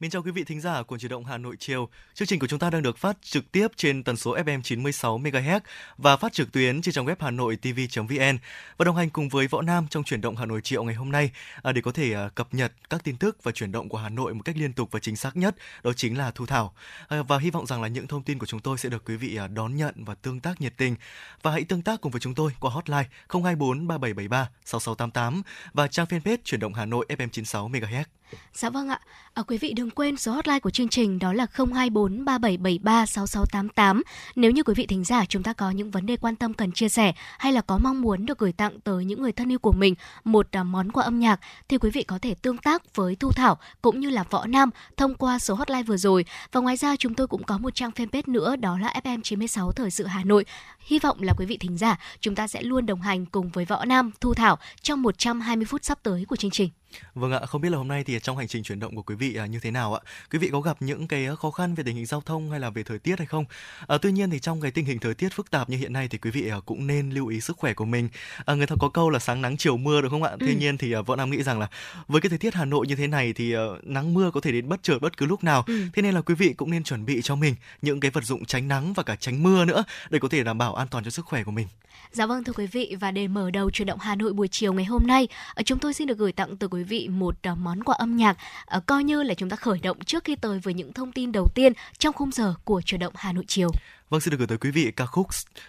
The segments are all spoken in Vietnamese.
Mến chào quý vị thính giả của Chuyển động Hà Nội chiều. Chương trình của chúng ta đang được phát trực tiếp trên tần số FM 96 MHz và phát trực tuyến trên trang web Hà Nội TV.vn. Và đồng hành cùng với Võ Nam trong Chuyển động Hà Nội chiều ngày hôm nay à, để có thể à, cập nhật các tin tức và chuyển động của Hà Nội một cách liên tục và chính xác nhất, đó chính là Thu Thảo. À, và hy vọng rằng là những thông tin của chúng tôi sẽ được quý vị đón nhận và tương tác nhiệt tình. Và hãy tương tác cùng với chúng tôi qua hotline 024 3773 6688 và trang fanpage Chuyển động Hà Nội FM 96 MHz. Dạ vâng ạ. À, quý vị đừng quên số hotline của chương trình đó là 024 3773 6688. Nếu như quý vị thính giả chúng ta có những vấn đề quan tâm cần chia sẻ hay là có mong muốn được gửi tặng tới những người thân yêu của mình một à, món quà âm nhạc thì quý vị có thể tương tác với Thu Thảo cũng như là Võ Nam thông qua số hotline vừa rồi. Và ngoài ra chúng tôi cũng có một trang fanpage nữa đó là FM96 Thời sự Hà Nội. Hy vọng là quý vị thính giả chúng ta sẽ luôn đồng hành cùng với Võ Nam, Thu Thảo trong 120 phút sắp tới của chương trình. Vâng ạ, không biết là hôm nay thì trong hành trình chuyển động của quý vị à, như thế nào ạ? Quý vị có gặp những cái khó khăn về tình hình giao thông hay là về thời tiết hay không? À, tuy nhiên thì trong cái tình hình thời tiết phức tạp như hiện nay thì quý vị à, cũng nên lưu ý sức khỏe của mình. À, người ta có câu là sáng nắng chiều mưa đúng không ạ? Ừ. Tuy nhiên thì à, võ nam nghĩ rằng là với cái thời tiết Hà Nội như thế này thì uh, nắng mưa có thể đến bất chợt bất cứ lúc nào. Ừ. Thế nên là quý vị cũng nên chuẩn bị cho mình những cái vật dụng tránh nắng và cả tránh mưa nữa để có thể đảm bảo an toàn cho sức khỏe của mình. Dạ vâng thưa quý vị và để mở đầu chuyển động Hà Nội buổi chiều ngày hôm nay, ờ, chúng tôi xin được gửi tặng từ quý vị một ờ, món quà âm nhạc ờ, coi như là chúng ta khởi động trước khi tới với những thông tin đầu tiên trong khung giờ của chuyển động Hà Nội chiều. Vâng xin được gửi tới quý vị ca khúc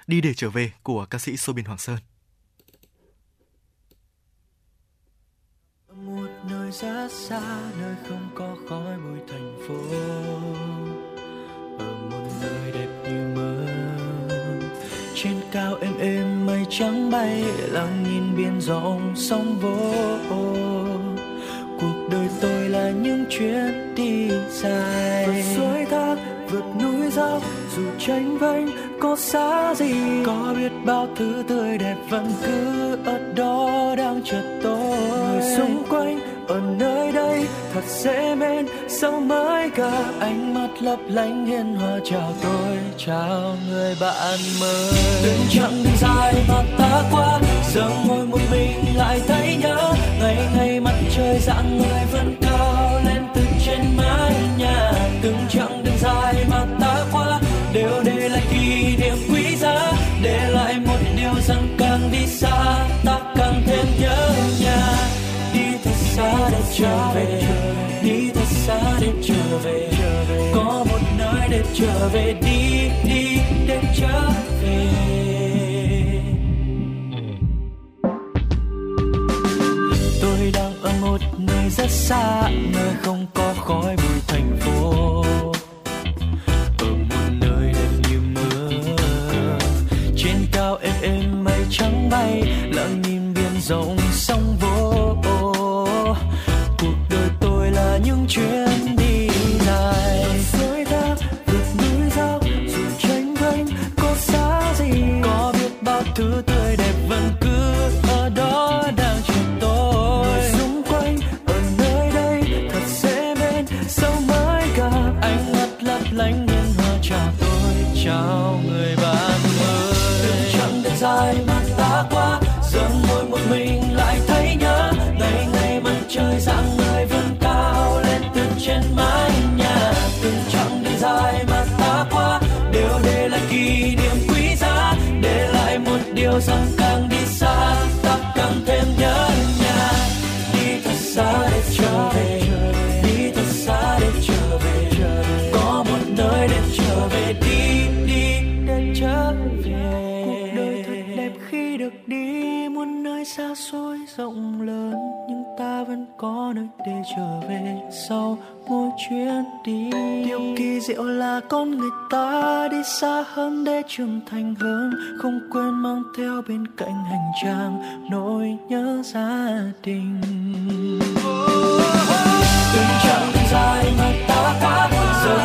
Đi để trở về của ca sĩ Sobin Hoàng Sơn. một nơi rất xa nơi không có khói bụi thành phố ở một nơi đẹp như mơ trên cao êm êm mây trắng bay lặng nhìn biển rộng sóng vỗ đời tôi là những chuyến đi dài. Suối thác dốc dù tranh vênh có xa gì? Có biết bao thứ tươi đẹp vẫn cứ ở đó đang chờ tôi. Người xung quanh ở nơi đây thật dễ mến sao mới cả ánh mắt lấp lánh hiền hòa. Chào tôi chào người bạn mới. Từng chặng đường dài mà ta qua giờ ngồi một mình lại thấy nhớ. Ngày ngày mặt trời dạng người vẫn cao lên từ trên mái nhà, từng chặng đường dài mà ta qua, đều để lại kỷ niệm quý giá, để lại một điều rằng càng đi xa, ta càng thêm nhớ nhà. Đi thật xa để trở về, đi thật xa để trở về, có một nơi để trở về, đi đi để trở về. Tôi đang ở một nơi rất xa, nơi không có khói bụi thành phố ở một nơi đẹp như mơ trên cao êm êm mây trắng bay, lặng nhìn biển rộng sông. Con người ta đi xa hơn để trưởng thành hơn, không quên mang theo bên cạnh hành trang nỗi nhớ gia đình. Từng chặng dài mà ta qua giờ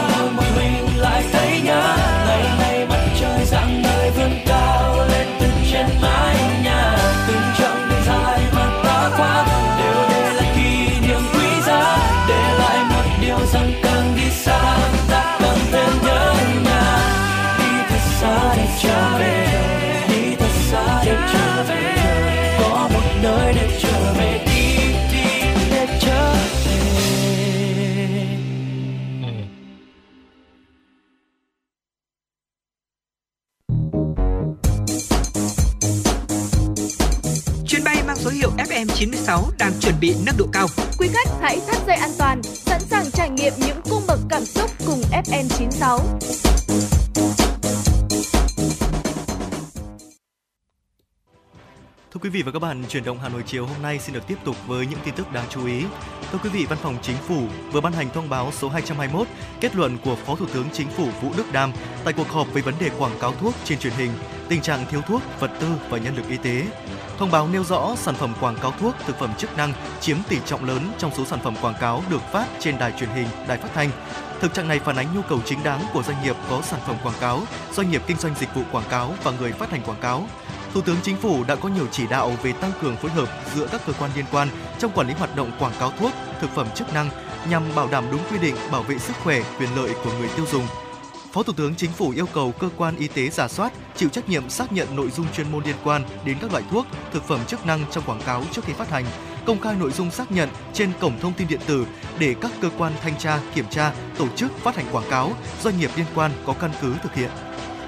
96 đang chuẩn bị nâng độ cao. Quý khách hãy thắt dây an toàn, sẵn sàng trải nghiệm những cung bậc cảm xúc cùng FM 96. Thưa quý vị và các bạn, chuyển động Hà Nội chiều hôm nay xin được tiếp tục với những tin tức đáng chú ý. Thưa quý vị, Văn phòng Chính phủ vừa ban hành thông báo số 221 kết luận của Phó Thủ tướng Chính phủ Vũ Đức Đam tại cuộc họp về vấn đề quảng cáo thuốc trên truyền hình, tình trạng thiếu thuốc, vật tư và nhân lực y tế. Thông báo nêu rõ sản phẩm quảng cáo thuốc, thực phẩm chức năng chiếm tỷ trọng lớn trong số sản phẩm quảng cáo được phát trên đài truyền hình, đài phát thanh. Thực trạng này phản ánh nhu cầu chính đáng của doanh nghiệp có sản phẩm quảng cáo, doanh nghiệp kinh doanh dịch vụ quảng cáo và người phát hành quảng cáo. Thủ tướng Chính phủ đã có nhiều chỉ đạo về tăng cường phối hợp giữa các cơ quan liên quan trong quản lý hoạt động quảng cáo thuốc, thực phẩm chức năng nhằm bảo đảm đúng quy định bảo vệ sức khỏe, quyền lợi của người tiêu dùng. Phó Thủ tướng Chính phủ yêu cầu cơ quan y tế giả soát, chịu trách nhiệm xác nhận nội dung chuyên môn liên quan đến các loại thuốc, thực phẩm chức năng trong quảng cáo trước khi phát hành, công khai nội dung xác nhận trên cổng thông tin điện tử để các cơ quan thanh tra, kiểm tra, tổ chức phát hành quảng cáo, doanh nghiệp liên quan có căn cứ thực hiện.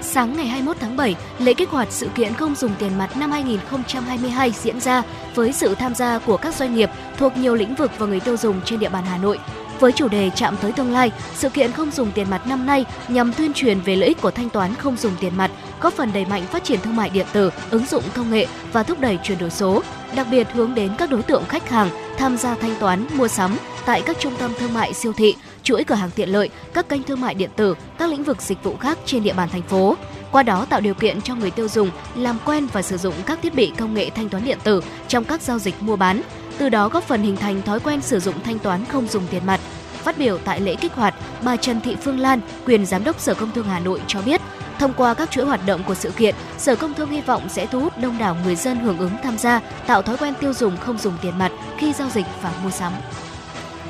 Sáng ngày 21 tháng 7, lễ kích hoạt sự kiện không dùng tiền mặt năm 2022 diễn ra với sự tham gia của các doanh nghiệp thuộc nhiều lĩnh vực và người tiêu dùng trên địa bàn Hà Nội. Với chủ đề chạm tới tương lai, sự kiện không dùng tiền mặt năm nay nhằm tuyên truyền về lợi ích của thanh toán không dùng tiền mặt, góp phần đẩy mạnh phát triển thương mại điện tử, ứng dụng công nghệ và thúc đẩy chuyển đổi số, đặc biệt hướng đến các đối tượng khách hàng tham gia thanh toán, mua sắm tại các trung tâm thương mại siêu thị, chuỗi cửa hàng tiện lợi, các kênh thương mại điện tử, các lĩnh vực dịch vụ khác trên địa bàn thành phố. Qua đó tạo điều kiện cho người tiêu dùng làm quen và sử dụng các thiết bị công nghệ thanh toán điện tử trong các giao dịch mua bán, từ đó góp phần hình thành thói quen sử dụng thanh toán không dùng tiền mặt. Phát biểu tại lễ kích hoạt, bà Trần Thị Phương Lan, quyền giám đốc Sở Công Thương Hà Nội cho biết, thông qua các chuỗi hoạt động của sự kiện, Sở Công Thương hy vọng sẽ thu hút đông đảo người dân hưởng ứng tham gia, tạo thói quen tiêu dùng không dùng tiền mặt khi giao dịch và mua sắm.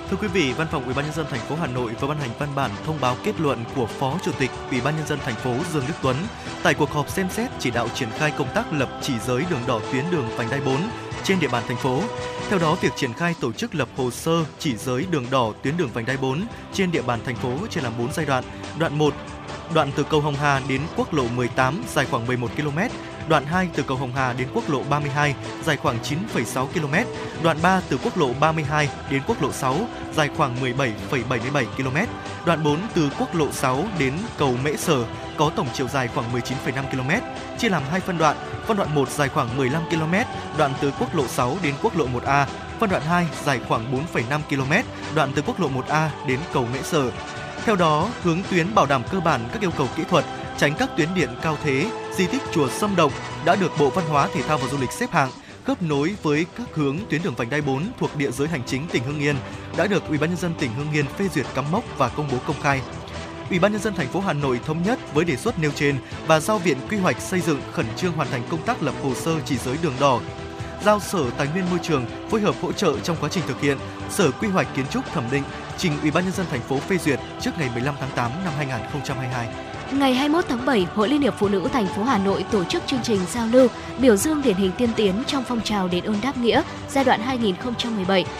Thưa quý vị, Văn phòng Ủy ban nhân dân thành phố Hà Nội vừa ban hành văn bản thông báo kết luận của Phó Chủ tịch Ủy ban nhân dân thành phố Dương Đức Tuấn tại cuộc họp xem xét chỉ đạo triển khai công tác lập chỉ giới đường đỏ tuyến đường vành đai 4 trên địa bàn thành phố. Theo đó, việc triển khai tổ chức lập hồ sơ chỉ giới đường đỏ tuyến đường vành đai 4 trên địa bàn thành phố chia làm 4 giai đoạn. Đoạn 1, đoạn từ cầu Hồng Hà đến quốc lộ 18 dài khoảng 11 km, đoạn 2 từ cầu Hồng Hà đến quốc lộ 32 dài khoảng 9,6 km, đoạn 3 từ quốc lộ 32 đến quốc lộ 6 dài khoảng 17,77 km, đoạn 4 từ quốc lộ 6 đến cầu Mễ Sở có tổng chiều dài khoảng 19,5 km, chia làm hai phân đoạn. Phân đoạn 1 dài khoảng 15 km, đoạn từ quốc lộ 6 đến quốc lộ 1A. Phân đoạn 2 dài khoảng 4,5 km, đoạn từ quốc lộ 1A đến cầu Mễ Sở. Theo đó, hướng tuyến bảo đảm cơ bản các yêu cầu kỹ thuật, tránh các tuyến điện cao thế, di tích chùa Sâm Động đã được Bộ Văn hóa Thể thao và Du lịch xếp hạng khớp nối với các hướng tuyến đường vành đai 4 thuộc địa giới hành chính tỉnh Hưng Yên đã được Ủy ban nhân dân tỉnh Hưng Yên phê duyệt cắm mốc và công bố công khai. Ủy ban nhân dân thành phố Hà Nội thống nhất với đề xuất nêu trên và giao Viện Quy hoạch xây dựng khẩn trương hoàn thành công tác lập hồ sơ chỉ giới đường đỏ giao Sở Tài nguyên Môi trường phối hợp hỗ trợ trong quá trình thực hiện, Sở Quy hoạch Kiến trúc thẩm định, trình Ủy ban nhân dân thành phố phê duyệt trước ngày 15 tháng 8 năm 2022. Ngày 21 tháng 7, Hội Liên hiệp Phụ nữ thành phố Hà Nội tổ chức chương trình giao lưu biểu dương điển hình tiên tiến trong phong trào đền ơn đáp nghĩa giai đoạn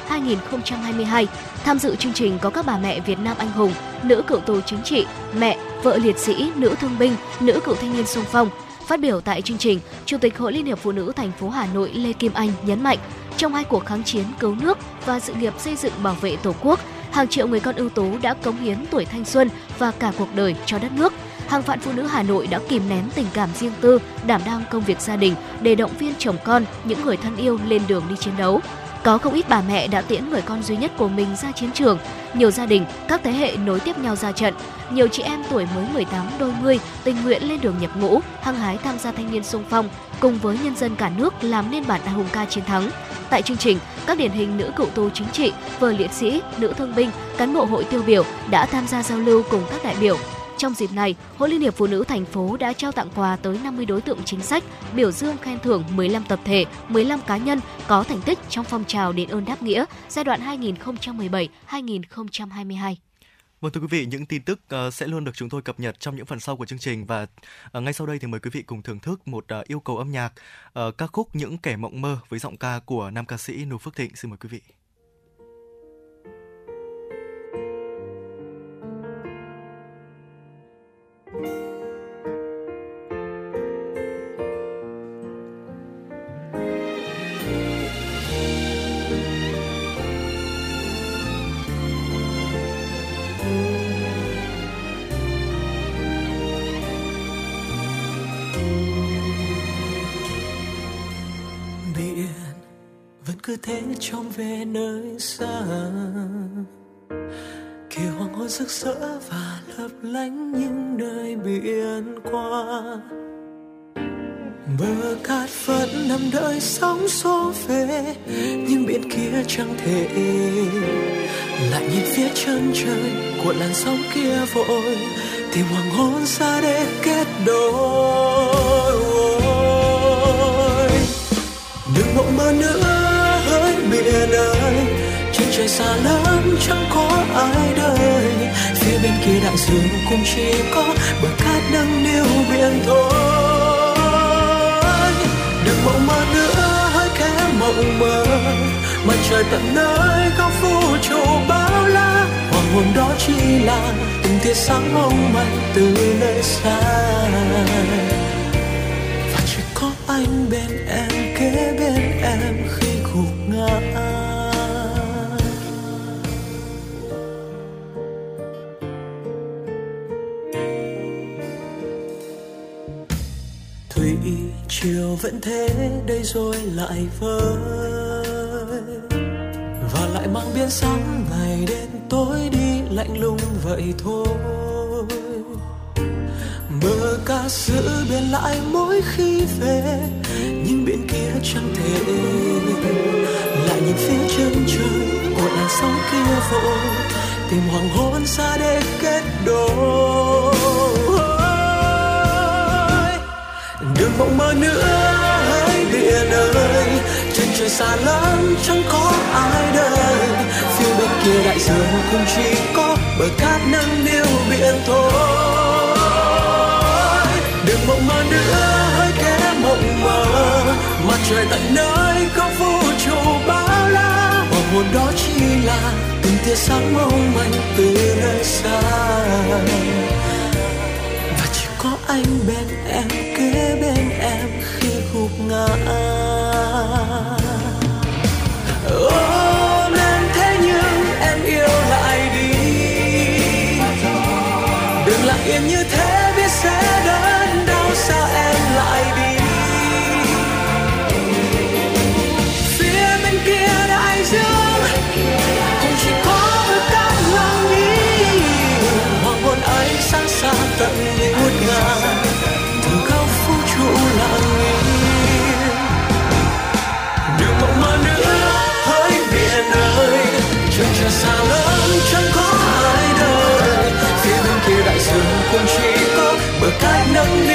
2017-2022. Tham dự chương trình có các bà mẹ Việt Nam anh hùng, nữ cựu tù chính trị, mẹ, vợ liệt sĩ, nữ thương binh, nữ cựu thanh niên sung phong. Phát biểu tại chương trình, Chủ tịch Hội Liên hiệp Phụ nữ thành phố Hà Nội Lê Kim Anh nhấn mạnh, trong hai cuộc kháng chiến cứu nước và sự nghiệp xây dựng bảo vệ Tổ quốc, hàng triệu người con ưu tú đã cống hiến tuổi thanh xuân và cả cuộc đời cho đất nước. Hàng vạn phụ nữ Hà Nội đã kìm nén tình cảm riêng tư, đảm đang công việc gia đình để động viên chồng con, những người thân yêu lên đường đi chiến đấu. Có không ít bà mẹ đã tiễn người con duy nhất của mình ra chiến trường. Nhiều gia đình, các thế hệ nối tiếp nhau ra trận. Nhiều chị em tuổi mới 18 đôi mươi tình nguyện lên đường nhập ngũ, hăng hái tham gia thanh niên sung phong, cùng với nhân dân cả nước làm nên bản hùng ca chiến thắng. Tại chương trình, các điển hình nữ cựu tù chính trị, vợ liệt sĩ, nữ thương binh, cán bộ hội tiêu biểu đã tham gia giao lưu cùng các đại biểu. Trong dịp này, Hội Liên hiệp Phụ nữ thành phố đã trao tặng quà tới 50 đối tượng chính sách, biểu dương khen thưởng 15 tập thể, 15 cá nhân có thành tích trong phong trào đền ơn đáp nghĩa giai đoạn 2017-2022. Vâng thưa quý vị, những tin tức ờ, sẽ luôn được chúng tôi cập nhật trong những phần sau của chương trình và ờ, ngay sau đây thì mời quý vị cùng thưởng thức một ờ, yêu cầu âm nhạc ca khúc Những kẻ mộng mơ với giọng ca của nam ca sĩ Noo Phước Thịnh. Xin mời quý vị. biển vẫn cứ thế trong về nơi xa kỳ hoàng hôn rực rỡ và lấp lánh những nơi biển qua. Bờ cát vẫn nằm đợi sóng xô về, nhưng biển kia chẳng thể lại nhìn phía chân trời của làn sóng kia vội tìm hoàng hôn xa để kết đôi. Đừng mộng mơ nữa, hỡi biển ơi trời xa lắm, chẳng có ai đợi. Phía bên kia đại dương cũng chỉ có bờ cát nâng niu biển thôi. Đừng mộng mơ nữa hãy khẽ mộng mơ. Mặt trời tận nơi, góc vũ trụ bao la. Hoàng hôn đó chỉ là từng tia sáng mong manh từ nơi xa. Lại với và lại mang biến sóng ngày đến tối đi lạnh lùng vậy thôi. Bờ ca giữ bên lại mỗi khi về nhưng biển kia chẳng thể lại nhìn phía chân trời của làn sóng kia vội, tìm hoàng hôn xa để kết đôi. Đừng mộng mơ nữa biển ơi. Trên trời xa lắm, chẳng có ai đời. Phía bên kia đại dương cũng chỉ có bờ cát nâng niu biển thôi. Đừng mộng mơ nữa hãy kẻ mộng mơ. Mặt trời tận nơi có vũ trụ bao la. Hoàng hồn đó chỉ là từng tia sáng mong manh từ nơi xa. Và chỉ có anh bên ngã ôm em thế nhưng em yêu lại đi đừng lặng yên như thế biết sẽ đớn đau sao em lại đi phía bên kia đại dương cũng chỉ có bờ cát lặng đi hoàng hôn ấy sáng xa tận nâng niu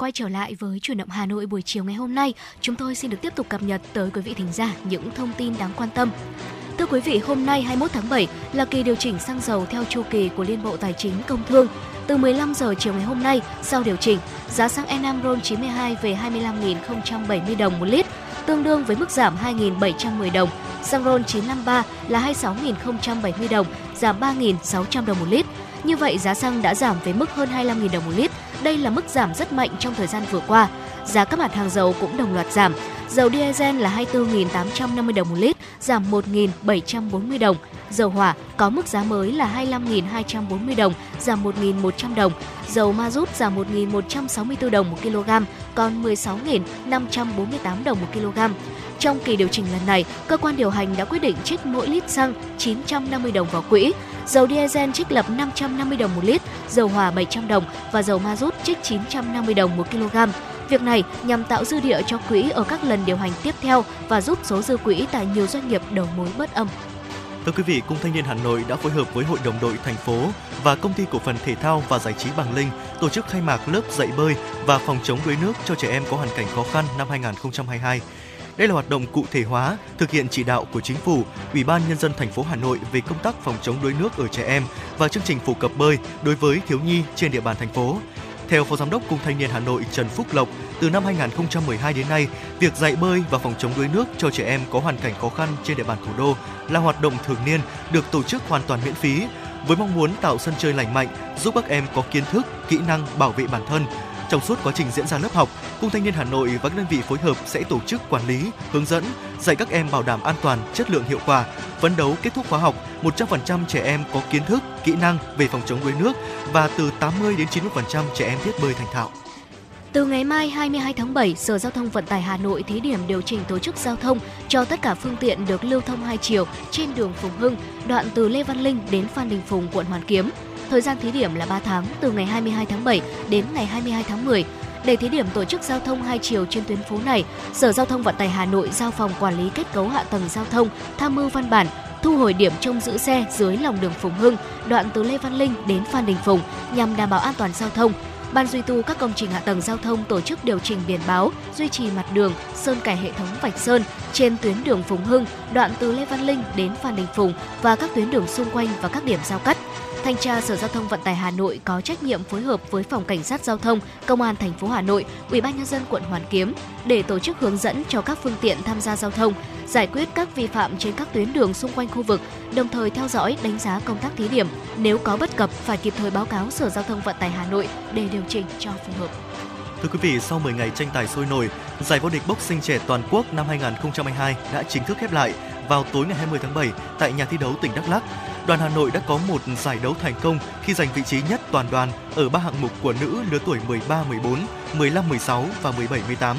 quay trở lại với chuyển động Hà Nội buổi chiều ngày hôm nay, chúng tôi xin được tiếp tục cập nhật tới quý vị thính giả những thông tin đáng quan tâm. Thưa quý vị, hôm nay 21 tháng 7 là kỳ điều chỉnh xăng dầu theo chu kỳ của Liên Bộ Tài chính Công Thương. Từ 15 giờ chiều ngày hôm nay, sau điều chỉnh, giá xăng E5 RON92 về 25.070 đồng một lít, tương đương với mức giảm 2.710 đồng. Xăng RON 953 là 26.070 đồng, giảm 3.600 đồng một lít. Như vậy, giá xăng đã giảm với mức hơn 25.000 đồng một lít. Đây là mức giảm rất mạnh trong thời gian vừa qua. Giá các mặt hàng dầu cũng đồng loạt giảm. Dầu diesel là 24.850 đồng một lít, giảm 1.740 đồng. Dầu hỏa có mức giá mới là 25.240 đồng, giảm 1.100 đồng. Dầu ma rút giảm 1.164 đồng một kg, còn 16.548 đồng một kg. Trong kỳ điều chỉnh lần này, cơ quan điều hành đã quyết định trích mỗi lít xăng 950 đồng vào quỹ, dầu diesel trích lập 550 đồng một lít, dầu hỏa 700 đồng và dầu ma rút trích 950 đồng một kg. Việc này nhằm tạo dư địa cho quỹ ở các lần điều hành tiếp theo và giúp số dư quỹ tại nhiều doanh nghiệp đầu mối bất âm. Thưa quý vị, Cung Thanh niên Hà Nội đã phối hợp với Hội đồng đội thành phố và Công ty Cổ phần Thể thao và Giải trí Bằng Linh tổ chức khai mạc lớp dạy bơi và phòng chống đuối nước cho trẻ em có hoàn cảnh khó khăn năm 2022. Đây là hoạt động cụ thể hóa thực hiện chỉ đạo của Chính phủ, Ủy ban nhân dân thành phố Hà Nội về công tác phòng chống đuối nước ở trẻ em và chương trình phổ cập bơi đối với thiếu nhi trên địa bàn thành phố. Theo Phó Giám đốc Cung Thanh niên Hà Nội Trần Phúc Lộc, từ năm 2012 đến nay, việc dạy bơi và phòng chống đuối nước cho trẻ em có hoàn cảnh khó khăn trên địa bàn thủ đô là hoạt động thường niên được tổ chức hoàn toàn miễn phí với mong muốn tạo sân chơi lành mạnh, giúp các em có kiến thức, kỹ năng bảo vệ bản thân, trong suốt quá trình diễn ra lớp học, Cung Thanh niên Hà Nội và các đơn vị phối hợp sẽ tổ chức quản lý, hướng dẫn, dạy các em bảo đảm an toàn, chất lượng hiệu quả, phấn đấu kết thúc khóa học 100% trẻ em có kiến thức, kỹ năng về phòng chống đuối nước và từ 80 đến 90% trẻ em biết bơi thành thạo. Từ ngày mai 22 tháng 7, Sở Giao thông Vận tải Hà Nội thí điểm điều chỉnh tổ chức giao thông cho tất cả phương tiện được lưu thông hai chiều trên đường Phùng Hưng, đoạn từ Lê Văn Linh đến Phan Đình Phùng, quận Hoàn Kiếm. Thời gian thí điểm là 3 tháng, từ ngày 22 tháng 7 đến ngày 22 tháng 10. Để thí điểm tổ chức giao thông hai chiều trên tuyến phố này, Sở Giao thông Vận tải Hà Nội giao phòng quản lý kết cấu hạ tầng giao thông tham mưu văn bản thu hồi điểm trông giữ xe dưới lòng đường Phùng Hưng, đoạn từ Lê Văn Linh đến Phan Đình Phùng nhằm đảm bảo an toàn giao thông. Ban duy tu các công trình hạ tầng giao thông tổ chức điều chỉnh biển báo, duy trì mặt đường, sơn cải hệ thống vạch sơn trên tuyến đường Phùng Hưng, đoạn từ Lê Văn Linh đến Phan Đình Phùng và các tuyến đường xung quanh và các điểm giao cắt. Thanh tra Sở Giao thông Vận tải Hà Nội có trách nhiệm phối hợp với Phòng Cảnh sát Giao thông, Công an thành phố Hà Nội, Ủy ban nhân dân quận Hoàn Kiếm để tổ chức hướng dẫn cho các phương tiện tham gia giao thông, giải quyết các vi phạm trên các tuyến đường xung quanh khu vực, đồng thời theo dõi đánh giá công tác thí điểm. Nếu có bất cập phải kịp thời báo cáo Sở Giao thông Vận tải Hà Nội để điều chỉnh cho phù hợp. Thưa quý vị, sau 10 ngày tranh tài sôi nổi, giải vô địch boxing trẻ toàn quốc năm 2022 đã chính thức khép lại vào tối ngày 20 tháng 7 tại nhà thi đấu tỉnh Đắk Lắk đoàn Hà Nội đã có một giải đấu thành công khi giành vị trí nhất toàn đoàn ở ba hạng mục của nữ lứa tuổi 13, 14, 15, 16 và 17, 18.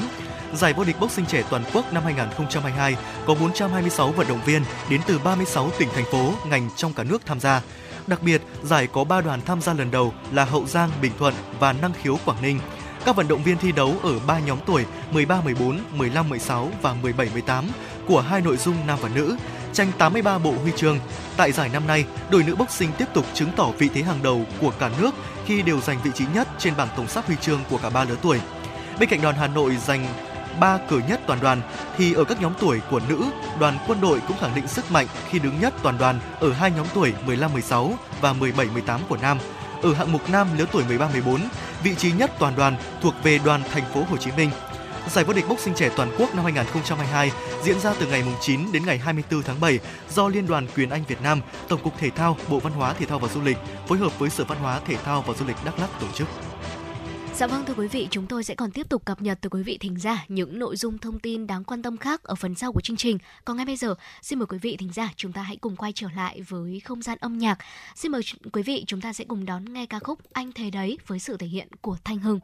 Giải vô địch boxing trẻ toàn quốc năm 2022 có 426 vận động viên đến từ 36 tỉnh thành phố, ngành trong cả nước tham gia. Đặc biệt, giải có 3 đoàn tham gia lần đầu là Hậu Giang, Bình Thuận và Năng Khiếu Quảng Ninh. Các vận động viên thi đấu ở 3 nhóm tuổi 13, 14, 15, 16 và 17, 18 của hai nội dung nam và nữ tranh 83 bộ huy chương. Tại giải năm nay, đội nữ boxing tiếp tục chứng tỏ vị thế hàng đầu của cả nước khi đều giành vị trí nhất trên bảng tổng sắp huy chương của cả ba lứa tuổi. Bên cạnh đoàn Hà Nội giành ba cờ nhất toàn đoàn thì ở các nhóm tuổi của nữ, đoàn quân đội cũng khẳng định sức mạnh khi đứng nhất toàn đoàn ở hai nhóm tuổi 15-16 và 17-18 của nam. Ở hạng mục nam lứa tuổi 13-14, vị trí nhất toàn đoàn thuộc về đoàn thành phố Hồ Chí Minh Giải vô địch boxing trẻ toàn quốc năm 2022 diễn ra từ ngày 9 đến ngày 24 tháng 7 do Liên đoàn Quyền Anh Việt Nam, Tổng cục Thể thao, Bộ Văn hóa Thể thao và Du lịch phối hợp với Sở Văn hóa Thể thao và Du lịch Đắk Lắk tổ chức. Dạ vâng thưa quý vị, chúng tôi sẽ còn tiếp tục cập nhật từ quý vị thính giả những nội dung thông tin đáng quan tâm khác ở phần sau của chương trình. Còn ngay bây giờ, xin mời quý vị thính giả chúng ta hãy cùng quay trở lại với không gian âm nhạc. Xin mời quý vị chúng ta sẽ cùng đón nghe ca khúc Anh Thế Đấy với sự thể hiện của Thanh Hưng.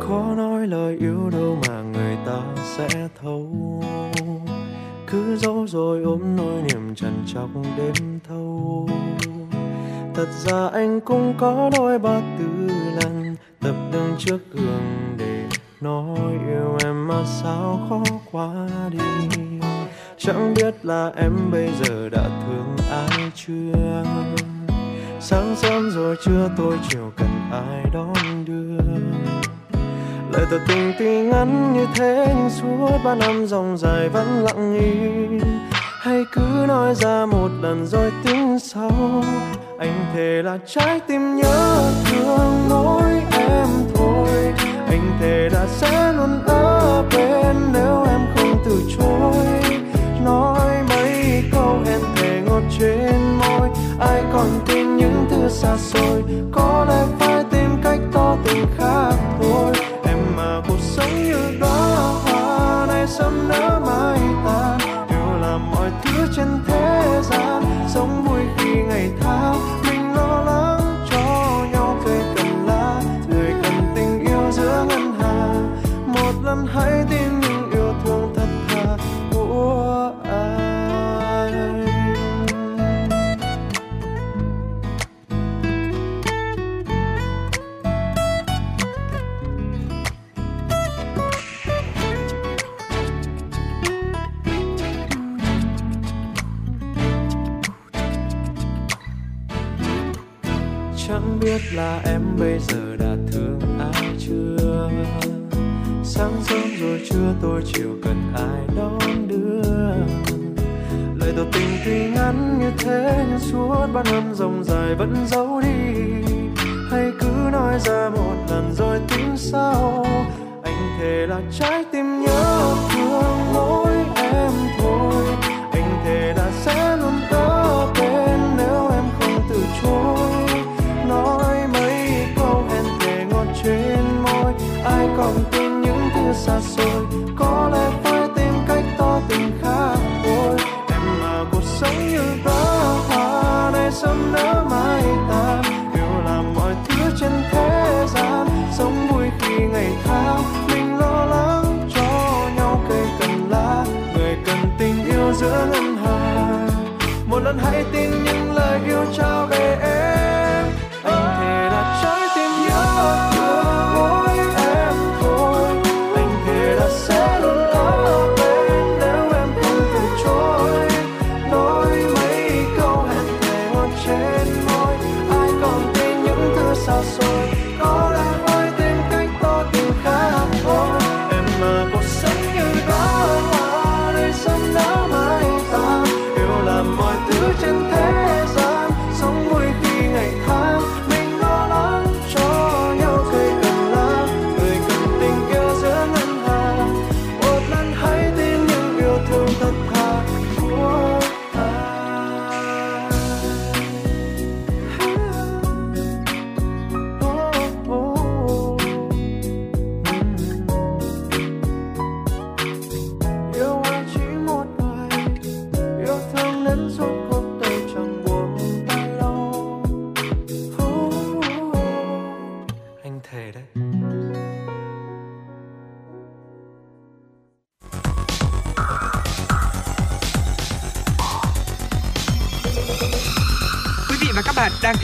Có nói lời yêu đâu mà người ta sẽ thấu. Cứ giấu rồi ôm nỗi niềm trần trọc đêm thâu. Thật ra anh cũng có đôi ba tư lần Tập đứng trước gương để nói yêu em mà sao khó quá đi chẳng biết là em bây giờ đã thương ai chưa? Sáng sớm rồi chưa tôi chiều cần ai đón đưa? Lời tỏ tình tuy ngắn như thế nhưng suốt ba năm dòng dài vẫn lặng im hay cứ nói ra một lần rồi tính sau. Anh thề là trái tim nhớ thương mỗi em thôi. Anh thề là sẽ luôn ở bên nếu em nói mấy câu hẹn thề ngọt trên môi. Ai còn tin những thứ xa xôi, có lẽ phải biết là em bây giờ đã thương ai chưa? Sáng sớm rồi trưa tôi chiều cần ai đón đưa? Lời tỏ tình tuy ngắn như thế nhưng suốt bao năm dòng dài vẫn giấu đi. Hay cứ nói ra một lần rồi tính sau. Anh thề là trái tim nhớ thương mỗi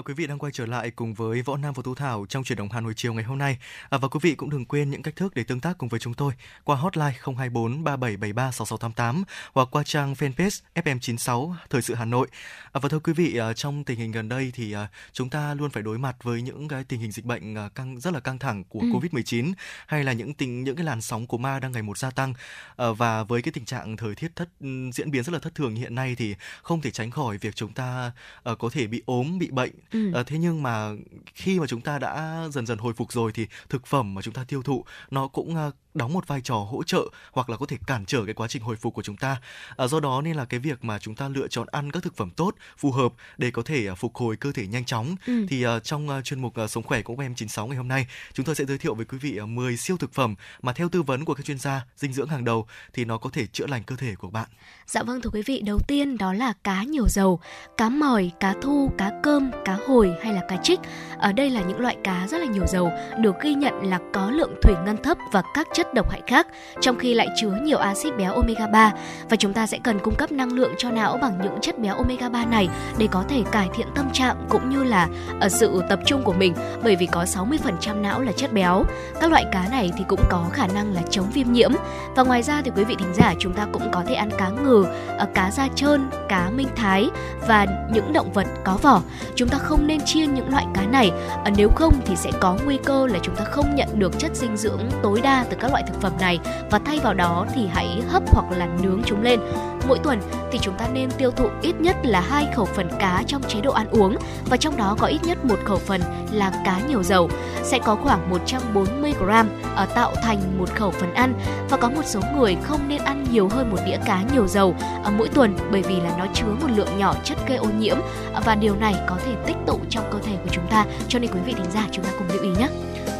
ạ, quý vị đang quay trở lại cùng với Võ Nam và Tú Thảo trong chuyển động Hà Nội chiều ngày hôm nay. À, và quý vị cũng đừng quên những cách thức để tương tác cùng với chúng tôi qua hotline 024 3773 6688 hoặc qua trang fanpage FM96 Thời sự Hà Nội. À, và thưa quý vị, à, trong tình hình gần đây thì à, chúng ta luôn phải đối mặt với những cái tình hình dịch bệnh à, căng rất là căng thẳng của Ừ. Covid-19 hay là những tình những cái làn sóng của ma đang ngày một gia tăng. À, và với cái tình trạng thời tiết thất diễn biến rất là thất thường hiện nay thì không thể tránh khỏi việc chúng ta có thể bị ốm, bị bệnh. Ừ. à, thế nhưng mà khi mà chúng ta đã dần dần hồi phục rồi thì thực phẩm mà chúng ta tiêu thụ nó cũng ờ, đóng một vai trò hỗ trợ hoặc là có thể cản trở cái quá trình hồi phục của chúng ta. À, do đó nên là cái việc mà chúng ta lựa chọn ăn các thực phẩm tốt, phù hợp để có thể ờ, phục hồi cơ thể nhanh chóng Ừ. thì ờ, trong ờ, chuyên mục ờ, sống khỏe của em 96 ngày hôm nay chúng tôi sẽ giới thiệu với quý vị ờ, 10 siêu thực phẩm mà theo tư vấn của các chuyên gia dinh dưỡng hàng đầu thì nó có thể chữa lành cơ thể của bạn. Dạ vâng thưa quý vị, đầu tiên đó là cá nhiều dầu, cá mòi, cá thu, cá cơm, cá hồi hay là cá trích. Ở đây là những loại cá rất là nhiều dầu, được ghi nhận là có lượng thủy ngân thấp và các chất chất độc hại khác, trong khi lại chứa nhiều axit béo omega 3 và chúng ta sẽ cần cung cấp năng lượng cho não bằng những chất béo omega 3 này để có thể cải thiện tâm trạng cũng như là ở sự tập trung của mình bởi vì có 60% não là chất béo. Các loại cá này thì cũng có khả năng là chống viêm nhiễm và ngoài ra thì quý vị thính giả chúng ta cũng có thể ăn cá ngừ, ờ, cá da trơn, cá minh thái và những động vật có vỏ. Chúng ta không nên chiên những loại cá này, ờ, nếu không thì sẽ có nguy cơ là chúng ta không nhận được chất dinh dưỡng tối đa từ các các loại thực phẩm này và thay vào đó thì hãy hấp hoặc là nướng chúng lên. Mỗi tuần thì chúng ta nên tiêu thụ ít nhất là hai khẩu phần cá trong chế độ ăn uống và trong đó có ít nhất một khẩu phần là cá nhiều dầu. Sẽ có khoảng 140 gram ở tạo thành một khẩu phần ăn và có một số người không nên ăn nhiều hơn một đĩa cá nhiều dầu ở mỗi tuần bởi vì là nó chứa một lượng nhỏ chất gây ô nhiễm và điều này có thể tích tụ trong cơ thể của chúng ta cho nên quý vị thính giả chúng ta cùng lưu ý nhé.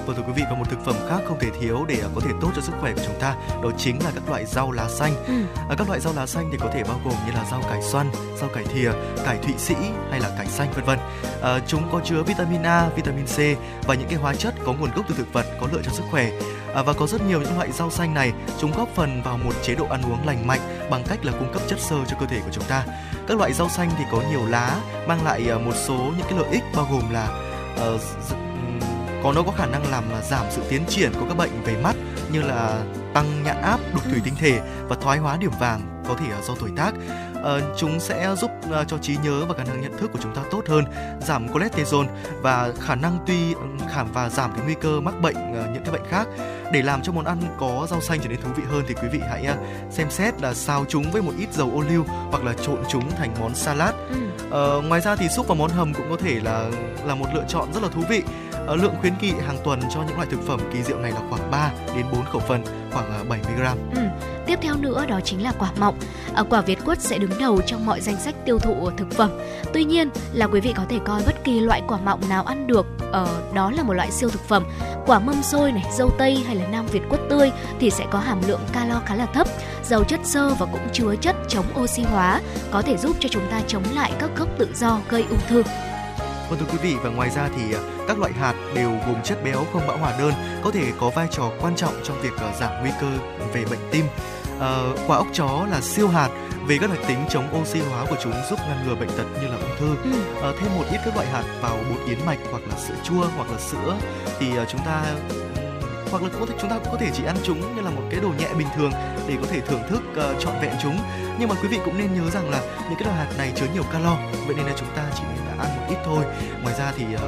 Vâng thưa quý vị, có một thực phẩm khác không thể thiếu để có thể tốt cho sức khỏe của chúng ta, đó chính là các loại rau lá xanh. Ừ. À, các loại rau lá xanh thì có thể bao gồm như là rau cải xoăn, rau cải thìa, cải thụy sĩ hay là cải xanh vân vân. À, chúng có chứa vitamin A, vitamin C và những cái hóa chất có nguồn gốc từ thực vật có lợi cho sức khỏe. À, và có rất nhiều những loại rau xanh này chúng góp phần vào một chế độ ăn uống lành mạnh bằng cách là cung cấp chất xơ cho cơ thể của chúng ta. Các loại rau xanh thì có nhiều lá mang lại à, một số những cái lợi ích bao gồm là uh, có nó có khả năng làm giảm sự tiến triển của các bệnh về mắt như là tăng nhãn áp, đục thủy tinh thể và thoái hóa điểm vàng có thể do tuổi tác. Uh, chúng sẽ giúp uh, cho trí nhớ và khả năng nhận thức của chúng ta tốt hơn, giảm cholesterol và khả năng tuy khảm và giảm cái nguy cơ mắc bệnh những cái bệnh khác. Để làm cho món ăn có rau xanh trở nên thú vị hơn thì quý vị hãy xem xét là xào chúng với một ít dầu ô liu hoặc là trộn chúng thành món salad. Ừ. Uh, ngoài ra thì súp và món hầm cũng có thể là là một lựa chọn rất là thú vị. Ờ, lượng khuyến nghị hàng tuần cho những loại thực phẩm kỳ diệu này là khoảng 3 đến 4 khẩu phần, khoảng à, 70 gram. Ừ. Tiếp theo nữa đó chính là quả mọng. À, quả Việt quất sẽ đứng đầu trong mọi danh sách tiêu thụ thực phẩm. Tuy nhiên là quý vị có thể coi bất kỳ loại quả mọng nào ăn được ở uh, đó là một loại siêu thực phẩm. Quả mâm xôi này, dâu tây hay là nam Việt quất tươi thì sẽ có hàm lượng calo khá là thấp, giàu chất xơ và cũng chứa chất chống oxy hóa, có thể giúp cho chúng ta chống lại các gốc tự do gây ung thư. Vâng thưa quý vị và ngoài ra thì à, các loại hạt đều gồm chất béo không bão hòa đơn có thể có vai trò quan trọng trong việc à, giảm nguy cơ về bệnh tim. À, quả ốc chó là siêu hạt về các đặc tính chống oxy hóa của chúng giúp ngăn ngừa bệnh tật như là ung thư. Ừ. À, thêm một ít các loại hạt vào bột yến mạch hoặc là sữa chua hoặc là sữa thì chúng ta hoặc là có thể chúng ta cũng có thể chỉ ăn chúng như là một cái đồ nhẹ bình thường để có thể thưởng thức uh, trọn vẹn chúng nhưng mà quý vị cũng nên nhớ rằng là những cái loại hạt này chứa nhiều calo vậy nên là chúng ta chỉ nên là ăn một ít thôi ngoài ra thì uh,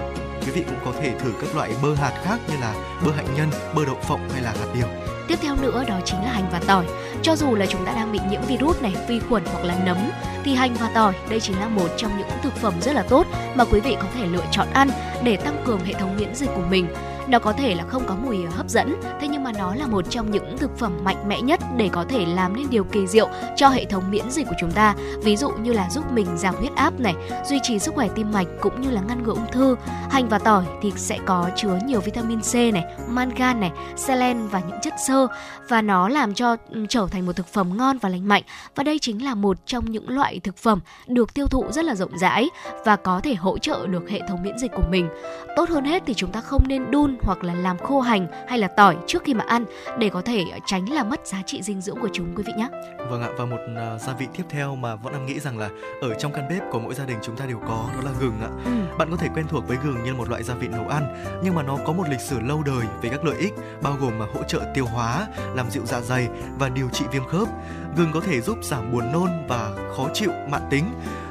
quý vị cũng có thể thử các loại bơ hạt khác như là bơ hạnh nhân bơ đậu phộng hay là hạt điều Tiếp theo nữa đó chính là hành và tỏi. Cho dù là chúng ta đang bị nhiễm virus này, vi khuẩn hoặc là nấm thì hành và tỏi đây chính là một trong những thực phẩm rất là tốt mà quý vị có thể lựa chọn ăn để tăng cường hệ thống miễn dịch của mình. Nó có thể là không có mùi hấp dẫn, thế nhưng mà nó là một trong những thực phẩm mạnh mẽ nhất để có thể làm nên điều kỳ diệu cho hệ thống miễn dịch của chúng ta. Ví dụ như là giúp mình giảm huyết áp này, duy trì sức khỏe tim mạch cũng như là ngăn ngừa ung thư. Hành và tỏi thì sẽ có chứa nhiều vitamin C này, mangan này, selen và những chất xơ và nó làm cho trở thành một thực phẩm ngon và lành mạnh. Và đây chính là một trong những loại thực phẩm được tiêu thụ rất là rộng rãi và có thể hỗ trợ được hệ thống miễn dịch của mình. Tốt hơn hết thì chúng ta không nên đun hoặc là làm khô hành hay là tỏi trước khi mà ăn để có thể tránh làm mất giá trị dinh dưỡng của chúng quý vị nhé. Vâng ạ và một uh, gia vị tiếp theo mà vẫn em nghĩ rằng là ở trong căn bếp của mỗi gia đình chúng ta đều có đó là gừng ạ. Ừ. Bạn có thể quen thuộc với gừng như một loại gia vị nấu ăn nhưng mà nó có một lịch sử lâu đời về các lợi ích bao gồm mà hỗ trợ tiêu hóa, làm dịu dạ dày và điều trị viêm khớp. Gừng có thể giúp giảm buồn nôn và khó chịu mãn tính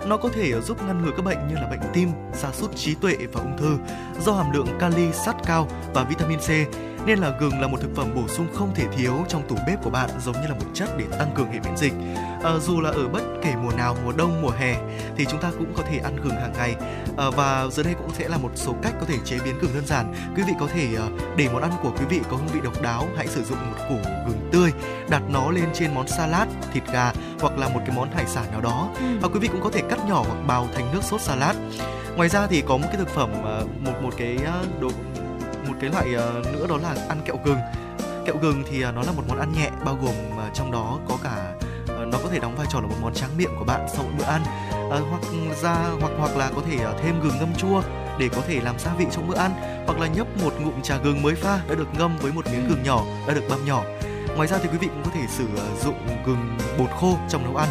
nó có thể giúp ngăn ngừa các bệnh như là bệnh tim, sa sút trí tuệ và ung thư. Do hàm lượng kali, sắt cao và vitamin C nên là gừng là một thực phẩm bổ sung không thể thiếu trong tủ bếp của bạn giống như là một chất để tăng cường hệ miễn dịch. À, dù là ở bất kể mùa nào, mùa đông, mùa hè thì chúng ta cũng có thể ăn gừng hàng ngày. À, và dưới đây cũng sẽ là một số cách có thể chế biến gừng đơn giản. Quý vị có thể uh, để món ăn của quý vị có hương vị độc đáo, hãy sử dụng một củ gừng tươi, đặt nó lên trên món salad, thịt gà hoặc là một cái món hải sản nào đó. Ừ. Và quý vị cũng có thể cắt nhỏ hoặc bào thành nước sốt salad. Ngoài ra thì có một cái thực phẩm một một cái đồ một cái loại uh, nữa đó là ăn kẹo gừng. Kẹo gừng thì uh, nó là một món ăn nhẹ bao gồm uh, trong đó có cả uh, nó có thể đóng vai trò là một món tráng miệng của bạn sau mỗi bữa ăn. Uh, hoặc ra hoặc hoặc là có thể thêm gừng ngâm chua để có thể làm gia vị trong bữa ăn hoặc là nhấp một ngụm trà gừng mới pha đã được ngâm với một miếng gừng nhỏ đã được băm nhỏ. Ngoài ra thì quý vị cũng có thể sử dụng gừng bột khô trong nấu ăn.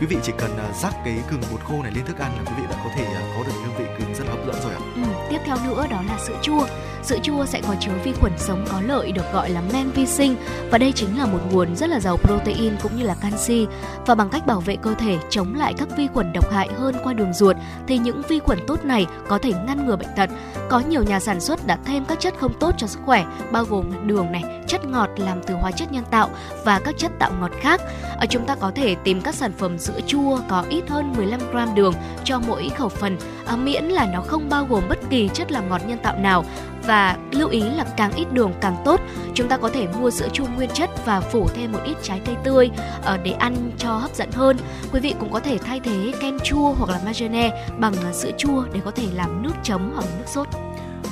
Quý vị chỉ cần à, rắc cái gừng bột khô này lên thức ăn là quý vị đã có thể à, có được hương vị gừng rất là hấp dẫn rồi ạ. Ừ, theo nữa đó là sữa chua. Sữa chua sẽ có chứa vi khuẩn sống có lợi được gọi là men vi sinh và đây chính là một nguồn rất là giàu protein cũng như là canxi và bằng cách bảo vệ cơ thể chống lại các vi khuẩn độc hại hơn qua đường ruột thì những vi khuẩn tốt này có thể ngăn ngừa bệnh tật. Có nhiều nhà sản xuất đã thêm các chất không tốt cho sức khỏe bao gồm đường này, chất ngọt làm từ hóa chất nhân tạo và các chất tạo ngọt khác. Ở chúng ta có thể tìm các sản phẩm sữa chua có ít hơn 15 gram đường cho mỗi khẩu phần, à, miễn là nó không bao gồm bất kỳ chất làm ngọt nhân tạo nào và lưu ý là càng ít đường càng tốt. Chúng ta có thể mua sữa chua nguyên chất và phủ thêm một ít trái cây tươi ờ, để ăn cho hấp dẫn hơn. Quý vị cũng có thể thay thế kem chua hoặc là mayonnaise bằng ờ, sữa chua để có thể làm nước chấm hoặc nước sốt.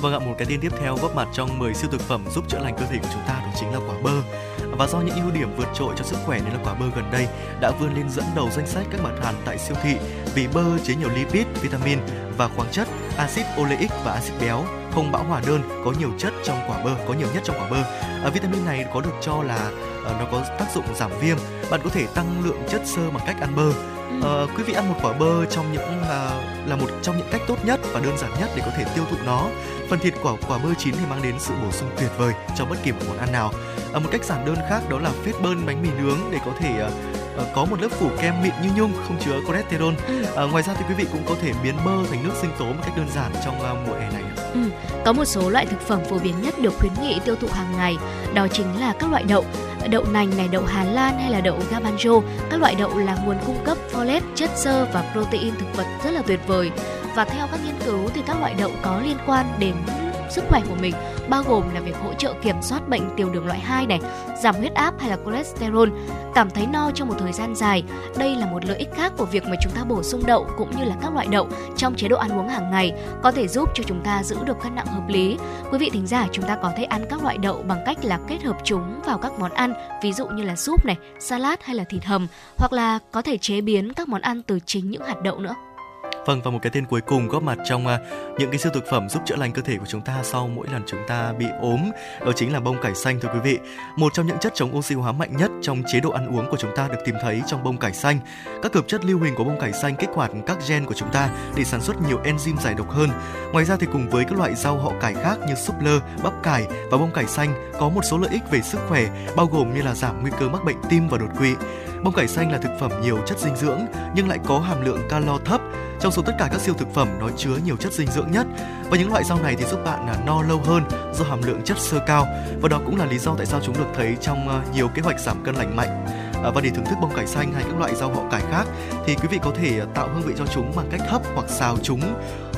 Vâng ạ, một cái tin tiếp theo góp mặt trong 10 siêu thực phẩm giúp chữa lành cơ thể của chúng ta đó chính là quả bơ. Và do những ưu điểm vượt trội cho sức khỏe nên là quả bơ gần đây đã vươn lên dẫn đầu danh sách các mặt hàng tại siêu thị vì bơ chứa nhiều lipid, vitamin và khoáng chất, axit oleic và axit béo không bão hòa đơn có nhiều chất trong quả bơ có nhiều nhất trong quả bơ. À, vitamin này có được cho là à, nó có tác dụng giảm viêm. Bạn có thể tăng lượng chất xơ bằng cách ăn bơ. À, quý vị ăn một quả bơ trong những à, là một trong những cách tốt nhất và đơn giản nhất để có thể tiêu thụ nó phần thịt quả quả bơ chín thì mang đến sự bổ sung tuyệt vời cho bất kỳ một món ăn nào à, một cách giản đơn khác đó là phết bơn bánh mì nướng để có thể à, có một lớp phủ kem mịn như nhung không chứa cholesterol. À, ngoài ra thì quý vị cũng có thể biến bơ thành nước sinh tố một cách đơn giản trong à, mùa hè này. Ừ. Có một số loại thực phẩm phổ biến nhất được khuyến nghị tiêu thụ hàng ngày, đó chính là các loại đậu đậu nành này, đậu Hà Lan hay là đậu garbanzo. Các loại đậu là nguồn cung cấp folate, chất xơ và protein thực vật rất là tuyệt vời. Và theo các nghiên cứu thì các loại đậu có liên quan đến sức khỏe của mình bao gồm là việc hỗ trợ kiểm soát bệnh tiểu đường loại 2 này, giảm huyết áp hay là cholesterol, cảm thấy no trong một thời gian dài. Đây là một lợi ích khác của việc mà chúng ta bổ sung đậu cũng như là các loại đậu trong chế độ ăn uống hàng ngày có thể giúp cho chúng ta giữ được cân nặng hợp lý. Quý vị thính giả chúng ta có thể ăn các loại đậu bằng cách là kết hợp chúng vào các món ăn, ví dụ như là súp này, salad hay là thịt hầm hoặc là có thể chế biến các món ăn từ chính những hạt đậu nữa. Vâng và một cái tên cuối cùng góp mặt trong uh, những cái siêu thực phẩm giúp chữa lành cơ thể của chúng ta sau mỗi lần chúng ta bị ốm đó chính là bông cải xanh thưa quý vị. Một trong những chất chống oxy hóa mạnh nhất trong chế độ ăn uống của chúng ta được tìm thấy trong bông cải xanh. Các hợp chất lưu huỳnh của bông cải xanh kích hoạt các gen của chúng ta để sản xuất nhiều enzyme giải độc hơn. Ngoài ra thì cùng với các loại rau họ cải khác như súp lơ, bắp cải và bông cải xanh có một số lợi ích về sức khỏe bao gồm như là giảm nguy cơ mắc bệnh tim và đột quỵ. Bông cải xanh là thực phẩm nhiều chất dinh dưỡng nhưng lại có hàm lượng calo thấp. Trong số tất cả các siêu thực phẩm nó chứa nhiều chất dinh dưỡng nhất và những loại rau này thì giúp bạn à, no lâu hơn do hàm lượng chất xơ cao và đó cũng là lý do tại sao chúng được thấy trong à, nhiều kế hoạch giảm cân lành mạnh. À, và để thưởng thức bông cải xanh hay các loại rau họ cải khác thì quý vị có thể tạo hương vị cho chúng bằng cách hấp hoặc xào chúng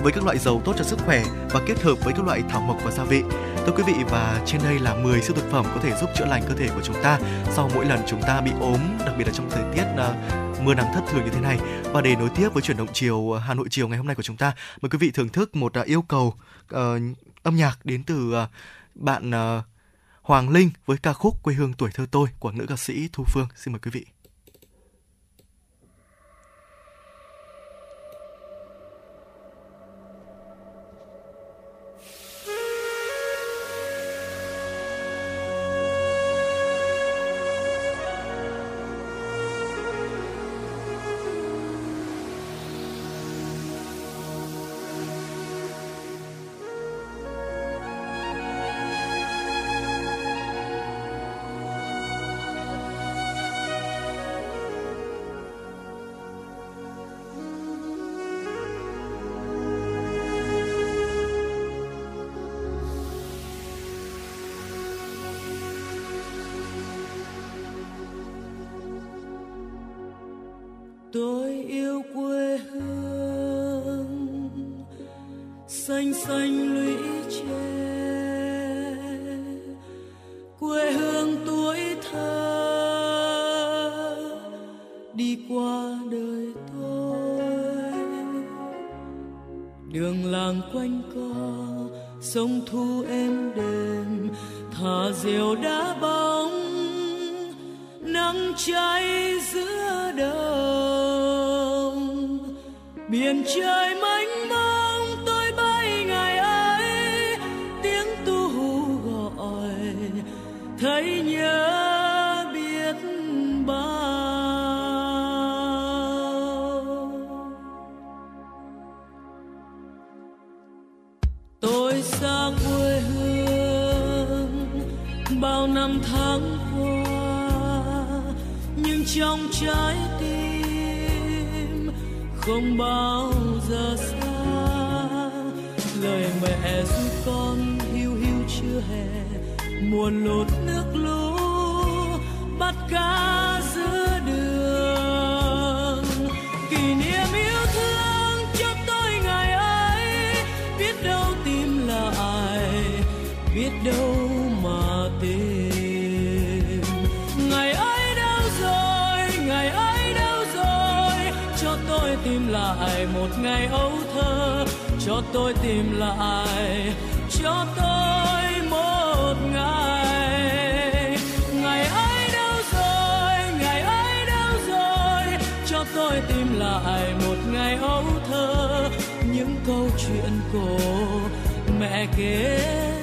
với các loại dầu tốt cho sức khỏe và kết hợp với các loại thảo mộc và gia vị. Thưa quý vị và trên đây là 10 siêu thực phẩm có thể giúp chữa lành cơ thể của chúng ta sau mỗi lần chúng ta bị ốm, đặc biệt là trong thời tiết mưa nắng thất thường như thế này. Và để nối tiếp với chuyển động chiều ờ, Hà Nội chiều ngày hôm nay của chúng ta, mời quý vị thưởng thức một ờ, yêu cầu uh, âm nhạc đến từ uh, bạn uh, Hoàng Linh với ca khúc Quê hương tuổi thơ tôi của nữ ca sĩ Thu Phương. Xin mời quý vị. Xanh lũy tre. Quê hương tuổi thơ, đi qua đời tôi. Đường làng quanh co sông thu êm đềm. Thả diều đá bóng, nắng cháy giữa đồng. Biển trời trái tim không bao giờ xa. Lời mẹ ru con hiu hiu chưa hè, muôn lột nước lũ bắt cá. Tôi tìm lại, cho tôi một ngày. Ngày ấy đâu rồi, ngày ấy đâu rồi, cho tôi tìm lại một ngày ấu thơ. Những câu chuyện cổ mẹ kể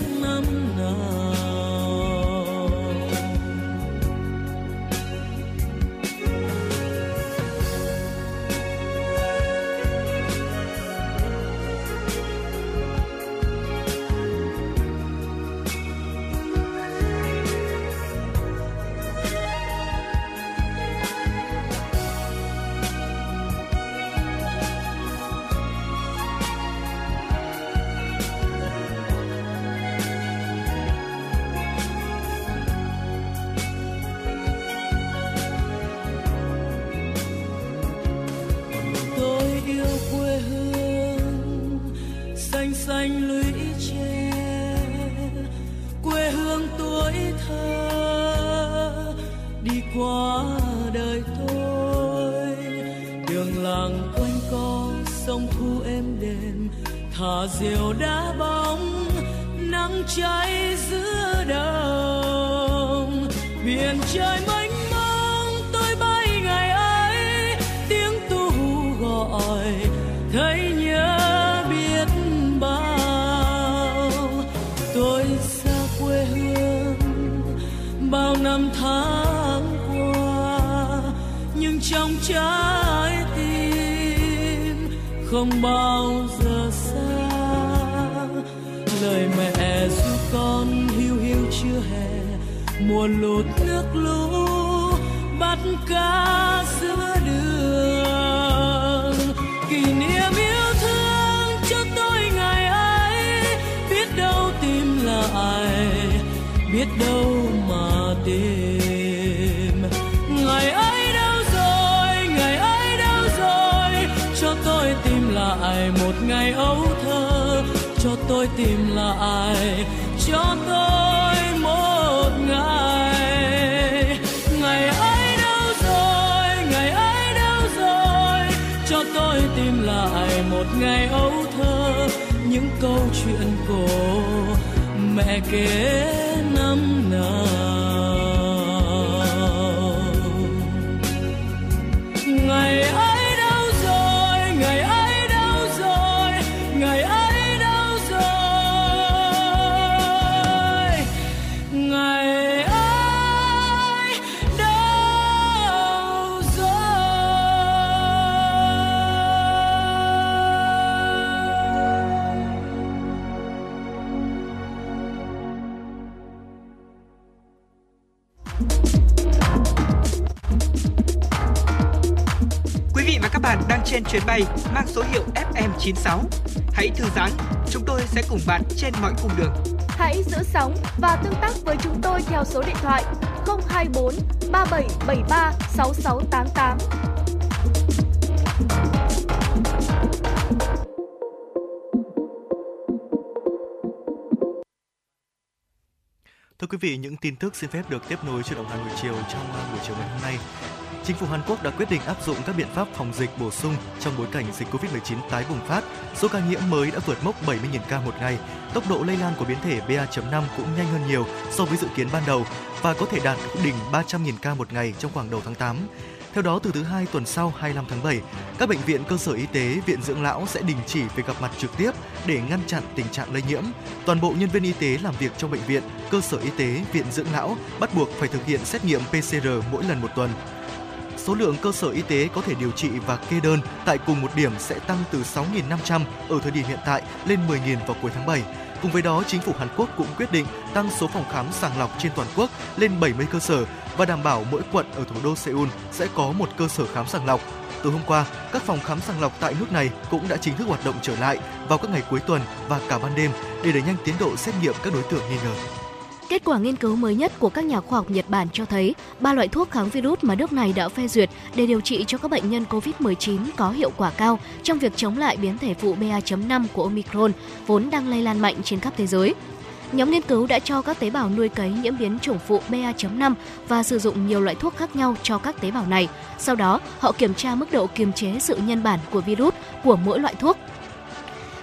lũ bắt cá giữa đường. Kỷ niệm yêu thương cho tôi ngày ấy, biết đâu tìm lại, biết đâu mà tìm. Ngày ấy đâu rồi, ngày ấy đâu rồi, cho tôi tìm lại một ngày ấu thơ, cho tôi tìm lại, cho tôi một ngày ấu thơ những câu chuyện cổ mẹ kể năm nào? Trên chuyến bay mang số hiệu FM96. Hãy thư giãn, chúng tôi sẽ cùng bạn trên mọi cung đường. Hãy giữ sóng và tương tác với chúng tôi theo số điện thoại 024 3773 6688. Thưa quý vị, những tin tức xin phép được tiếp nối chuyển động Hà Nội chiều trong buổi chiều ngày hôm nay. Chính phủ Hàn Quốc đã quyết định áp dụng các biện pháp phòng dịch bổ sung trong bối cảnh dịch Covid-19 tái bùng phát. Số ca nhiễm mới đã vượt mốc 70.000 ca một ngày. Tốc độ lây lan của biến thể BA.5 cũng nhanh hơn nhiều so với dự kiến ban đầu và có thể đạt đỉnh 300.000 ca một ngày trong khoảng đầu tháng 8. Theo đó, từ thứ hai tuần sau 25 tháng 7, các bệnh viện, cơ sở y tế, viện dưỡng lão sẽ đình chỉ việc gặp mặt trực tiếp để ngăn chặn tình trạng lây nhiễm. Toàn bộ nhân viên y tế làm việc trong bệnh viện, cơ sở y tế, viện dưỡng lão bắt buộc phải thực hiện xét nghiệm PCR mỗi lần một tuần. Số lượng cơ sở y tế có thể điều trị và kê đơn tại cùng một điểm sẽ tăng từ 6.500 ở thời điểm hiện tại lên 10.000 vào cuối tháng 7. Cùng với đó, chính phủ Hàn Quốc cũng quyết định tăng số phòng khám sàng lọc trên toàn quốc lên 70 cơ sở và đảm bảo mỗi quận ở thủ đô Seoul sẽ có một cơ sở khám sàng lọc. Từ hôm qua, các phòng khám sàng lọc tại nước này cũng đã chính thức hoạt động trở lại vào các ngày cuối tuần và cả ban đêm để đẩy nhanh tiến độ xét nghiệm các đối tượng nghi ngờ. Kết quả nghiên cứu mới nhất của các nhà khoa học Nhật Bản cho thấy ba loại thuốc kháng virus mà nước này đã phê duyệt để điều trị cho các bệnh nhân COVID-19 có hiệu quả cao trong việc chống lại biến thể phụ BA.5 của Omicron vốn đang lây lan mạnh trên khắp thế giới. Nhóm nghiên cứu đã cho các tế bào nuôi cấy nhiễm biến chủng phụ BA.5 và sử dụng nhiều loại thuốc khác nhau cho các tế bào này. Sau đó, họ kiểm tra mức độ kiềm chế sự nhân bản của virus của mỗi loại thuốc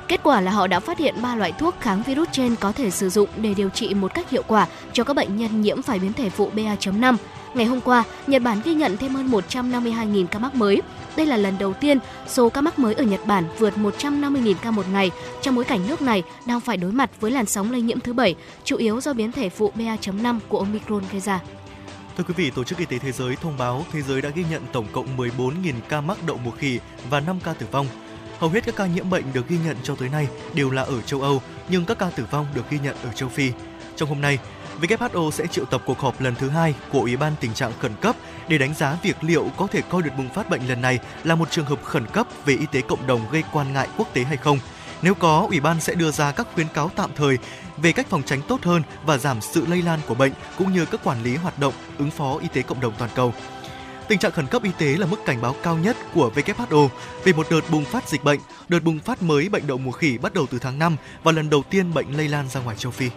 Kết quả là họ đã phát hiện ba loại thuốc kháng virus trên có thể sử dụng để điều trị một cách hiệu quả cho các bệnh nhân nhiễm phải biến thể phụ BA.5. Ngày hôm qua, Nhật Bản ghi nhận thêm hơn 152.000 ca mắc mới. Đây là lần đầu tiên số ca mắc mới ở Nhật Bản vượt 150.000 ca một ngày trong bối cảnh nước này đang phải đối mặt với làn sóng lây nhiễm thứ bảy, chủ yếu do biến thể phụ BA.5 của Omicron gây ra. Thưa quý vị, Tổ chức Y tế Thế giới thông báo thế giới đã ghi nhận tổng cộng 14.000 ca mắc đậu mùa khỉ và 5 ca tử vong. Hầu hết các ca nhiễm bệnh được ghi nhận cho tới nay đều là ở châu Âu, nhưng các ca tử vong được ghi nhận ở châu Phi. Trong hôm nay, WHO sẽ triệu tập cuộc họp lần thứ hai của Ủy ban tình trạng khẩn cấp để đánh giá việc liệu có thể coi đợt bùng phát bệnh lần này là một trường hợp khẩn cấp về y tế cộng đồng gây quan ngại quốc tế hay không. Nếu có, Ủy ban sẽ đưa ra các khuyến cáo tạm thời về cách phòng tránh tốt hơn và giảm sự lây lan của bệnh cũng như các quản lý hoạt động ứng phó y tế cộng đồng toàn cầu. Tình trạng khẩn cấp y tế là mức cảnh báo cao nhất của WHO về một đợt bùng phát dịch bệnh. Đợt bùng phát mới bệnh đậu mùa khỉ bắt đầu từ tháng 5 và lần đầu tiên bệnh lây lan ra ngoài châu Phi.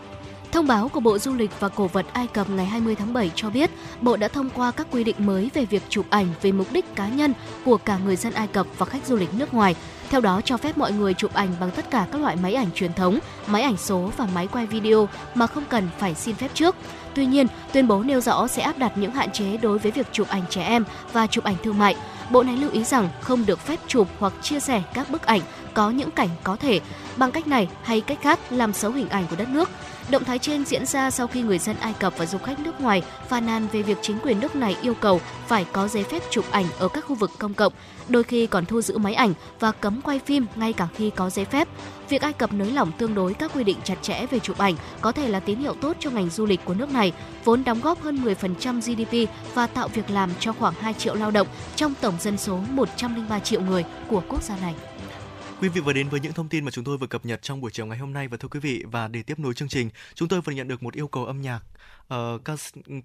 Thông báo của Bộ Du lịch và Cổ vật Ai Cập ngày 20 tháng 7 cho biết, Bộ đã thông qua các quy định mới về việc chụp ảnh về mục đích cá nhân của cả người dân Ai Cập và khách du lịch nước ngoài. Theo đó, cho phép mọi người chụp ảnh bằng tất cả các loại máy ảnh truyền thống, máy ảnh số và máy quay video mà không cần phải xin phép trước. Tuy nhiên, tuyên bố nêu rõ sẽ áp đặt những hạn chế đối với việc chụp ảnh trẻ em và chụp ảnh thương mại. Bộ này lưu ý rằng không được phép chụp hoặc chia sẻ các bức ảnh có những cảnh có thể bằng cách này hay cách khác làm xấu hình ảnh của đất nước. Động thái trên diễn ra sau khi người dân Ai Cập và du khách nước ngoài phàn nàn về việc chính quyền nước này yêu cầu phải có giấy phép chụp ảnh ở các khu vực công cộng, đôi khi còn thu giữ máy ảnh và cấm quay phim ngay cả khi có giấy phép. Việc Ai Cập nới lỏng tương đối các quy định chặt chẽ về chụp ảnh có thể là tín hiệu tốt cho ngành du lịch của nước này, vốn đóng góp hơn 10% GDP và tạo việc làm cho khoảng 2 triệu lao động trong tổng dân số 103 triệu người của quốc gia này. Quý vị vừa đến với những thông tin mà chúng tôi vừa cập nhật trong buổi chiều ngày hôm nay và thưa quý vị và để tiếp nối chương trình, chúng tôi vừa nhận được một yêu cầu âm nhạc uh, ca,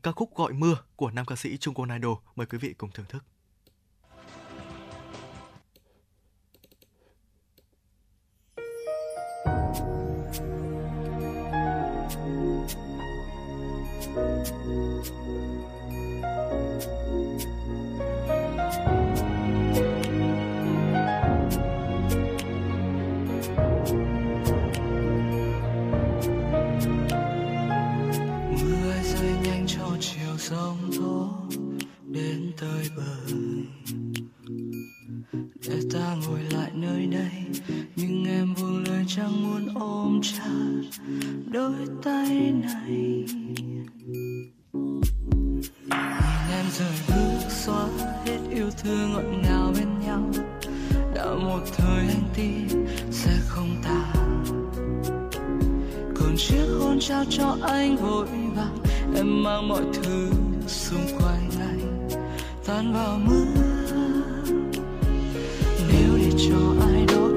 ca khúc gọi mưa của nam ca sĩ Trung Quân Idol. Mời quý vị cùng thưởng thức. Mưa rơi nhanh cho chiều sóng gió đến tới bờ để ta ngồi lại nơi đây. Nhưng em buông lời chẳng muốn ôm chặt đôi tay này. Nhìn em rời bước xóa hết yêu thương ngọt ngào bên nhau. Đã một thời anh tin sẽ không tàn. Còn chiếc hôn trao cho anh vội vàng. Em mang mọi thứ xung quanh tan vào mưa cho ai đó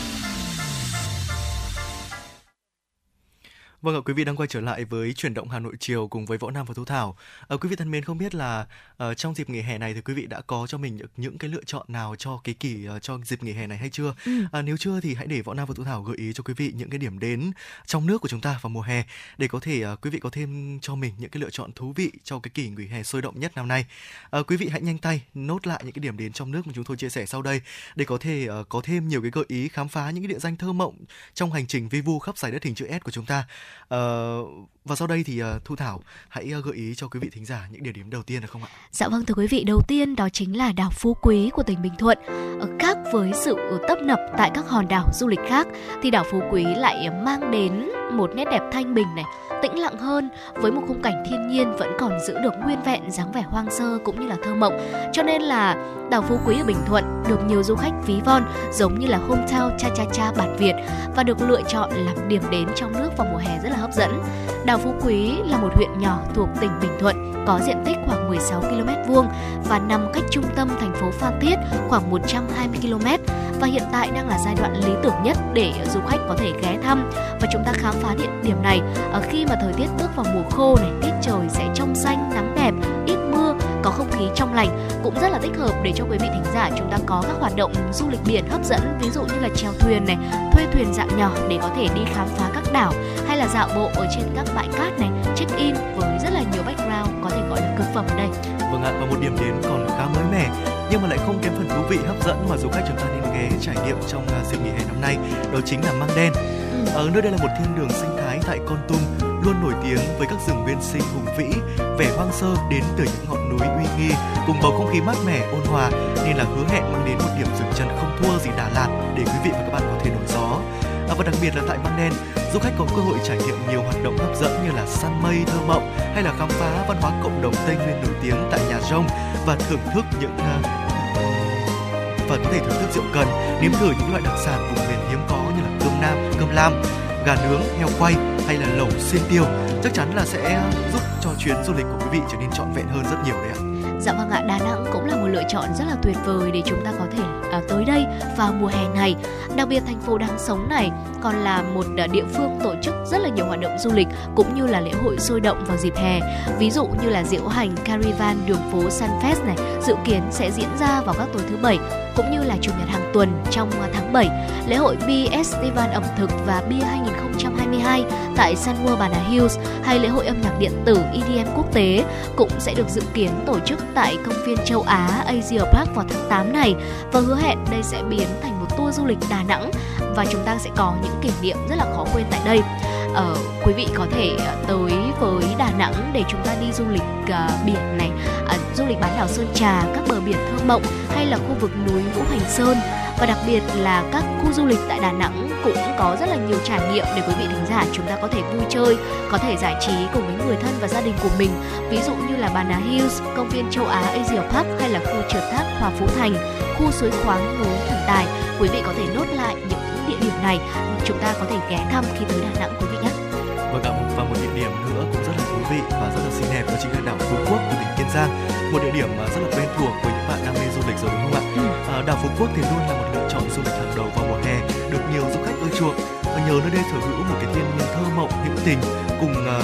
Vâng ạ, quý vị đang quay trở lại với chuyển động Hà Nội chiều cùng với Võ Nam và Thu Thảo. À, quý vị thân mến, không biết là ờ, trong dịp nghỉ hè này thì quý vị đã có cho mình những, cái lựa chọn nào cho cái kỳ ờ, cho dịp nghỉ hè này hay chưa? À, nếu chưa thì hãy để Võ Nam và Thu Thảo gợi ý cho quý vị những cái điểm đến trong nước của chúng ta vào mùa hè để có thể ờ, quý vị có thêm cho mình những cái lựa chọn thú vị cho cái kỳ nghỉ hè sôi động nhất năm nay. À, quý vị hãy nhanh tay nốt lại những cái điểm đến trong nước mà chúng tôi chia sẻ sau đây để có thể ờ, có thêm nhiều cái gợi ý khám phá những cái địa danh thơ mộng trong hành trình vi vu khắp giải đất hình chữ S của chúng ta. Uh, và sau đây thì uh, Thu Thảo hãy uh, gợi ý cho quý vị thính giả những địa điểm đầu tiên được không ạ? Dạ vâng thưa quý vị, đầu tiên đó chính là đảo Phú Quý của tỉnh Bình Thuận. Ở khác với sự tấp nập tại các hòn đảo du lịch khác thì đảo Phú Quý lại mang đến một nét đẹp thanh bình này, tĩnh lặng hơn với một khung cảnh thiên nhiên vẫn còn giữ được nguyên vẹn dáng vẻ hoang sơ cũng như là thơ mộng. Cho nên là đảo Phú Quý ở Bình Thuận được nhiều du khách ví von giống như là hometown cha cha cha bản Việt và được lựa chọn làm điểm đến trong nước vào mùa hè rất là hấp dẫn. Đảo Phú Quý là một huyện nhỏ thuộc tỉnh Bình Thuận, có diện tích khoảng 16 km vuông và nằm cách trung tâm thành phố Phan Thiết khoảng 120 km và hiện tại đang là giai đoạn lý tưởng nhất để du khách có thể ghé thăm và chúng ta khám phá địa điểm này ở khi mà thời tiết bước vào mùa khô này, tiết trời sẽ trong xanh, nắng có không khí trong lành cũng rất là thích hợp để cho quý vị thính giả chúng ta có các hoạt động du lịch biển hấp dẫn ví dụ như là chèo thuyền này, thuê thuyền dạng nhỏ để có thể đi khám phá các đảo hay là dạo bộ ở trên các bãi cát này, check in với rất là nhiều background có thể gọi là cực phẩm ở đây. Vâng ạ, và một điểm đến còn khá mới mẻ nhưng mà lại không kém phần thú vị hấp dẫn mà du khách chúng ta nên ghé trải nghiệm trong uh, dịp nghỉ hè năm nay đó chính là Măng Đen. Ừ. Ở nơi đây là một thiên đường sinh thái tại Con Tum luôn nổi tiếng với các rừng nguyên sinh hùng vĩ, vẻ hoang sơ đến từ những ngọn núi uy nghi cùng bầu không khí mát mẻ ôn hòa nên là hứa hẹn mang đến một điểm dừng chân không thua gì Đà Lạt để quý vị và các bạn có thể nổi gió. À, và đặc biệt là tại Măng Đen, du khách có cơ hội trải nghiệm nhiều hoạt động hấp dẫn như là săn mây thơ mộng hay là khám phá văn hóa cộng đồng Tây Nguyên nổi tiếng tại nhà rông và thưởng thức những uh, và có thể thưởng thức rượu cần, nếm thử những loại đặc sản vùng miền hiếm có như là cơm nam, cơm lam, gà nướng, heo quay hay là lẩu xiên tiêu chắc chắn là sẽ giúp cho chuyến du lịch của quý vị trở nên trọn vẹn hơn rất nhiều đấy ạ. Dạ vâng ạ, Đà Nẵng cũng là một lựa chọn rất là tuyệt vời để chúng ta có thể à, tới đây vào mùa hè này. Đặc biệt thành phố đang sống này còn là một à, địa phương tổ chức rất là nhiều hoạt động du lịch cũng như là lễ hội sôi động vào dịp hè. Ví dụ như là diễu hành Caravan đường phố Sunfest này dự kiến sẽ diễn ra vào các tối thứ bảy cũng như là chủ nhật hàng tuần trong à, tháng 7. Lễ hội Bee Festival ẩm thực và Bia 2022 tại Sun World Bà Nà Hills hay lễ hội âm nhạc điện tử EDM quốc tế cũng sẽ được dự kiến tổ chức tại công viên châu Á Asia Park vào tháng 8 này và hứa hẹn đây sẽ biến thành một tour du lịch Đà Nẵng và chúng ta sẽ có những kỷ niệm rất là khó quên tại đây uh, quý vị có thể ờ, tới với Đà Nẵng để chúng ta đi du lịch uh, biển này, uh, du lịch bán đảo Sơn Trà, các bờ biển thơ mộng hay là khu vực núi Ngũ Hành Sơn và đặc biệt là các khu du lịch tại Đà Nẵng cũng có rất là nhiều trải nghiệm để quý vị thính giả chúng ta có thể vui chơi, có thể giải trí cùng với người thân và gia đình của mình. Ví dụ như là Bà Nà Hills, công viên châu Á Asia Park hay là khu trượt thác Hòa Phú Thành, khu suối khoáng núi Thần Tài. Quý vị có thể nốt lại những điểm này chúng ta có thể ghé thăm khi tới Đà Nẵng quý vị nhé. Vâng ạ, và một địa điểm nữa cũng rất là thú vị và rất là xinh đẹp đó chính là đảo Phú Quốc của tỉnh Kiên Giang. Một địa điểm mà rất là quen thuộc với những bạn đam mê du lịch rồi đúng không ạ? Ừ. À, đảo Phú Quốc thì luôn là một lựa chọn du lịch hàng đầu vào mùa hè, được nhiều du khách ưa chuộng. Và nhờ nơi đây sở hữu một cái thiên nhiên thơ mộng, hữu tình cùng uh,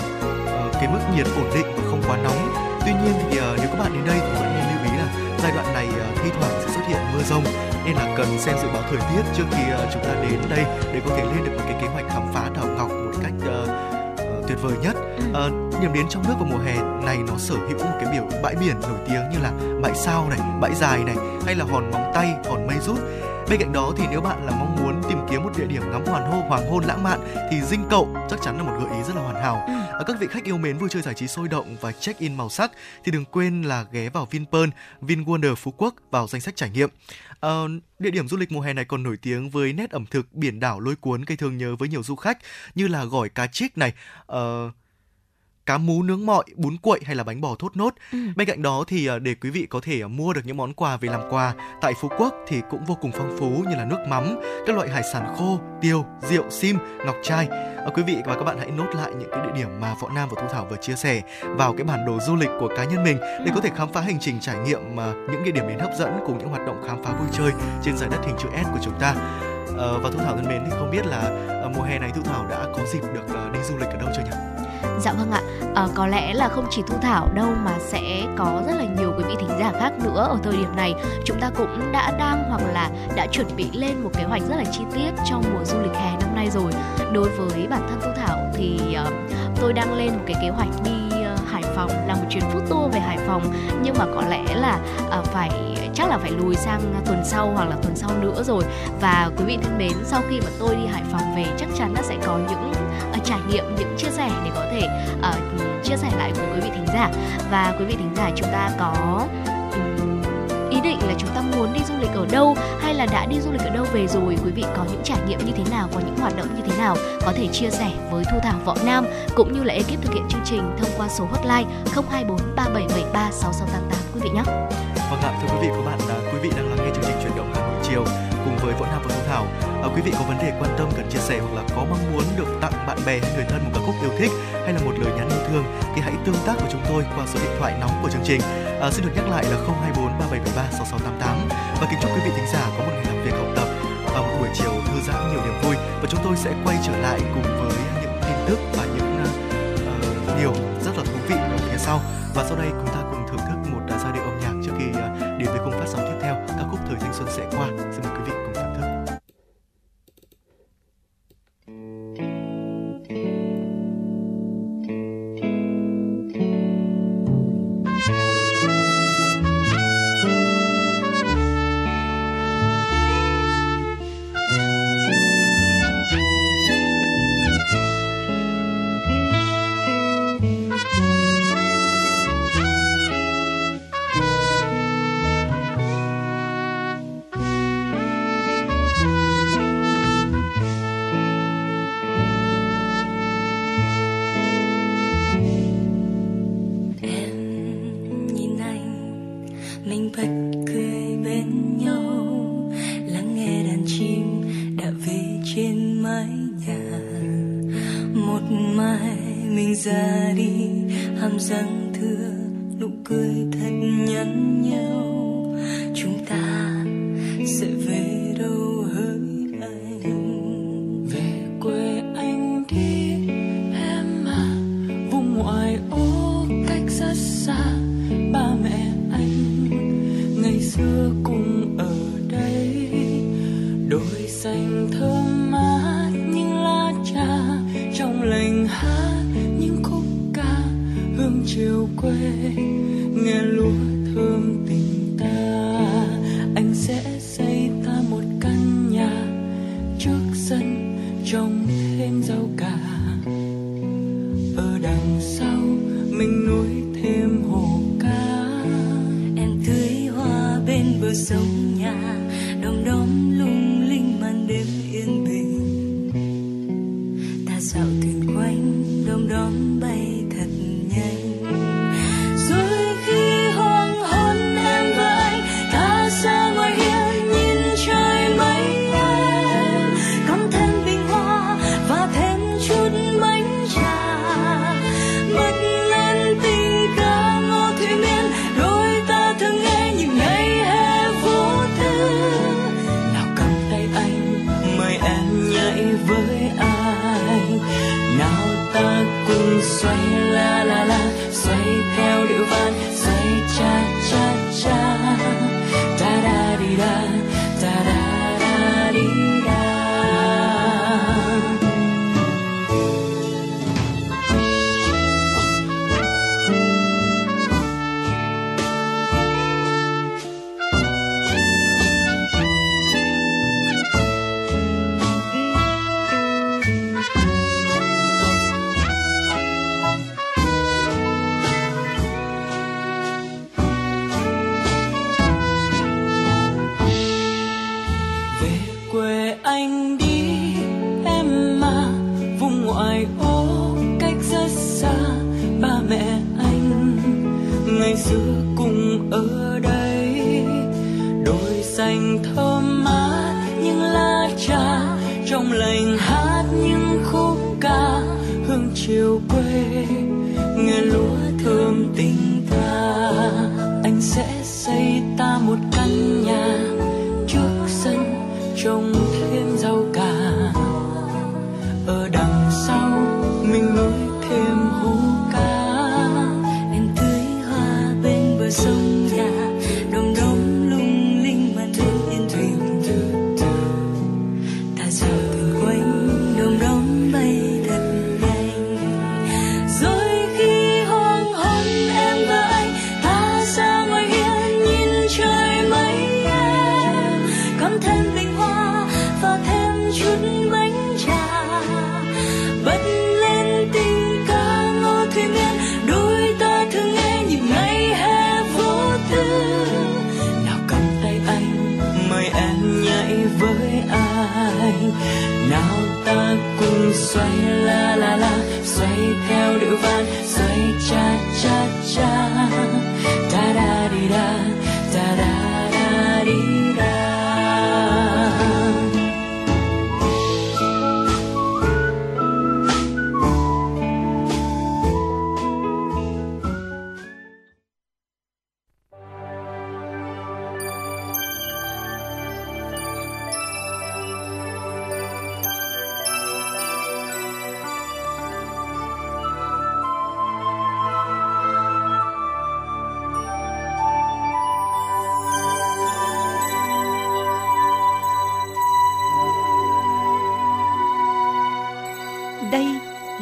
uh, cái mức nhiệt ổn định và không quá nóng. Tuy nhiên thì uh, nếu các bạn đến đây thì vẫn nên lưu ý là giai đoạn này uh, thi thoảng hiện mưa rông nên là cần xem dự báo thời tiết trước khi uh, chúng ta đến đây để có thể lên được một cái kế hoạch khám phá đảo ngọc một cách uh, uh, tuyệt vời nhất. Uh, điểm đến trong nước vào mùa hè này nó sở hữu một cái biểu bãi biển nổi tiếng như là bãi sao này, bãi dài này hay là hòn móng tay, hòn mây rút. Bên cạnh đó thì nếu bạn là mong muốn tìm kiếm một địa điểm ngắm hoàng hôn hoàng hôn lãng mạn thì Dinh Cậu chắc chắn là một gợi ý rất là hoàn hảo. À, các vị khách yêu mến vui chơi giải trí sôi động và check in màu sắc thì đừng quên là ghé vào Vinpearl, VinWonder Phú Quốc vào danh sách trải nghiệm. À, địa điểm du lịch mùa hè này còn nổi tiếng với nét ẩm thực biển đảo lôi cuốn gây thương nhớ với nhiều du khách như là gỏi cá trích này, uh, cá mú nướng mọi, bún quậy hay là bánh bò thốt nốt. Ừ. Bên cạnh đó thì à, để quý vị có thể à, mua được những món quà về làm quà tại Phú Quốc thì cũng vô cùng phong phú như là nước mắm, các loại hải sản khô, tiêu, rượu, sim, ngọc trai. À, quý vị và các bạn hãy nốt lại những cái địa điểm mà Võ Nam và Thu Thảo vừa chia sẻ vào cái bản đồ du lịch của cá nhân mình để có thể khám phá hành trình trải nghiệm những địa điểm đến hấp dẫn cùng những hoạt động khám phá vui chơi trên giải đất hình chữ S của chúng ta. Ờ, và Thu Thảo thân mến thì không biết là mùa hè này Thu Thảo đã có dịp được đi du lịch ở đâu chưa nhỉ? Dạ vâng ạ, à, có lẽ là không chỉ Thu Thảo đâu mà sẽ có rất là nhiều quý vị thính giả khác nữa ở thời điểm này. Chúng ta cũng đã đang hoặc là đã chuẩn bị lên một kế hoạch rất là chi tiết trong mùa du lịch hè năm nay rồi. Đối với bản thân Thu Thảo thì uh, tôi đang lên một cái kế hoạch đi uh, Hải Phòng là một chuyến food tour về Hải Phòng. Nhưng mà có lẽ là uh, phải chắc là phải lùi sang tuần sau hoặc là tuần sau nữa rồi. Và quý vị thân mến sau khi mà tôi đi Hải Phòng về chắc chắn là sẽ có những trải nghiệm những chia sẻ để có thể uh, chia sẻ lại với quý vị thính giả. Và quý vị thính giả chúng ta có um, ý định là chúng ta muốn đi du lịch ở đâu hay là đã đi du lịch ở đâu về rồi? Quý vị có những trải nghiệm như thế nào? Có những hoạt động như thế nào? Có thể chia sẻ với Thu Thảo Võ Nam cũng như là ekip thực hiện chương trình thông qua số hotline 024 3773 6688 quý vị nhé. Vâng ạ, thưa quý vị và các bạn, à, quý vị đang lắng nghe chương trình chuyển động Hà Nội chiều với Võ Nam và Thu Thảo. À, quý vị có vấn đề quan tâm cần chia sẻ hoặc là có mong muốn được tặng bạn bè hay người thân một ca khúc yêu thích hay là một lời nhắn yêu thương thì hãy tương tác với chúng tôi qua số điện thoại nóng của chương trình. À, xin được nhắc lại là 024 3773 6688 và kính chúc quý vị thính giả có một ngày làm việc học tập và một buổi chiều thư giãn nhiều niềm vui và chúng tôi sẽ quay trở lại cùng với những tin tức và những uh, điều rất là thú vị ở phía sau và sau đây chúng ta cùng thưởng thức một uh, giai điệu âm nhạc trước khi uh, đến với khung phát sóng tiếp theo ca khúc thời thanh xuân sẽ qua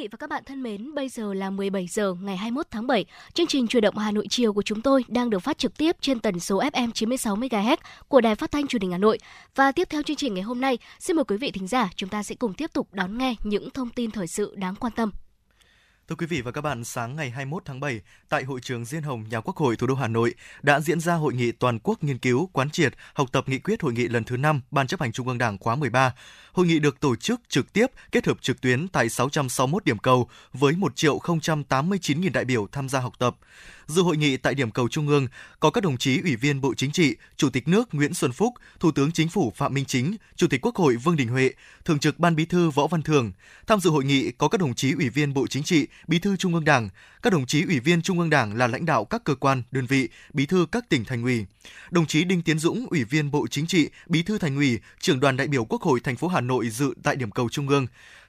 vị và các bạn thân mến, bây giờ là 17 giờ ngày 21 tháng 7. Chương trình Truyền động Hà Nội chiều của chúng tôi đang được phát trực tiếp trên tần số FM 96 MHz của Đài Phát thanh Truyền hình Hà Nội. Và tiếp theo chương trình ngày hôm nay, xin mời quý vị thính giả chúng ta sẽ cùng tiếp tục đón nghe những thông tin thời sự đáng quan tâm. Thưa quý vị và các bạn, sáng ngày 21 tháng 7, tại hội trường Diên Hồng, nhà Quốc hội thủ đô Hà Nội đã diễn ra hội nghị toàn quốc nghiên cứu, quán triệt, học tập nghị quyết hội nghị lần thứ 5 Ban chấp hành Trung ương Đảng khóa 13. Hội nghị được tổ chức trực tiếp, kết hợp trực tuyến tại 661 điểm cầu với 1 triệu 089.000 đại biểu tham gia học tập. Dự hội nghị tại điểm cầu Trung ương có các đồng chí Ủy viên Bộ Chính trị, Chủ tịch nước Nguyễn Xuân Phúc, Thủ tướng Chính phủ Phạm Minh Chính, Chủ tịch Quốc hội Vương Đình Huệ, Thường trực Ban Bí thư Võ Văn thường Tham dự hội nghị có các đồng chí Ủy viên Bộ Chính trị, Bí thư Trung ương Đảng, các đồng chí Ủy viên Trung ương Đảng là lãnh đạo các cơ quan, đơn vị, Bí thư các tỉnh thành ủy. Đồng chí Đinh Tiến Dũng, Ủy viên Bộ Chính trị, Bí thư Thành ủy, Trưởng đoàn đại biểu Quốc hội thành phố Hà Nội dự tại điểm cầu Trung ương.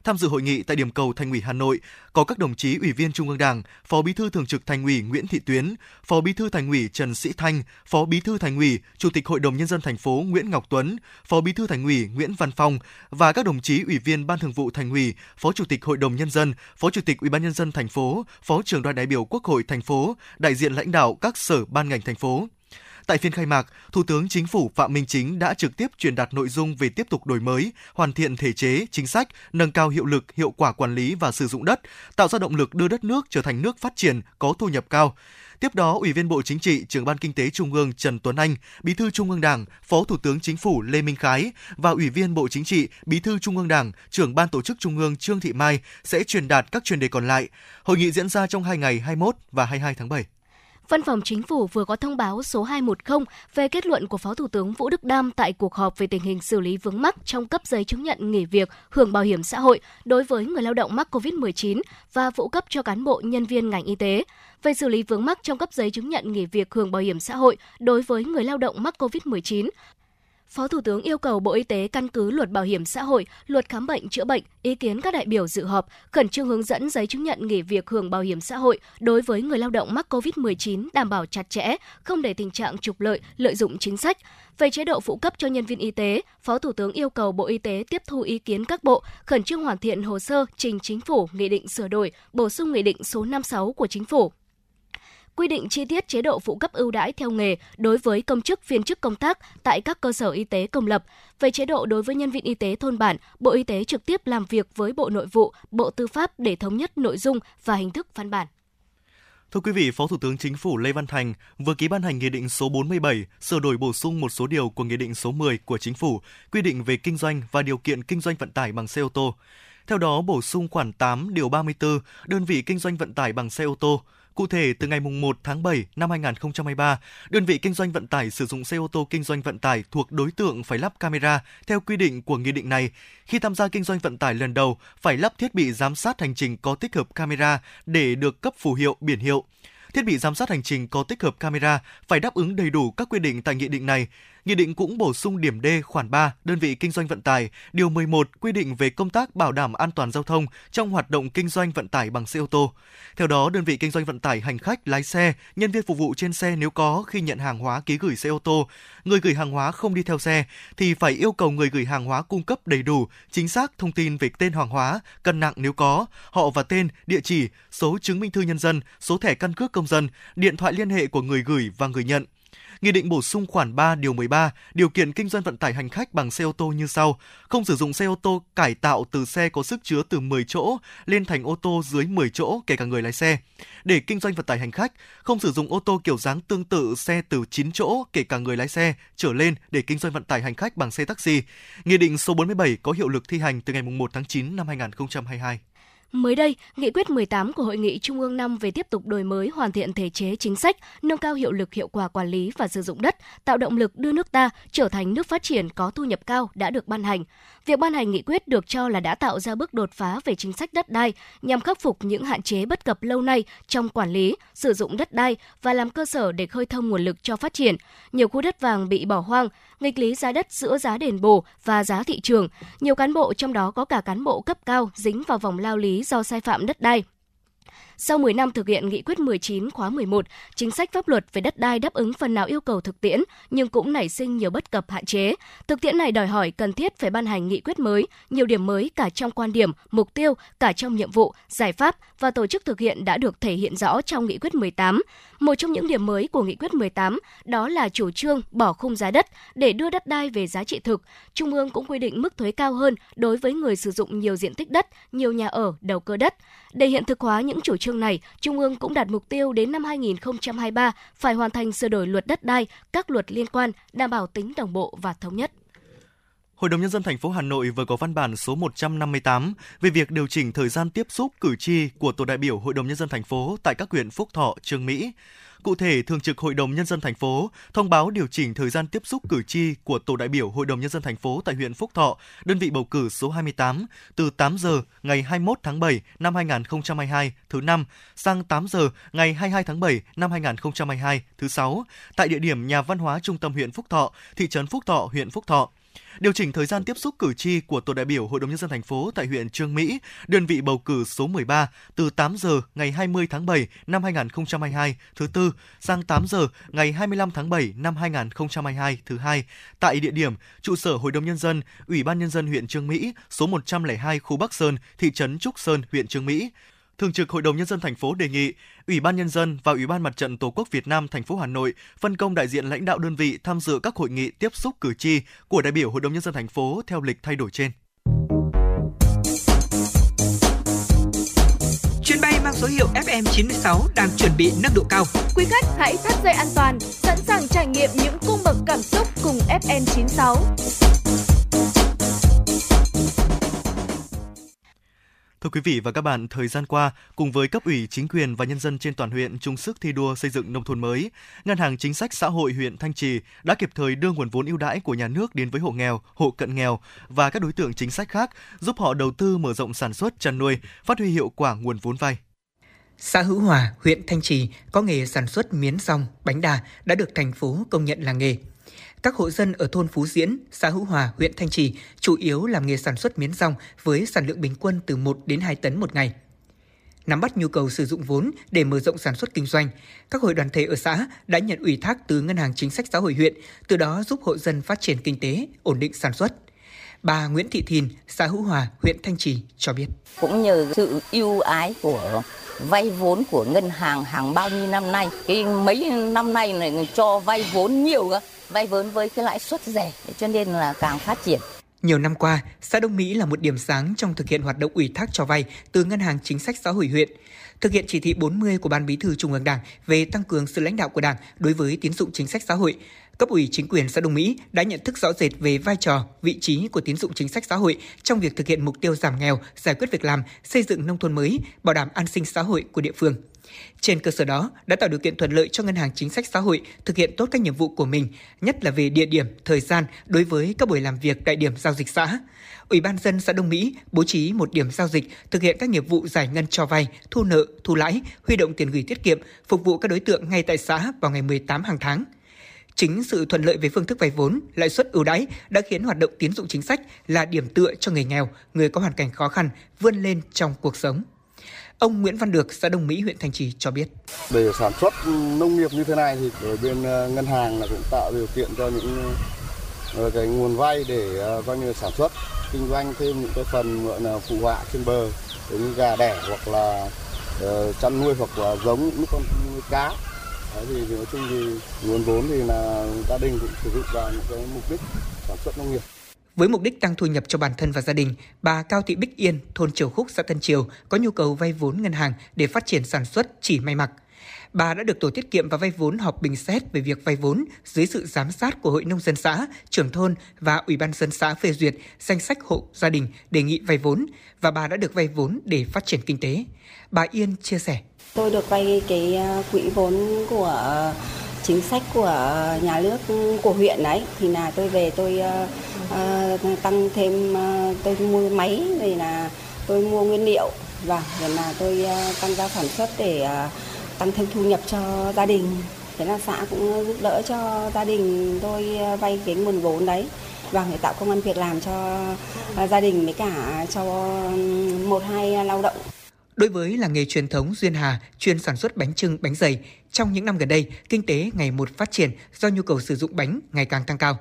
Tham dự hội nghị tại điểm cầu Thành ủy Hà Nội có các đồng chí Ủy viên Trung ương Đảng, Phó Bí thư Thường trực Thành ủy Nguyễn Thị Tuyến, Phó Bí thư Thành ủy Trần Sĩ Thanh, Phó Bí thư Thành ủy, Chủ tịch Hội đồng nhân dân thành phố Nguyễn Ngọc Tuấn, Phó Bí thư Thành ủy Nguyễn Văn Phong và các đồng chí Ủy viên Ban Thường vụ Thành ủy, Phó Chủ tịch Hội đồng nhân dân, Phó Chủ tịch Ủy ban nhân dân thành phố, Phó trưởng đoàn đại biểu Quốc hội thành phố, đại diện lãnh đạo các sở ban ngành thành phố. Tại phiên khai mạc, Thủ tướng Chính phủ Phạm Minh Chính đã trực tiếp truyền đạt nội dung về tiếp tục đổi mới, hoàn thiện thể chế, chính sách, nâng cao hiệu lực, hiệu quả quản lý và sử dụng đất, tạo ra động lực đưa đất nước trở thành nước phát triển có thu nhập cao. Tiếp đó, Ủy viên Bộ Chính trị, Trưởng ban Kinh tế Trung ương Trần Tuấn Anh, Bí thư Trung ương Đảng, Phó Thủ tướng Chính phủ Lê Minh Khái và Ủy viên Bộ Chính trị, Bí thư Trung ương Đảng, Trưởng ban Tổ chức Trung ương Trương Thị Mai sẽ truyền đạt các chuyên đề còn lại. Hội nghị diễn ra trong hai ngày 21 và 22 tháng 7. Văn phòng Chính phủ vừa có thông báo số 210 về kết luận của Phó Thủ tướng Vũ Đức Đam tại cuộc họp về tình hình xử lý vướng mắc trong cấp giấy chứng nhận nghỉ việc hưởng bảo hiểm xã hội đối với người lao động mắc COVID-19 và phụ cấp cho cán bộ nhân viên ngành y tế, về xử lý vướng mắc trong cấp giấy chứng nhận nghỉ việc hưởng bảo hiểm xã hội đối với người lao động mắc COVID-19 Phó Thủ tướng yêu cầu Bộ Y tế căn cứ luật bảo hiểm xã hội, luật khám bệnh chữa bệnh, ý kiến các đại biểu dự họp, khẩn trương hướng dẫn giấy chứng nhận nghỉ việc hưởng bảo hiểm xã hội đối với người lao động mắc COVID-19 đảm bảo chặt chẽ, không để tình trạng trục lợi, lợi dụng chính sách. Về chế độ phụ cấp cho nhân viên y tế, Phó Thủ tướng yêu cầu Bộ Y tế tiếp thu ý kiến các bộ, khẩn trương hoàn thiện hồ sơ trình chính phủ nghị định sửa đổi, bổ sung nghị định số 56 của chính phủ quy định chi tiết chế độ phụ cấp ưu đãi theo nghề đối với công chức viên chức công tác tại các cơ sở y tế công lập. Về chế độ đối với nhân viên y tế thôn bản, Bộ Y tế trực tiếp làm việc với Bộ Nội vụ, Bộ Tư pháp để thống nhất nội dung và hình thức văn bản. Thưa quý vị, Phó Thủ tướng Chính phủ Lê Văn Thành vừa ký ban hành Nghị định số 47 sửa đổi bổ sung một số điều của Nghị định số 10 của Chính phủ quy định về kinh doanh và điều kiện kinh doanh vận tải bằng xe ô tô. Theo đó, bổ sung khoản 8 điều 34 đơn vị kinh doanh vận tải bằng xe ô tô Cụ thể, từ ngày 1 tháng 7 năm 2023, đơn vị kinh doanh vận tải sử dụng xe ô tô kinh doanh vận tải thuộc đối tượng phải lắp camera theo quy định của nghị định này. Khi tham gia kinh doanh vận tải lần đầu, phải lắp thiết bị giám sát hành trình có tích hợp camera để được cấp phù hiệu biển hiệu. Thiết bị giám sát hành trình có tích hợp camera phải đáp ứng đầy đủ các quy định tại nghị định này. Nghị định cũng bổ sung điểm D khoản 3 đơn vị kinh doanh vận tải, điều 11 quy định về công tác bảo đảm an toàn giao thông trong hoạt động kinh doanh vận tải bằng xe ô tô. Theo đó, đơn vị kinh doanh vận tải hành khách, lái xe, nhân viên phục vụ trên xe nếu có khi nhận hàng hóa ký gửi xe ô tô, người gửi hàng hóa không đi theo xe thì phải yêu cầu người gửi hàng hóa cung cấp đầy đủ, chính xác thông tin về tên hàng hóa, cân nặng nếu có, họ và tên, địa chỉ, số chứng minh thư nhân dân, số thẻ căn cước công dân, điện thoại liên hệ của người gửi và người nhận Nghị định bổ sung khoản 3 điều 13 điều kiện kinh doanh vận tải hành khách bằng xe ô tô như sau: không sử dụng xe ô tô cải tạo từ xe có sức chứa từ 10 chỗ lên thành ô tô dưới 10 chỗ kể cả người lái xe. Để kinh doanh vận tải hành khách, không sử dụng ô tô kiểu dáng tương tự xe từ 9 chỗ kể cả người lái xe trở lên để kinh doanh vận tải hành khách bằng xe taxi. Nghị định số 47 có hiệu lực thi hành từ ngày 1 tháng 9 năm 2022. Mới đây, Nghị quyết 18 của Hội nghị Trung ương 5 về tiếp tục đổi mới hoàn thiện thể chế chính sách, nâng cao hiệu lực hiệu quả quản lý và sử dụng đất, tạo động lực đưa nước ta trở thành nước phát triển có thu nhập cao đã được ban hành. Việc ban hành nghị quyết được cho là đã tạo ra bước đột phá về chính sách đất đai nhằm khắc phục những hạn chế bất cập lâu nay trong quản lý, sử dụng đất đai và làm cơ sở để khơi thông nguồn lực cho phát triển. Nhiều khu đất vàng bị bỏ hoang, nghịch lý giá đất giữa giá đền bù và giá thị trường. Nhiều cán bộ, trong đó có cả cán bộ cấp cao, dính vào vòng lao lý do sai phạm đất đai. Sau 10 năm thực hiện nghị quyết 19 khóa 11, chính sách pháp luật về đất đai đáp ứng phần nào yêu cầu thực tiễn nhưng cũng nảy sinh nhiều bất cập hạn chế. Thực tiễn này đòi hỏi cần thiết phải ban hành nghị quyết mới, nhiều điểm mới cả trong quan điểm, mục tiêu, cả trong nhiệm vụ, giải pháp và tổ chức thực hiện đã được thể hiện rõ trong nghị quyết 18. Một trong những điểm mới của nghị quyết 18 đó là chủ trương bỏ khung giá đất để đưa đất đai về giá trị thực. Trung ương cũng quy định mức thuế cao hơn đối với người sử dụng nhiều diện tích đất, nhiều nhà ở, đầu cơ đất. Để hiện thực hóa những chủ trương này, Trung ương cũng đặt mục tiêu đến năm 2023 phải hoàn thành sửa đổi luật đất đai, các luật liên quan, đảm bảo tính đồng bộ và thống nhất. Hội đồng nhân dân thành phố Hà Nội vừa có văn bản số 158 về việc điều chỉnh thời gian tiếp xúc cử tri của tổ đại biểu Hội đồng nhân dân thành phố tại các huyện Phúc Thọ, Trương Mỹ. Cụ thể, Thường trực Hội đồng Nhân dân thành phố thông báo điều chỉnh thời gian tiếp xúc cử tri của tổ đại biểu Hội đồng Nhân dân thành phố tại huyện Phúc Thọ, đơn vị bầu cử số 28, từ 8 giờ ngày 21 tháng 7 năm 2022 thứ năm sang 8 giờ ngày 22 tháng 7 năm 2022 thứ sáu tại địa điểm Nhà văn hóa Trung tâm huyện Phúc Thọ, thị trấn Phúc Thọ, huyện Phúc Thọ điều chỉnh thời gian tiếp xúc cử tri của tổ đại biểu Hội đồng nhân dân thành phố tại huyện Trương Mỹ, đơn vị bầu cử số 13 từ 8 giờ ngày 20 tháng 7 năm 2022 thứ tư sang 8 giờ ngày 25 tháng 7 năm 2022 thứ hai tại địa điểm trụ sở Hội đồng nhân dân, Ủy ban nhân dân huyện Trương Mỹ, số 102 khu Bắc Sơn, thị trấn Trúc Sơn, huyện Trương Mỹ. Thường trực Hội đồng nhân dân thành phố đề nghị Ủy ban nhân dân và Ủy ban Mặt trận Tổ quốc Việt Nam thành phố Hà Nội phân công đại diện lãnh đạo đơn vị tham dự các hội nghị tiếp xúc cử tri của đại biểu Hội đồng nhân dân thành phố theo lịch thay đổi trên. Chuyến bay mang số hiệu FM96 đang chuẩn bị nâng độ cao. Quý khách hãy thắt dây an toàn, sẵn sàng trải nghiệm những cung bậc cảm xúc cùng FN96. Thưa quý vị và các bạn, thời gian qua, cùng với cấp ủy, chính quyền và nhân dân trên toàn huyện chung sức thi đua xây dựng nông thôn mới, Ngân hàng Chính sách Xã hội huyện Thanh Trì đã kịp thời đưa nguồn vốn ưu đãi của nhà nước đến với hộ nghèo, hộ cận nghèo và các đối tượng chính sách khác, giúp họ đầu tư mở rộng sản xuất, chăn nuôi, phát huy hiệu quả nguồn vốn vay. Xã Hữu Hòa, huyện Thanh Trì có nghề sản xuất miến rong, bánh đà đã được thành phố công nhận là nghề. Các hộ dân ở thôn Phú Diễn, xã Hữu Hòa, huyện Thanh Trì chủ yếu làm nghề sản xuất miến rong với sản lượng bình quân từ 1 đến 2 tấn một ngày. Nắm bắt nhu cầu sử dụng vốn để mở rộng sản xuất kinh doanh, các hội đoàn thể ở xã đã nhận ủy thác từ Ngân hàng Chính sách Xã hội huyện, từ đó giúp hộ dân phát triển kinh tế, ổn định sản xuất. Bà Nguyễn Thị Thìn, xã Hữu Hòa, huyện Thanh Trì cho biết. Cũng nhờ sự ưu ái của vay vốn của ngân hàng hàng bao nhiêu năm nay, cái mấy năm nay này cho vay vốn nhiều cơ, vay vốn với cái lãi suất rẻ cho nên là càng phát triển. Nhiều năm qua, xã Đông Mỹ là một điểm sáng trong thực hiện hoạt động ủy thác cho vay từ Ngân hàng Chính sách Xã hội huyện. Thực hiện chỉ thị 40 của Ban Bí thư Trung ương Đảng về tăng cường sự lãnh đạo của Đảng đối với tín dụng chính sách xã hội, cấp ủy chính quyền xã Đông Mỹ đã nhận thức rõ rệt về vai trò, vị trí của tín dụng chính sách xã hội trong việc thực hiện mục tiêu giảm nghèo, giải quyết việc làm, xây dựng nông thôn mới, bảo đảm an sinh xã hội của địa phương. Trên cơ sở đó, đã tạo điều kiện thuận lợi cho Ngân hàng Chính sách Xã hội thực hiện tốt các nhiệm vụ của mình, nhất là về địa điểm, thời gian đối với các buổi làm việc tại điểm giao dịch xã. Ủy ban dân xã Đông Mỹ bố trí một điểm giao dịch thực hiện các nghiệp vụ giải ngân cho vay, thu nợ, thu lãi, huy động tiền gửi tiết kiệm, phục vụ các đối tượng ngay tại xã vào ngày 18 hàng tháng. Chính sự thuận lợi về phương thức vay vốn, lãi suất ưu đãi đã khiến hoạt động tín dụng chính sách là điểm tựa cho người nghèo, người có hoàn cảnh khó khăn vươn lên trong cuộc sống. Ông Nguyễn Văn Được, xã Đông Mỹ, huyện Thanh Trì cho biết. Để sản xuất nông nghiệp như thế này thì ở bên ờ, ngân hàng là cũng tạo điều kiện cho những ờ, cái nguồn vay để ờ, coi như sản xuất kinh doanh thêm những cái phần gọi là phụ họa trên bờ như gà đẻ hoặc là chăn nuôi hoặc là giống những con nuôi cá Đấy thì nói chung thì nguồn vốn thì là gia đình cũng sử dụng vào những cái mục đích sản xuất nông nghiệp. Với mục đích tăng thu nhập cho bản thân và gia đình, bà Cao Thị Bích Yên, thôn Triều Khúc, xã Tân Triều có nhu cầu vay vốn ngân hàng để phát triển sản xuất chỉ may mặc. Bà đã được tổ tiết kiệm và vay vốn họp bình xét về việc vay vốn dưới sự giám sát của Hội nông dân xã, trưởng thôn và Ủy ban dân xã phê duyệt danh sách hộ gia đình đề nghị vay vốn và bà đã được vay vốn để phát triển kinh tế. Bà Yên chia sẻ. Tôi được vay cái à, quỹ vốn của chính sách của nhà nước của huyện đấy thì là tôi về tôi uh, tăng thêm uh, tôi mua máy rồi là tôi mua nguyên liệu. Và rồi là tôi uh, tăng gia sản xuất để uh, tăng thêm thu nhập cho gia đình. Thế là xã cũng giúp đỡ cho gia đình tôi vay cái nguồn vốn đấy. Và để tạo công an việc làm cho gia đình với cả cho một hai lao động. Đối với làng nghề truyền thống Duyên Hà chuyên sản xuất bánh trưng, bánh dày, trong những năm gần đây, kinh tế ngày một phát triển do nhu cầu sử dụng bánh ngày càng tăng cao.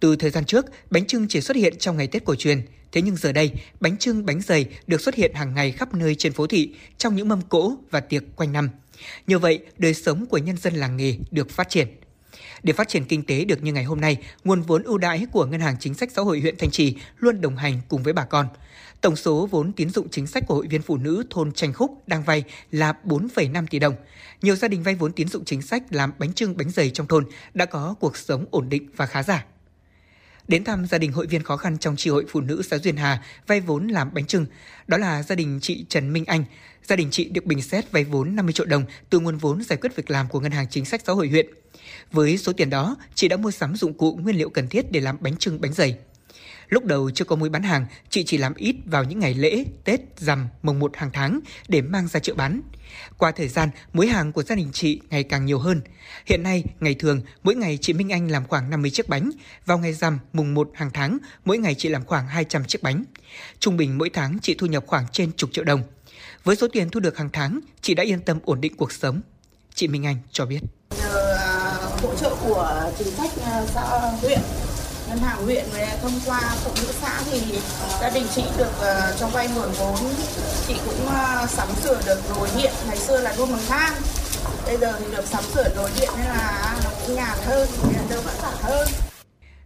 Từ thời gian trước, bánh trưng chỉ xuất hiện trong ngày Tết cổ truyền, thế nhưng giờ đây, bánh trưng, bánh dày được xuất hiện hàng ngày khắp nơi trên phố thị trong những mâm cỗ và tiệc quanh năm. Như vậy, đời sống của nhân dân làng nghề được phát triển. Để phát triển kinh tế được như ngày hôm nay, nguồn vốn ưu đãi của Ngân hàng Chính sách Xã hội huyện Thanh Trì luôn đồng hành cùng với bà con. Tổng số vốn tín dụng chính sách của hội viên phụ nữ thôn Tranh Khúc đang vay là 4,5 tỷ đồng. Nhiều gia đình vay vốn tín dụng chính sách làm bánh trưng bánh dày trong thôn đã có cuộc sống ổn định và khá giả. Đến thăm gia đình hội viên khó khăn trong tri hội phụ nữ xã Duyên Hà vay vốn làm bánh trưng, đó là gia đình chị Trần Minh Anh. Gia đình chị được bình xét vay vốn 50 triệu đồng từ nguồn vốn giải quyết việc làm của Ngân hàng Chính sách Xã hội huyện. Với số tiền đó, chị đã mua sắm dụng cụ nguyên liệu cần thiết để làm bánh trưng bánh dày. Lúc đầu chưa có mối bán hàng, chị chỉ làm ít vào những ngày lễ, Tết, rằm, mồng một hàng tháng để mang ra chợ bán. Qua thời gian, mối hàng của gia đình chị ngày càng nhiều hơn. Hiện nay, ngày thường, mỗi ngày chị Minh Anh làm khoảng 50 chiếc bánh. Vào ngày rằm, mùng 1 hàng tháng, mỗi ngày chị làm khoảng 200 chiếc bánh. Trung bình mỗi tháng chị thu nhập khoảng trên chục triệu đồng. Với số tiền thu được hàng tháng, chị đã yên tâm ổn định cuộc sống. Chị Minh Anh cho biết. Nhờ à, hỗ trợ của chính sách à, xã huyện ngân hàng huyện thông qua phụ nữ xã thì gia đình chị được uh, cho vay nguồn vốn. Chị cũng uh, sắm sửa được nồi điện ngày xưa là đun bằng than bây giờ thì được sắm sửa nồi điện nên là nó cũng nhàn hơn đỡ vất vả hơn.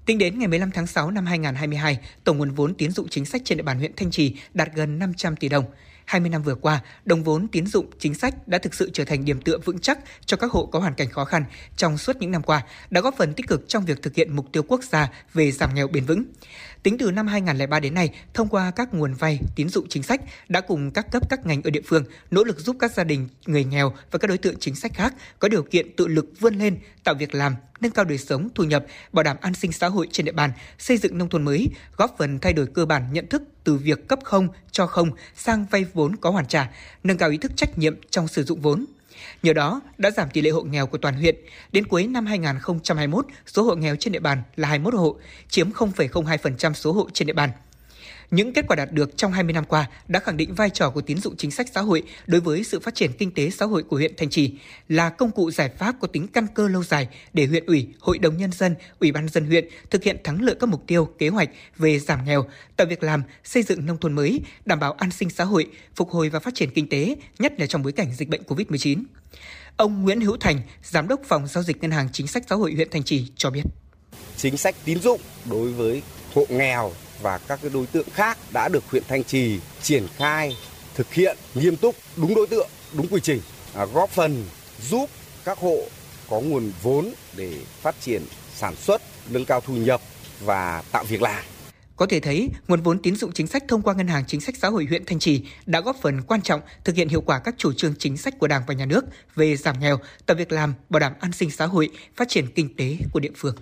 Tính đến ngày 15 tháng 6 năm 2022, tổng nguồn vốn tín dụng chính sách trên địa bàn huyện Thanh Trì đạt gần 500 tỷ đồng. 20 năm vừa qua, đồng vốn tín dụng chính sách đã thực sự trở thành điểm tựa vững chắc cho các hộ có hoàn cảnh khó khăn trong suốt những năm qua, đã góp phần tích cực trong việc thực hiện mục tiêu quốc gia về giảm nghèo bền vững. Tính từ năm 2003 đến nay, thông qua các nguồn vay, tín dụng chính sách đã cùng các cấp các ngành ở địa phương nỗ lực giúp các gia đình, người nghèo và các đối tượng chính sách khác có điều kiện tự lực vươn lên, tạo việc làm, nâng cao đời sống, thu nhập, bảo đảm an sinh xã hội trên địa bàn, xây dựng nông thôn mới, góp phần thay đổi cơ bản nhận thức từ việc cấp không cho không sang vay vốn có hoàn trả, nâng cao ý thức trách nhiệm trong sử dụng vốn. Nhờ đó đã giảm tỷ lệ hộ nghèo của toàn huyện. Đến cuối năm 2021, số hộ nghèo trên địa bàn là 21 hộ, chiếm 0,02% số hộ trên địa bàn. Những kết quả đạt được trong 20 năm qua đã khẳng định vai trò của tín dụng chính sách xã hội đối với sự phát triển kinh tế xã hội của huyện Thanh Trì là công cụ giải pháp có tính căn cơ lâu dài để huyện ủy, hội đồng nhân dân, ủy ban dân huyện thực hiện thắng lợi các mục tiêu, kế hoạch về giảm nghèo, tạo việc làm, xây dựng nông thôn mới, đảm bảo an sinh xã hội, phục hồi và phát triển kinh tế, nhất là trong bối cảnh dịch bệnh COVID-19. Ông Nguyễn Hữu Thành, Giám đốc Phòng Giao dịch Ngân hàng Chính sách Xã hội huyện Thanh Trì cho biết. Chính sách tín dụng đối với hộ nghèo và các cái đối tượng khác đã được huyện Thanh Trì triển khai thực hiện nghiêm túc đúng đối tượng, đúng quy trình, à, góp phần giúp các hộ có nguồn vốn để phát triển sản xuất, nâng cao thu nhập và tạo việc làm. Có thể thấy, nguồn vốn tín dụng chính sách thông qua Ngân hàng Chính sách Xã hội huyện Thanh Trì đã góp phần quan trọng thực hiện hiệu quả các chủ trương chính sách của Đảng và Nhà nước về giảm nghèo, tạo việc làm, bảo đảm an sinh xã hội, phát triển kinh tế của địa phương.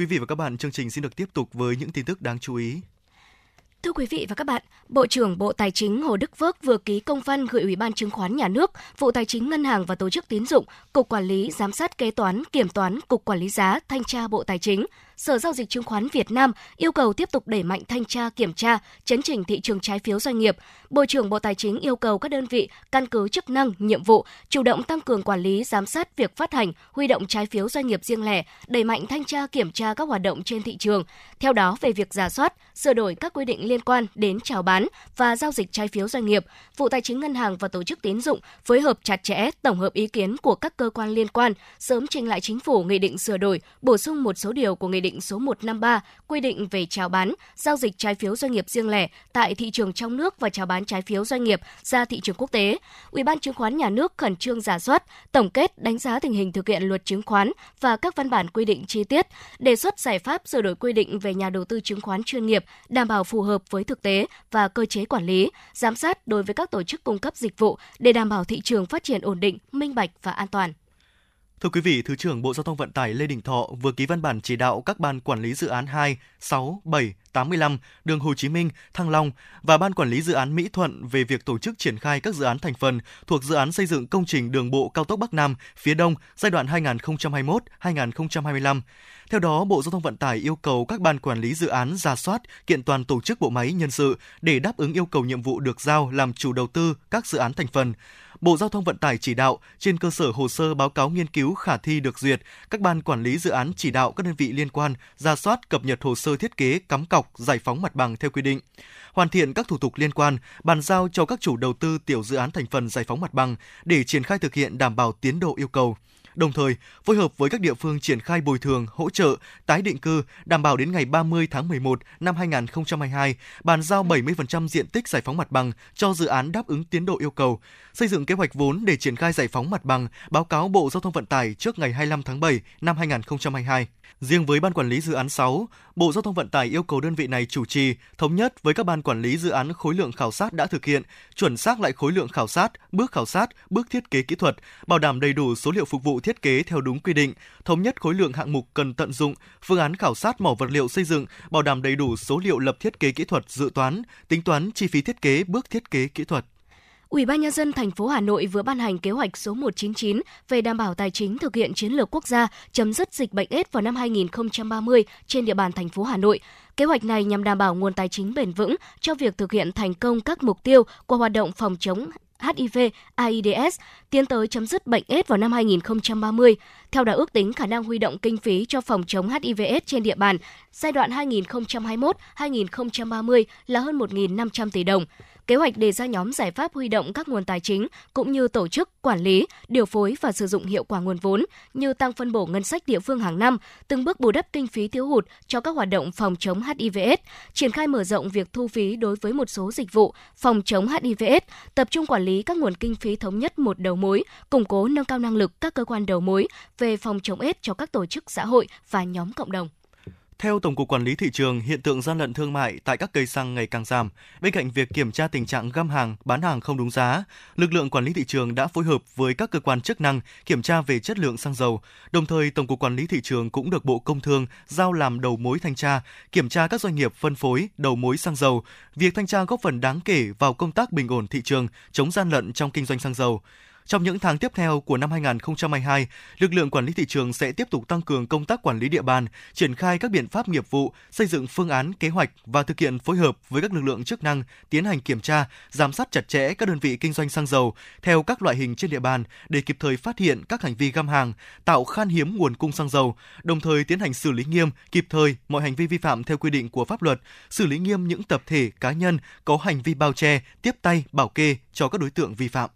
Quý vị và các bạn, chương trình xin được tiếp tục với những tin tức đáng chú ý. Thưa quý vị và các bạn, Bộ trưởng Bộ Tài chính Hồ Đức Phước vừa ký công văn gửi Ủy ban Chứng khoán Nhà nước, Vụ Tài chính Ngân hàng và Tổ chức Tín dụng, Cục Quản lý Giám sát Kế toán, Kiểm toán, Cục Quản lý Giá, Thanh tra Bộ Tài chính, Sở Giao dịch Chứng khoán Việt Nam yêu cầu tiếp tục đẩy mạnh thanh tra, kiểm tra, chấn chỉnh thị trường trái phiếu doanh nghiệp. Bộ trưởng Bộ Tài chính yêu cầu các đơn vị căn cứ chức năng, nhiệm vụ, chủ động tăng cường quản lý, giám sát việc phát hành, huy động trái phiếu doanh nghiệp riêng lẻ, đẩy mạnh thanh tra kiểm tra các hoạt động trên thị trường. Theo đó, về việc giả soát, sửa đổi các quy định liên quan đến chào bán và giao dịch trái phiếu doanh nghiệp, Vụ Tài chính Ngân hàng và Tổ chức Tín dụng phối hợp chặt chẽ, tổng hợp ý kiến của các cơ quan liên quan, sớm trình lại chính phủ nghị định sửa đổi, bổ sung một số điều của nghị định số 153 quy định về chào bán, giao dịch trái phiếu doanh nghiệp riêng lẻ tại thị trường trong nước và chào bán trái phiếu doanh nghiệp ra thị trường quốc tế. Ủy ban Chứng khoán Nhà nước khẩn trương giả soát, tổng kết đánh giá tình hình thực hiện luật chứng khoán và các văn bản quy định chi tiết, đề xuất giải pháp sửa đổi quy định về nhà đầu tư chứng khoán chuyên nghiệp, đảm bảo phù hợp với thực tế và cơ chế quản lý, giám sát đối với các tổ chức cung cấp dịch vụ để đảm bảo thị trường phát triển ổn định, minh bạch và an toàn. Thưa quý vị, Thứ trưởng Bộ Giao thông Vận tải Lê Đình Thọ vừa ký văn bản chỉ đạo các ban quản lý dự án 2, 6, 7, 85, đường Hồ Chí Minh, Thăng Long và Ban Quản lý Dự án Mỹ Thuận về việc tổ chức triển khai các dự án thành phần thuộc dự án xây dựng công trình đường bộ cao tốc Bắc Nam phía Đông giai đoạn 2021-2025. Theo đó, Bộ Giao thông Vận tải yêu cầu các ban quản lý dự án ra soát, kiện toàn tổ chức bộ máy nhân sự để đáp ứng yêu cầu nhiệm vụ được giao làm chủ đầu tư các dự án thành phần. Bộ Giao thông Vận tải chỉ đạo trên cơ sở hồ sơ báo cáo nghiên cứu khả thi được duyệt, các ban quản lý dự án chỉ đạo các đơn vị liên quan ra soát cập nhật hồ sơ thiết kế cắm cọc giải phóng mặt bằng theo quy định. Hoàn thiện các thủ tục liên quan, bàn giao cho các chủ đầu tư tiểu dự án thành phần giải phóng mặt bằng để triển khai thực hiện đảm bảo tiến độ yêu cầu đồng thời phối hợp với các địa phương triển khai bồi thường, hỗ trợ, tái định cư, đảm bảo đến ngày 30 tháng 11 năm 2022, bàn giao 70% diện tích giải phóng mặt bằng cho dự án đáp ứng tiến độ yêu cầu, xây dựng kế hoạch vốn để triển khai giải phóng mặt bằng, báo cáo Bộ Giao thông Vận tải trước ngày 25 tháng 7 năm 2022. Riêng với Ban Quản lý Dự án 6, Bộ Giao thông Vận tải yêu cầu đơn vị này chủ trì, thống nhất với các ban quản lý dự án khối lượng khảo sát đã thực hiện, chuẩn xác lại khối lượng khảo sát, bước khảo sát, bước thiết kế kỹ thuật, bảo đảm đầy đủ số liệu phục vụ thiết kế theo đúng quy định, thống nhất khối lượng hạng mục cần tận dụng, phương án khảo sát mỏ vật liệu xây dựng, bảo đảm đầy đủ số liệu lập thiết kế kỹ thuật dự toán, tính toán chi phí thiết kế bước thiết kế kỹ thuật. Ủy ban nhân dân thành phố Hà Nội vừa ban hành kế hoạch số 199 về đảm bảo tài chính thực hiện chiến lược quốc gia chấm dứt dịch bệnh AIDS vào năm 2030 trên địa bàn thành phố Hà Nội. Kế hoạch này nhằm đảm bảo nguồn tài chính bền vững cho việc thực hiện thành công các mục tiêu của hoạt động phòng chống HIV, AIDS tiến tới chấm dứt bệnh AIDS vào năm 2030. Theo đó ước tính khả năng huy động kinh phí cho phòng chống HIV AIDS trên địa bàn giai đoạn 2021-2030 là hơn 1.500 tỷ đồng. Kế hoạch đề ra nhóm giải pháp huy động các nguồn tài chính cũng như tổ chức, quản lý, điều phối và sử dụng hiệu quả nguồn vốn như tăng phân bổ ngân sách địa phương hàng năm, từng bước bù đắp kinh phí thiếu hụt cho các hoạt động phòng chống HIVS, triển khai mở rộng việc thu phí đối với một số dịch vụ phòng chống HIVS, tập trung quản lý các nguồn kinh phí thống nhất một đầu mối, củng cố nâng cao năng lực các cơ quan đầu mối về phòng chống AIDS cho các tổ chức xã hội và nhóm cộng đồng. Theo Tổng cục Quản lý thị trường, hiện tượng gian lận thương mại tại các cây xăng ngày càng giảm. Bên cạnh việc kiểm tra tình trạng găm hàng, bán hàng không đúng giá, lực lượng quản lý thị trường đã phối hợp với các cơ quan chức năng kiểm tra về chất lượng xăng dầu. Đồng thời, Tổng cục Quản lý thị trường cũng được Bộ Công Thương giao làm đầu mối thanh tra, kiểm tra các doanh nghiệp phân phối đầu mối xăng dầu. Việc thanh tra góp phần đáng kể vào công tác bình ổn thị trường, chống gian lận trong kinh doanh xăng dầu. Trong những tháng tiếp theo của năm 2022, lực lượng quản lý thị trường sẽ tiếp tục tăng cường công tác quản lý địa bàn, triển khai các biện pháp nghiệp vụ, xây dựng phương án, kế hoạch và thực hiện phối hợp với các lực lượng chức năng tiến hành kiểm tra, giám sát chặt chẽ các đơn vị kinh doanh xăng dầu theo các loại hình trên địa bàn để kịp thời phát hiện các hành vi găm hàng, tạo khan hiếm nguồn cung xăng dầu, đồng thời tiến hành xử lý nghiêm, kịp thời mọi hành vi vi phạm theo quy định của pháp luật, xử lý nghiêm những tập thể, cá nhân có hành vi bao che, tiếp tay, bảo kê cho các đối tượng vi phạm.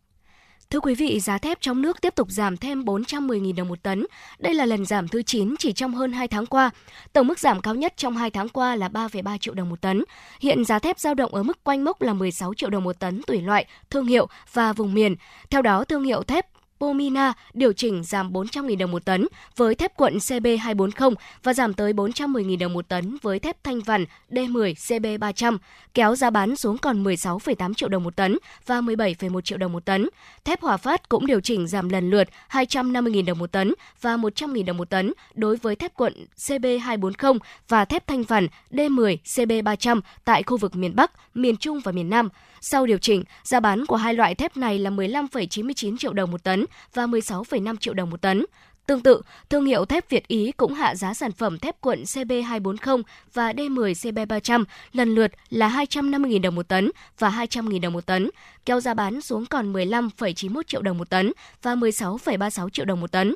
Thưa quý vị, giá thép trong nước tiếp tục giảm thêm 410.000 đồng một tấn. Đây là lần giảm thứ 9 chỉ trong hơn 2 tháng qua. Tổng mức giảm cao nhất trong 2 tháng qua là 3,3 triệu đồng một tấn. Hiện giá thép dao động ở mức quanh mốc là 16 triệu đồng một tấn tùy loại, thương hiệu và vùng miền. Theo đó, thương hiệu thép Pomina điều chỉnh giảm 400.000 đồng một tấn với thép cuộn CB240 và giảm tới 410.000 đồng một tấn với thép thanh vằn D10 CB300, kéo giá bán xuống còn 16,8 triệu đồng một tấn và 17,1 triệu đồng một tấn. Thép Hòa Phát cũng điều chỉnh giảm lần lượt 250.000 đồng một tấn và 100.000 đồng một tấn đối với thép cuộn CB240 và thép thanh vằn D10 CB300 tại khu vực miền Bắc, miền Trung và miền Nam. Sau điều chỉnh, giá bán của hai loại thép này là 15,99 triệu đồng một tấn và 16,5 triệu đồng một tấn. Tương tự, thương hiệu thép Việt Ý cũng hạ giá sản phẩm thép cuộn CB240 và D10 CB300 lần lượt là 250.000 đồng một tấn và 200.000 đồng một tấn, kéo giá bán xuống còn 15,91 triệu đồng một tấn và 16,36 triệu đồng một tấn.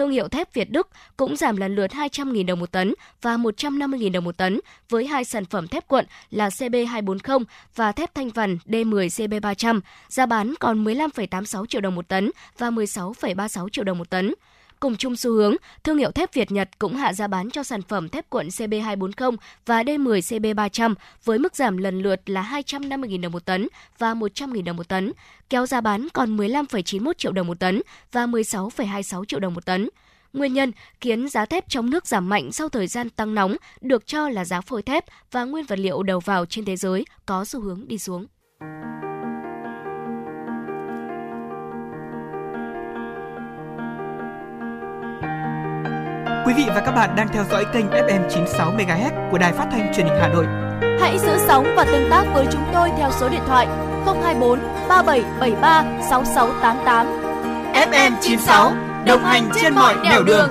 Thương hiệu thép Việt Đức cũng giảm lần lượt 200.000 đồng một tấn và 150.000 đồng một tấn với hai sản phẩm thép cuộn là CB240 và thép thanh vằn D10 CB300, giá bán còn 15,86 triệu đồng một tấn và 16,36 triệu đồng một tấn. Cùng chung xu hướng, thương hiệu thép Việt Nhật cũng hạ giá bán cho sản phẩm thép cuộn CB240 và D10 CB300 với mức giảm lần lượt là 250.000 đồng một tấn và 100.000 đồng một tấn, kéo giá bán còn 15,91 triệu đồng một tấn và 16,26 triệu đồng một tấn. Nguyên nhân khiến giá thép trong nước giảm mạnh sau thời gian tăng nóng được cho là giá phôi thép và nguyên vật liệu đầu vào trên thế giới có xu hướng đi xuống. Quý vị và các bạn đang theo dõi kênh FM 96 MHz của Đài Phát thanh Truyền hình Hà Nội. Hãy giữ sóng và tương tác với chúng tôi theo số điện thoại 024 3773 6688. FM 96 đồng hành trên mọi nẻo đường.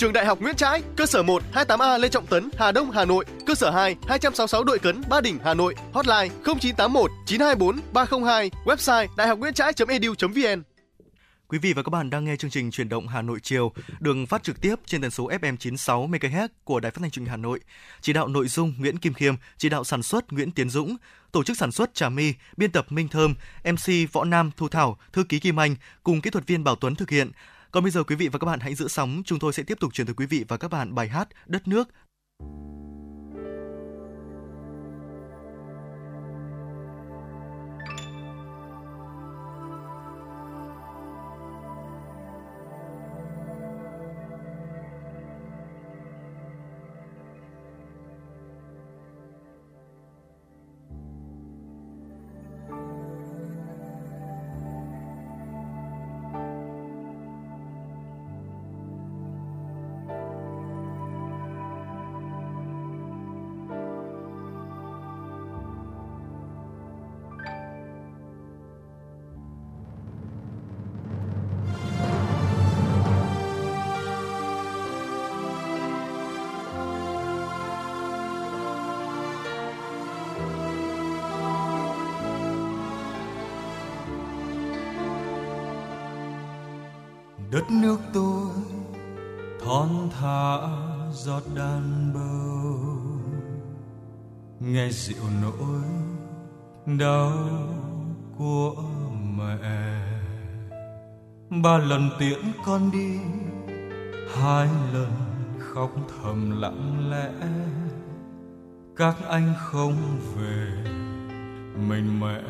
Trường Đại học Nguyễn Trãi, cơ sở 1 28A Lê Trọng Tấn, Hà Đông, Hà Nội, cơ sở 2 266 Đội Cấn, Ba Đình, Hà Nội, hotline 0981 924 302, website đạihocnguyentrai.edu.vn. Quý vị và các bạn đang nghe chương trình Chuyển động Hà Nội chiều, đường phát trực tiếp trên tần số FM 96 MHz của Đài Phát thanh Truyền hình Hà Nội. Chỉ đạo nội dung Nguyễn Kim Khiêm, chỉ đạo sản xuất Nguyễn Tiến Dũng, tổ chức sản xuất Trà My, biên tập Minh Thơm, MC Võ Nam Thu Thảo, thư ký Kim Anh cùng kỹ thuật viên Bảo Tuấn thực hiện. Còn bây giờ quý vị và các bạn hãy giữ sóng, chúng tôi sẽ tiếp tục truyền tới quý vị và các bạn bài hát Đất nước. Đau của mẹ. Ba lần tiễn con đi, hai lần khóc thầm lặng lẽ. Các anh không về, mình mẹ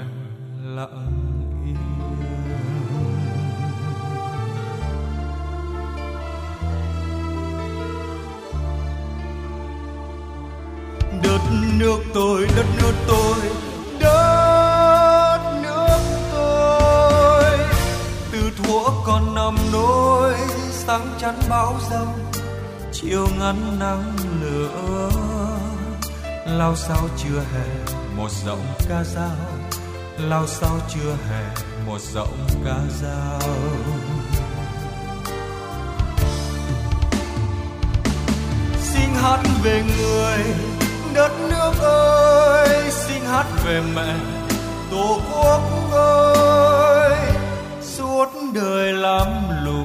lặng đất nước tôi, đất nước tôi của con còn nằm nỗi sáng chắn bão giông chiều ngắn nắng lửa. Lao sao chưa hè, một giọng ca dao. Lao sao chưa hè, một giọng ca dao. Xin hát về người, đất nước ơi. Xin hát về mẹ, tổ quốc ơi đời lắm lũ.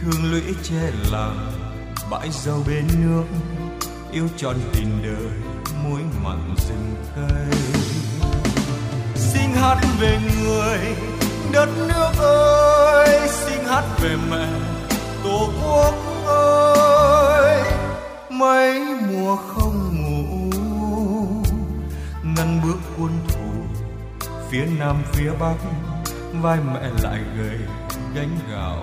Thương lũy che làng bãi dâu bên nước, yêu tròn tình đời muối mặn rừng cây. Xin hát về người, đất nước ơi, xin hát về mẹ, tổ quốc ơi. Mấy mùa không ngủ, ngăn bước quân thù phía nam, phía bắc vai mẹ lại gầy gánh gạo.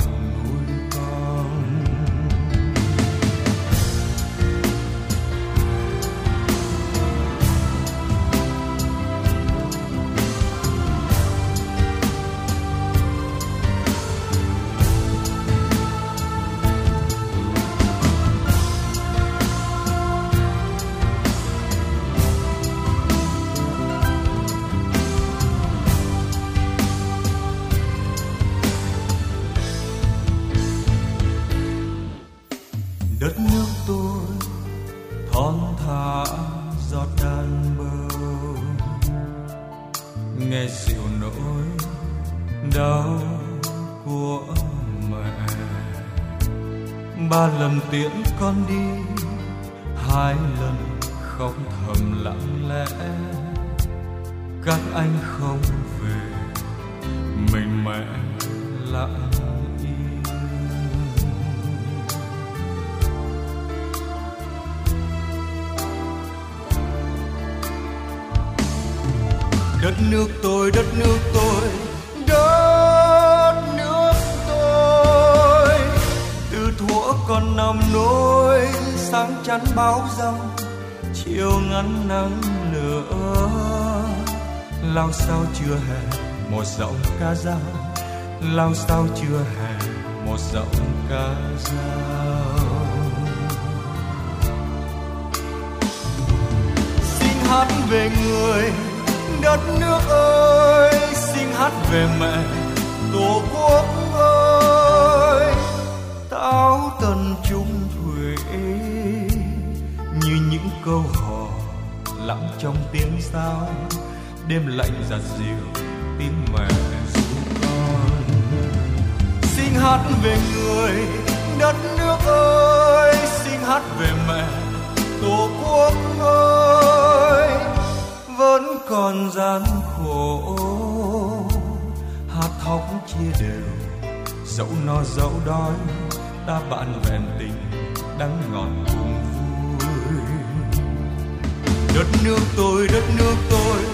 Tiễn con đi. Lao sao chưa hè, một giọng ca dao. Lao sao chưa hè, một giọng ca dao. Xin hát về người, đất nước ơi. Xin hát về mẹ, tổ quốc ơi. Táo tần trung thủy, như những câu hò lặng trong tiếng sao đêm lạnh giặt dịu tiếng mẹ ru con. Xin hát về người, đất nước ơi, xin hát về mẹ, tổ quốc ơi. Vẫn còn gian khổ hạt thóc chia đều, dẫu no dẫu đói, ta bạn vẹn tình đắng ngọt cùng vui. Đất nước tôi, đất nước tôi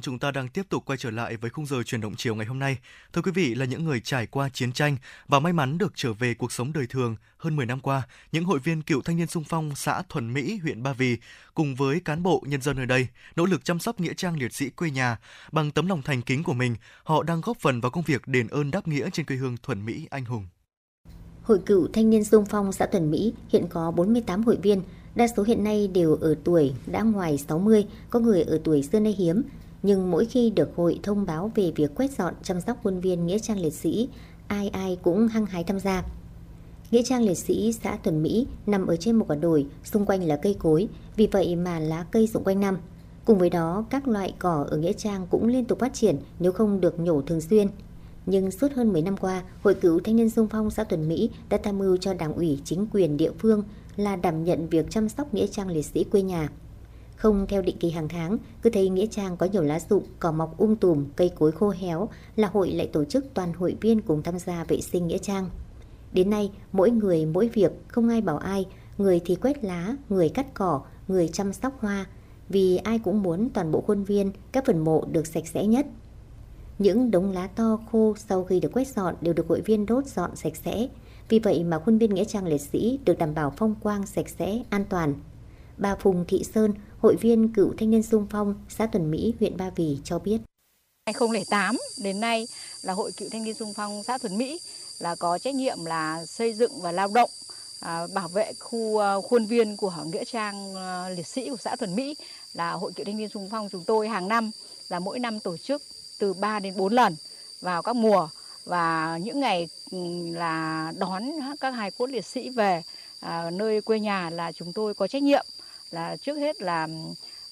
mến, chúng ta đang tiếp tục quay trở lại với khung giờ chuyển động chiều ngày hôm nay. Thưa quý vị là những người trải qua chiến tranh và may mắn được trở về cuộc sống đời thường hơn 10 năm qua, những hội viên cựu thanh niên sung phong xã Thuần Mỹ, huyện Ba Vì cùng với cán bộ nhân dân ở đây nỗ lực chăm sóc nghĩa trang liệt sĩ quê nhà bằng tấm lòng thành kính của mình, họ đang góp phần vào công việc đền ơn đáp nghĩa trên quê hương Thuần Mỹ anh hùng. Hội cựu thanh niên sung phong xã Thuần Mỹ hiện có 48 hội viên, đa số hiện nay đều ở tuổi đã ngoài 60, có người ở tuổi xưa nay hiếm. Nhưng mỗi khi được hội thông báo về việc quét dọn chăm sóc quân viên Nghĩa trang liệt sĩ, ai ai cũng hăng hái tham gia. Nghĩa trang liệt sĩ xã Tuần Mỹ nằm ở trên một quả đồi, xung quanh là cây cối, vì vậy mà lá cây rụng quanh năm. Cùng với đó, các loại cỏ ở Nghĩa trang cũng liên tục phát triển nếu không được nhổ thường xuyên. Nhưng suốt hơn 10 năm qua, Hội cựu Thanh niên sung phong xã Tuần Mỹ đã tham mưu cho đảng ủy chính quyền địa phương là đảm nhận việc chăm sóc nghĩa trang liệt sĩ quê nhà. Không theo định kỳ hàng tháng, cứ thấy nghĩa trang có nhiều lá rụng, cỏ mọc um tùm, cây cối khô héo là hội lại tổ chức toàn hội viên cùng tham gia vệ sinh nghĩa trang. Đến nay, mỗi người mỗi việc, không ai bảo ai, người thì quét lá, người cắt cỏ, người chăm sóc hoa, vì ai cũng muốn toàn bộ khuôn viên, các phần mộ được sạch sẽ nhất. Những đống lá to khô sau khi được quét dọn đều được hội viên đốt dọn sạch sẽ. Vì vậy mà khuôn viên Nghĩa trang liệt sĩ được đảm bảo phong quang sạch sẽ, an toàn. Bà Phùng Thị Sơn, hội viên cựu thanh niên sung phong xã Tuần Mỹ, huyện Ba Vì cho biết. 2008 đến nay là hội cựu thanh niên sung phong xã Thuần Mỹ là có trách nhiệm là xây dựng và lao động à, bảo vệ khu à, khuôn viên của nghĩa trang à, liệt sĩ của xã Thuần Mỹ là hội cựu thanh niên sung phong chúng tôi hàng năm là mỗi năm tổ chức từ 3 đến 4 lần vào các mùa và những ngày ừ, là đón các hài cốt liệt sĩ về à, nơi quê nhà là chúng tôi có trách nhiệm là trước hết là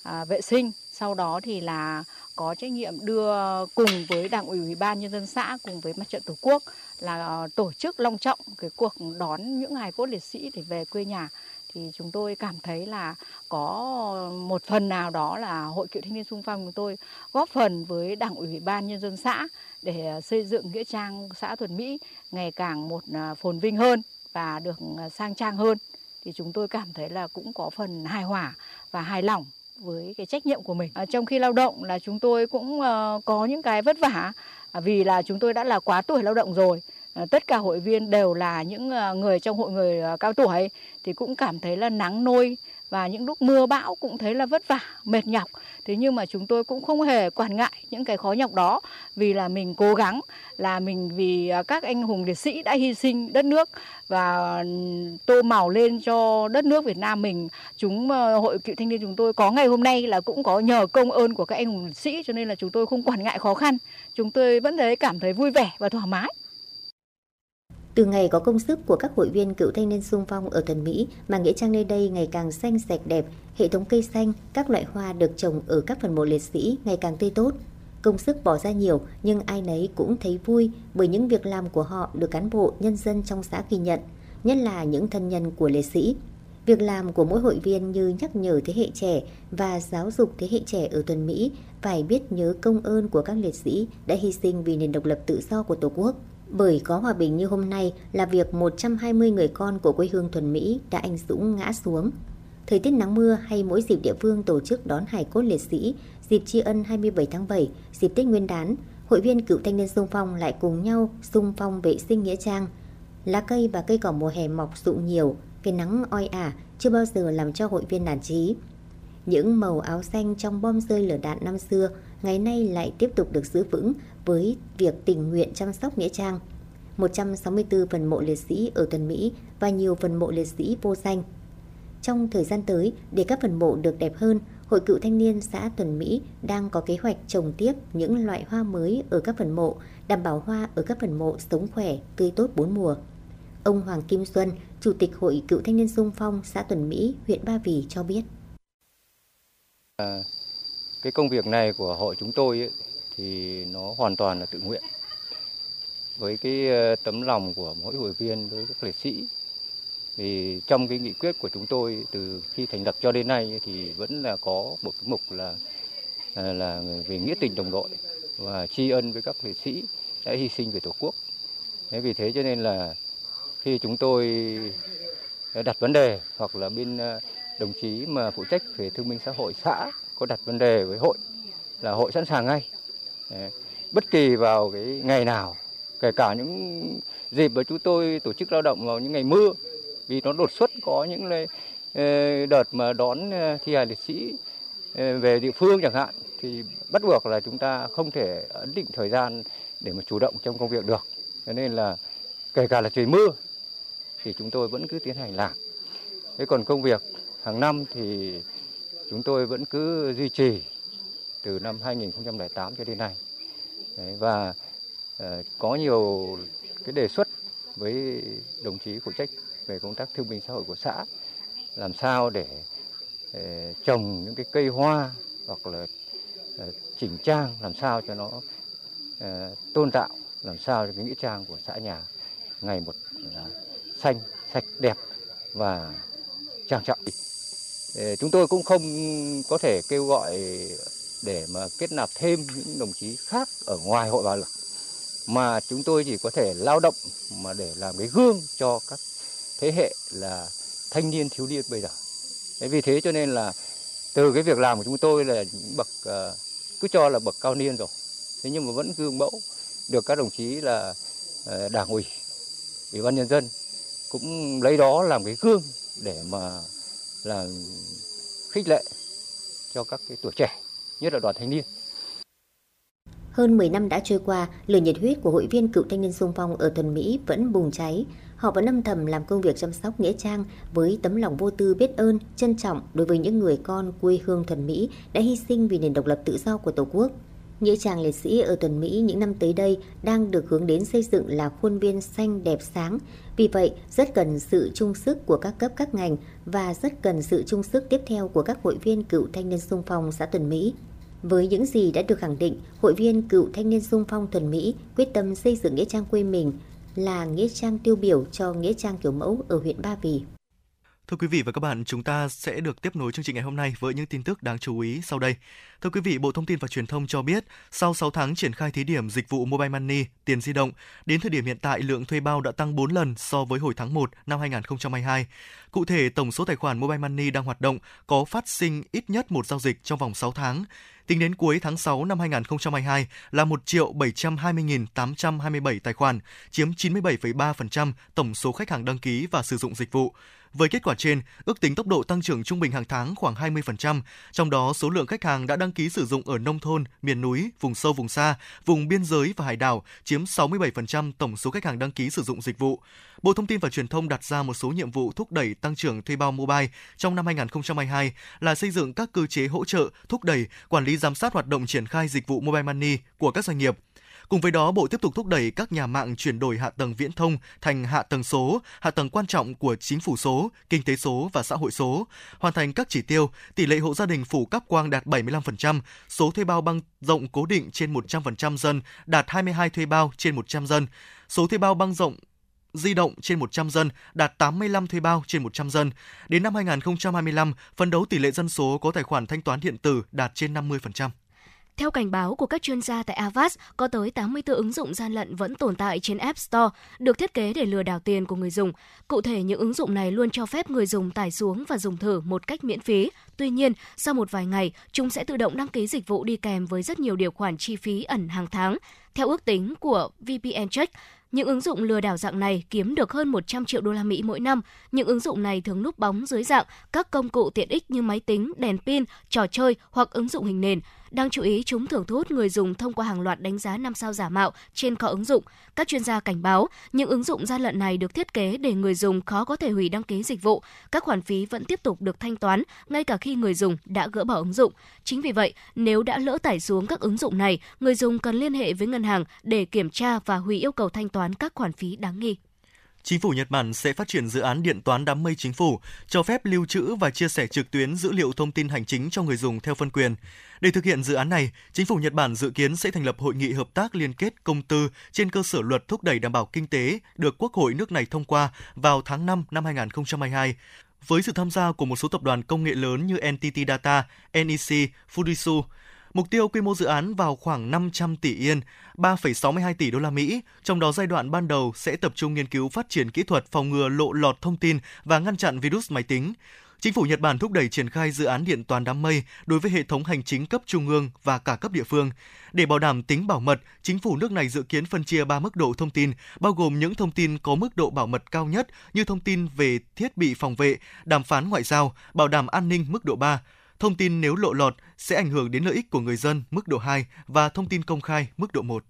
à, vệ sinh sau đó thì là có trách nhiệm đưa cùng với đảng ủy ủy ban nhân dân xã cùng với mặt trận tổ quốc là ờ, tổ chức long trọng cái cuộc đón những hài cốt liệt sĩ để về quê nhà. Thì chúng tôi cảm thấy là có một phần nào đó là hội cựu thanh niên xung phong chúng tôi góp phần với đảng ủy ủy ban nhân dân xã để xây dựng nghĩa trang xã Thuần Mỹ ngày càng một à, phồn vinh hơn và được à, sang trang hơn thì chúng tôi cảm thấy là cũng có phần hài hòa và hài lòng với cái trách nhiệm của mình. À, trong khi lao động là chúng tôi cũng uh, có những cái vất vả à, vì là chúng tôi đã là quá tuổi lao động rồi. Ờ, tất cả hội viên đều là những ờ, người trong hội người ờ, cao tuổi thì cũng cảm thấy là nắng nôi và những lúc mưa bão cũng thấy là vất vả, mệt nhọc. Thế nhưng mà chúng tôi cũng không hề quản ngại những cái khó nhọc đó vì là mình cố gắng là mình vì các anh hùng liệt sĩ đã hy sinh đất nước và tô màu lên cho đất nước Việt Nam mình. Chúng hội cựu thanh niên chúng tôi có ngày hôm nay là cũng có nhờ công ơn của các anh hùng liệt sĩ cho nên là chúng tôi không quản ngại khó khăn. Chúng tôi vẫn thấy cảm thấy vui vẻ và thoải mái. Từ ngày có công sức của các hội viên cựu thanh niên sung phong ở Thuần Mỹ mà nghĩa trang nơi đây ngày càng xanh sạch đẹp, hệ thống cây xanh, các loại hoa được trồng ở các phần mộ liệt sĩ ngày càng tươi tốt. Công sức bỏ ra nhiều nhưng ai nấy cũng thấy vui bởi những việc làm của họ được cán bộ, nhân dân trong xã ghi nhận, nhất là những thân nhân của liệt sĩ. Việc làm của mỗi hội viên như nhắc nhở thế hệ trẻ và giáo dục thế hệ trẻ ở Tuần Mỹ phải biết nhớ công ơn của các liệt sĩ đã hy sinh vì nền độc lập tự do của Tổ quốc. Bởi có hòa bình như hôm nay là việc 120 người con của quê hương Thuần Mỹ đã anh dũng ngã xuống. Thời tiết nắng mưa hay mỗi dịp địa phương tổ chức đón hải cốt liệt sĩ, dịp tri ân 27 tháng 7, dịp Tết Nguyên đán, hội viên cựu thanh niên sung phong lại cùng nhau sung phong vệ sinh nghĩa trang. Lá cây và cây cỏ mùa hè mọc rụng nhiều, cái nắng oi ả chưa bao giờ làm cho hội viên nản chí. Những màu áo xanh trong bom rơi lửa đạn năm xưa ngày nay lại tiếp tục được giữ vững với việc tình nguyện chăm sóc nghĩa trang. 164 phần mộ liệt sĩ ở Tuần Mỹ và nhiều phần mộ liệt sĩ vô danh. Trong thời gian tới, để các phần mộ được đẹp hơn, Hội cựu thanh niên xã Tuần Mỹ đang có kế hoạch trồng tiếp những loại hoa mới ở các phần mộ, đảm bảo hoa ở các phần mộ sống khỏe, tươi tốt bốn mùa. Ông Hoàng Kim Xuân, Chủ tịch Hội cựu thanh niên sung phong xã Tuần Mỹ, huyện Ba Vì cho biết. À, cái công việc này của hội chúng tôi ấy, thì nó hoàn toàn là tự nguyện. Với cái ờ, tấm lòng của mỗi hội viên đối với các liệt sĩ thì trong cái nghị quyết của chúng tôi từ khi thành lập cho đến nay thì vẫn là có một cái mục là ờ, là, về nghĩa tình đồng đội và tri ân với các liệt sĩ đã hy sinh về tổ quốc. Thế vì thế cho nên là khi chúng tôi đặt vấn đề hoặc là bên ờ, đồng chí mà phụ trách về thương minh xã hội xã có đặt vấn đề với hội là hội sẵn sàng ngay. Bất kỳ vào cái ngày nào, kể cả những dịp mà chúng tôi tổ chức lao động vào những ngày mưa vì nó đột xuất có những ờ, đợt mà đón ờ, thi hài liệt sĩ ờ, về địa phương chẳng hạn thì bắt buộc là chúng ta không thể ấn định thời gian để mà chủ động trong công việc được. Cho nên là kể cả là trời mưa thì chúng tôi vẫn cứ tiến hành làm. Thế còn công việc hàng năm thì chúng tôi vẫn cứ duy trì từ năm 2008 cho đến nay. Đấy, và uh, có nhiều cái đề xuất với đồng chí phụ trách về công tác thương binh xã hội của xã làm sao để uh, trồng những cái cây hoa hoặc là uh, chỉnh trang làm sao cho nó uh, tôn tạo làm sao cho cái nghĩa trang của xã nhà ngày một uh, xanh sạch đẹp và trang trọng. Chúng tôi cũng không có thể kêu gọi để mà kết nạp thêm những đồng chí khác ở ngoài hội bảo lực, mà chúng tôi chỉ có thể lao động mà để làm cái gương cho các thế hệ là thanh niên thiếu niên bây giờ. Đấy, vì thế cho nên là từ cái việc làm của chúng tôi là những bậc ờ, cứ cho là bậc cao niên rồi. Thế nhưng mà vẫn gương mẫu được các đồng chí là ờ, đảng ủy, ủy ban nhân dân cũng lấy đó làm cái gương để mà là khích lệ cho các cái tuổi trẻ, nhất là đoàn thanh niên. Hơn 10 năm đã trôi qua, lửa nhiệt huyết của hội viên cựu thanh niên sung phong ở Tuần Mỹ vẫn bùng cháy. Họ vẫn âm thầm làm công việc chăm sóc nghĩa trang với tấm lòng vô tư biết ơn, trân trọng đối với những người con quê hương Thuần Mỹ đã hy sinh vì nền độc lập tự do của Tổ quốc. Nghĩa trang liệt sĩ ở Tuần Mỹ những năm tới đây đang được hướng đến xây dựng là khuôn viên xanh đẹp sáng. Vì vậy, rất cần sự chung sức của các cấp các ngành và rất cần sự chung sức tiếp theo của các hội viên cựu thanh niên sung phong xã Tuần Mỹ. Với những gì đã được khẳng định, hội viên cựu thanh niên sung phong Thuần Mỹ quyết tâm xây dựng nghĩa trang quê mình là nghĩa trang tiêu biểu cho nghĩa trang kiểu mẫu ở huyện Ba Vì. Thưa quý vị và các bạn, chúng ta sẽ được tiếp nối chương trình ngày hôm nay với những tin tức đáng chú ý sau đây. Thưa quý vị, Bộ Thông tin và Truyền thông cho biết, sau 6 tháng triển khai thí điểm dịch vụ Mobile Money, tiền di động, đến thời điểm hiện tại lượng thuê bao đã tăng 4 lần so với hồi tháng 1 năm 2022. Cụ thể, tổng số tài khoản Mobile Money đang hoạt động có phát sinh ít nhất một giao dịch trong vòng 6 tháng. Tính đến cuối tháng 6 năm 2022 là 1 720.827 tài khoản, chiếm 97,3% tổng số khách hàng đăng ký và sử dụng dịch vụ. Với kết quả trên, ước tính tốc độ tăng trưởng trung bình hàng tháng khoảng 20%, trong đó số lượng khách hàng đã đăng ký sử dụng ở nông thôn, miền núi, vùng sâu vùng xa, vùng biên giới và hải đảo chiếm 67% tổng số khách hàng đăng ký sử dụng dịch vụ. Bộ Thông tin và Truyền thông đặt ra một số nhiệm vụ thúc đẩy tăng trưởng thuê bao mobile trong năm 2022 là xây dựng các cơ chế hỗ trợ, thúc đẩy, quản lý giám sát hoạt động triển khai dịch vụ mobile money của các doanh nghiệp, Cùng với đó, Bộ tiếp tục thúc đẩy các nhà mạng chuyển đổi hạ tầng viễn thông thành hạ tầng số, hạ tầng quan trọng của chính phủ số, kinh tế số và xã hội số, hoàn thành các chỉ tiêu, tỷ lệ hộ gia đình phủ cáp quang đạt 75%, số thuê bao băng rộng cố định trên 100% dân đạt 22 thuê bao trên 100 dân, số thuê bao băng rộng di động trên 100 dân đạt 85 thuê bao trên 100 dân. Đến năm 2025, phấn đấu tỷ lệ dân số có tài khoản thanh toán điện tử đạt trên 50%. Theo cảnh báo của các chuyên gia tại Avast, có tới 84 ứng dụng gian lận vẫn tồn tại trên App Store, được thiết kế để lừa đảo tiền của người dùng. Cụ thể, những ứng dụng này luôn cho phép người dùng tải xuống và dùng thử một cách miễn phí. Tuy nhiên, sau một vài ngày, chúng sẽ tự động đăng ký dịch vụ đi kèm với rất nhiều điều khoản chi phí ẩn hàng tháng. Theo ước tính của VPN Check, những ứng dụng lừa đảo dạng này kiếm được hơn 100 triệu đô la Mỹ mỗi năm. Những ứng dụng này thường núp bóng dưới dạng các công cụ tiện ích như máy tính, đèn pin, trò chơi hoặc ứng dụng hình nền. Đáng chú ý, chúng thường thu hút người dùng thông qua hàng loạt đánh giá 5 sao giả mạo trên kho ứng dụng. Các chuyên gia cảnh báo, những ứng dụng gian lận này được thiết kế để người dùng khó có thể hủy đăng ký dịch vụ. Các khoản phí vẫn tiếp tục được thanh toán ngay cả khi người dùng đã gỡ bỏ ứng dụng. Chính vì vậy, nếu đã lỡ tải xuống các ứng dụng này, người dùng cần liên hệ với ngân hàng để kiểm tra và hủy yêu cầu thanh toán các khoản phí đáng nghi. Chính phủ Nhật Bản sẽ phát triển dự án điện toán đám mây chính phủ, cho phép lưu trữ và chia sẻ trực tuyến dữ liệu thông tin hành chính cho người dùng theo phân quyền. Để thực hiện dự án này, chính phủ Nhật Bản dự kiến sẽ thành lập hội nghị hợp tác liên kết công tư trên cơ sở luật thúc đẩy đảm bảo kinh tế được Quốc hội nước này thông qua vào tháng 5 năm 2022 với sự tham gia của một số tập đoàn công nghệ lớn như NTT Data, NEC, Fujitsu. Mục tiêu quy mô dự án vào khoảng 500 tỷ yên, 3,62 tỷ đô la Mỹ, trong đó giai đoạn ban đầu sẽ tập trung nghiên cứu phát triển kỹ thuật phòng ngừa lộ lọt thông tin và ngăn chặn virus máy tính. Chính phủ Nhật Bản thúc đẩy triển khai dự án điện toán đám mây đối với hệ thống hành chính cấp trung ương và cả cấp địa phương. Để bảo đảm tính bảo mật, chính phủ nước này dự kiến phân chia 3 mức độ thông tin, bao gồm những thông tin có mức độ bảo mật cao nhất như thông tin về thiết bị phòng vệ, đàm phán ngoại giao, bảo đảm an ninh mức độ 3, thông tin nếu lộ lọt sẽ ảnh hưởng đến lợi ích của người dân mức độ 2 và thông tin công khai mức độ 1.